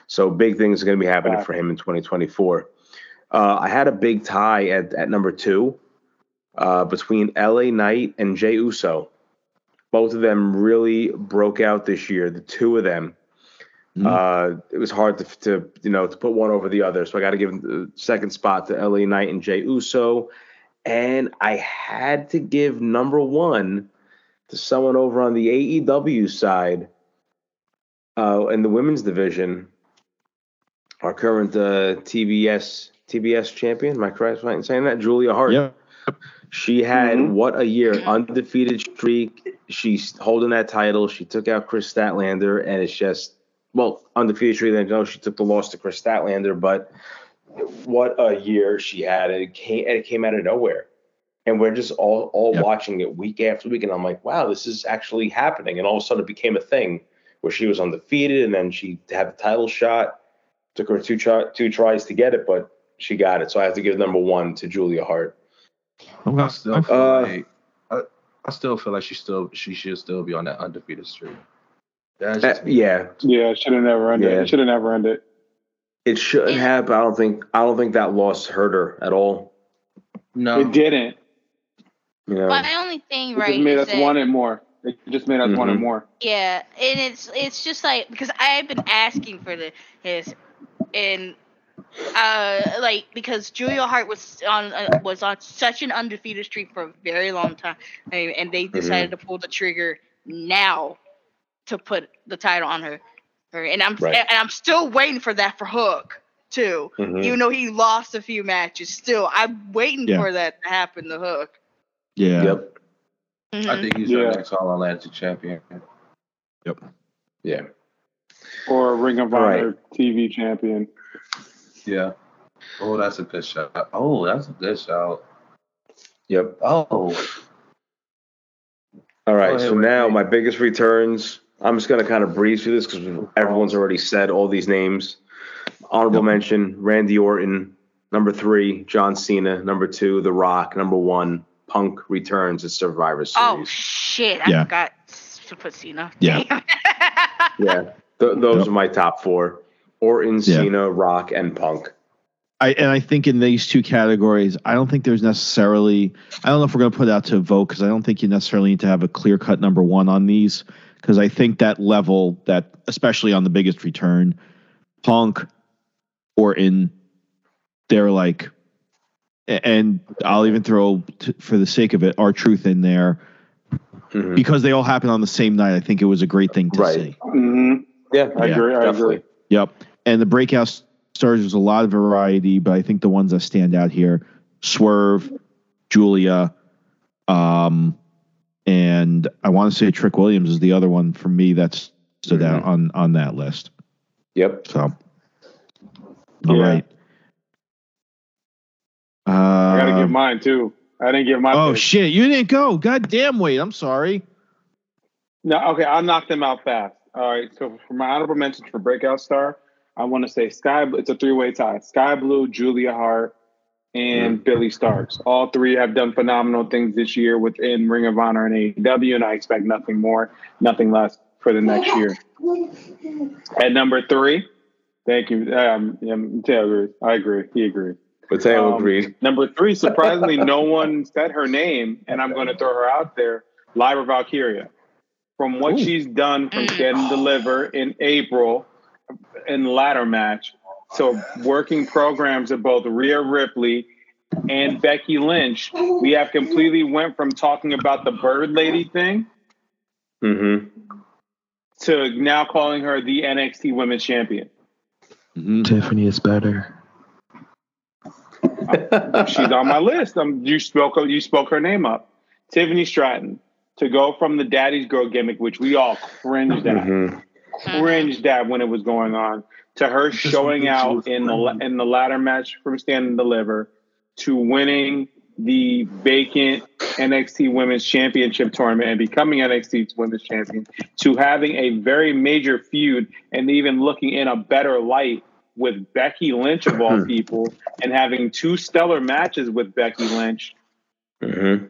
So big things are going to be happening for him in 2024. Uh, I had a big tie at, at number two uh, between LA Knight and Jey Uso. Both of them really broke out this year. The two of them. Mhm. Uh, it was hard to, to you know to put one over the other, so I got to give the second spot to LA Knight and Jey Uso, and I had to give number one to someone over on the AEW side, uh, in the women's division. Our current uh, TBS TBS champion, am I correct in saying that? Julia Hart. Yep. She had Mhm. what a year, undefeated streak. She's holding that title. She took out Kris Statlander, and it's just well, undefeated streak. Then no, she took the loss to Kris Statlander, but what a year she had! And it came, it came out of nowhere, and we're just all all Yep. watching it week after week, and I'm like, wow, this is actually happening. And all of a sudden, it became a thing where she was undefeated, and then she had the title shot. Took her two try, two tries to get it, but she got it. So I have to give number one to Julia Hart. I still feel Uh, like I, I still feel like she still she should still be on that undefeated streak. That's Uh, yeah, Yeah, should have never ended. Yeah. It should have never ended. it shouldn't have. But I don't think I don't think that loss hurt her at all. No, It didn't. You know, My only thing, It right, just made is us that, want it more. It just made us want it Mhm. more. yeah, and it's it's just like because I've been asking for the his, and uh, like because Julia Hart was on uh, was on such an undefeated streak for a very long time, and, and they decided to pull the trigger now to put the title on her, her and I'm Right. and I'm still waiting for that for Hook too. Mhm. Even though he lost a few matches, still I'm waiting Yeah. for that to happen to Hook. Yeah. Yep. I Mhm. think he's Yeah. the next All Atlantic champion. Yep. Yeah. Or a Ring of All right. Honor TV champion. Yeah. Oh, that's a good shot. Oh, that's a good shot. Yep. Oh, All right. Ahead, so Rick. now my biggest returns. I'm just gonna kind of breeze through this because everyone's already said all these names. Honorable Yep. mention: Randy Orton. Number three, John Cena. Number two, The Rock. Number one, Punk returns at Survivor Series. Oh Series. shit! I Yeah. forgot to put Cena. Yeah. [LAUGHS] Yeah, Th- those Yep. are my top four: Orton, Yeah. Cena, Rock, and Punk. I and I think in these two categories, I don't think there's necessarily. I don't know if we're going to put it out to vote because I don't think you necessarily need to have a clear cut number one on these because I think that level that especially on the biggest return, Punk, Orton, they're like, and I'll even throw t- for the sake of it, R-Truth in there Mhm. because they all happen on the same night. I think it was a great thing to Right. see. hmm Yeah, I Yeah, agree. I definitely. agree. Yep. And the breakout stars, there's a lot of variety, but I think the ones that stand out here Swerve, Julia, um, and I want to say Trick Williams is the other one for me that's stood out on, on that list. Yep. So, all Yeah. right. Uh, I gotta give mine too. I didn't give my. oh, pick. shit. You didn't go. God damn, wait. I'm sorry. No, okay, I'll knock them out fast. All right, so for my honorable mentions for breakout star, I want to say Skye. It's a three-way tie: Skye Blue, Julia Hart, and Billie Starkz. All three have done phenomenal things this year within Ring of Honor and AEW, and I expect nothing more, nothing less for the next year. At number three, thank you. Um, yeah, Mateo agrees. I agree. He agreed. Mateo Um, agreed. [LAUGHS] Number three, surprisingly, no one said her name, and I'm going to throw her out there. Lyra Valkyria. From what Ooh. she's done from Stand and Deliver in April in the ladder match So working programs of both Rhea Ripley and Becky Lynch, we have completely went from talking about the Bird Lady thing Mm-hmm. to now calling her the NXT Women's Champion. Mhm. Tiffany is better. [LAUGHS] She's on my list. Um, you spoke you spoke her name up, Tiffany Stratton, to go from the Daddy's Girl gimmick, which we all cringed at, Mm-hmm. Cringed at when it was going on, to her Just showing out was in the in the ladder match from Stand and Deliver, to winning the vacant NXT Women's Championship tournament and becoming NXT Women's Champion, to having a very major feud and even looking in a better light with Becky Lynch of all Hmm. people and having two stellar matches with Becky Lynch Mm-hmm.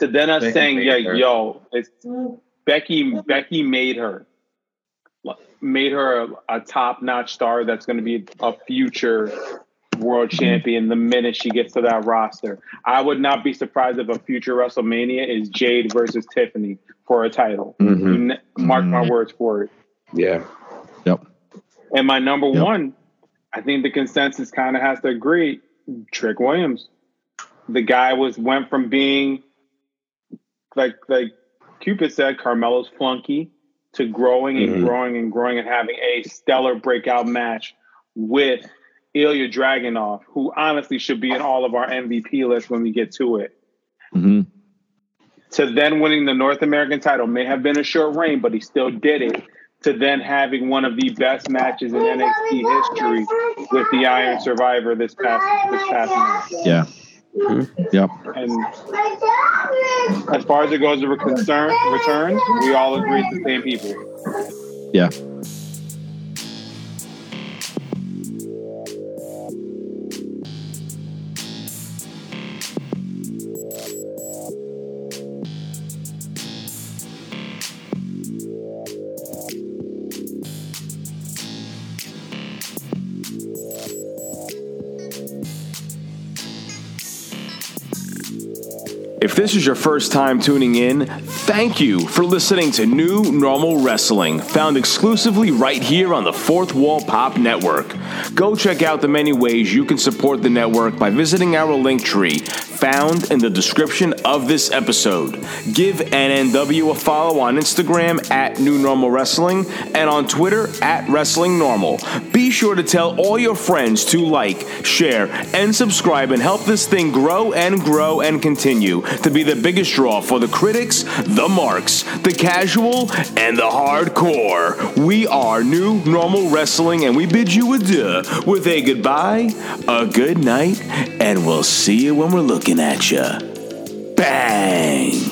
to then us Becky saying, yeah, her. yo, it's Becky. Becky made her, made her a, a top-notch star that's going to be a future world champion the minute she gets to that roster. I would not be surprised if a future WrestleMania is Jade versus Tiffany for a title. Mhm. N- Mark my words for it. Yeah. Yep. And my number Yep. one, I think the consensus kind of has to agree. Trick Williams, the guy was went from being like like Cupid said, Carmelo's flunky to growing and Mhm. growing and growing and having a stellar breakout match with Ilya Dragunov, who honestly should be in all of our MVP lists when we get to it. hmm To then winning the North American title may have been a short reign, but he still did it. To then having one of the best matches in NXT history with the Iron Survivor this past this past month. Yeah. Mm-hmm. Yep. And as far as it goes to concern returns, we all agree it's the same people. Yeah. If this is your first time tuning in, thank you for listening to New Normal Wrestling, found exclusively right here on the Fourth Wall Pop Network. Go check out the many ways you can support the network by visiting our link tree found in the description of this episode. Give NNW a follow on Instagram at New Normal Wrestling and on Twitter at Wrestling Normal. Be sure to tell all your friends to like, share, and subscribe and help this thing grow and grow and continue to be the biggest draw for the critics, the marks, the casual, and the hardcore. We are New Normal Wrestling and we bid you adieu with a goodbye, a good night, and we'll see you when we're looking at you. Bang!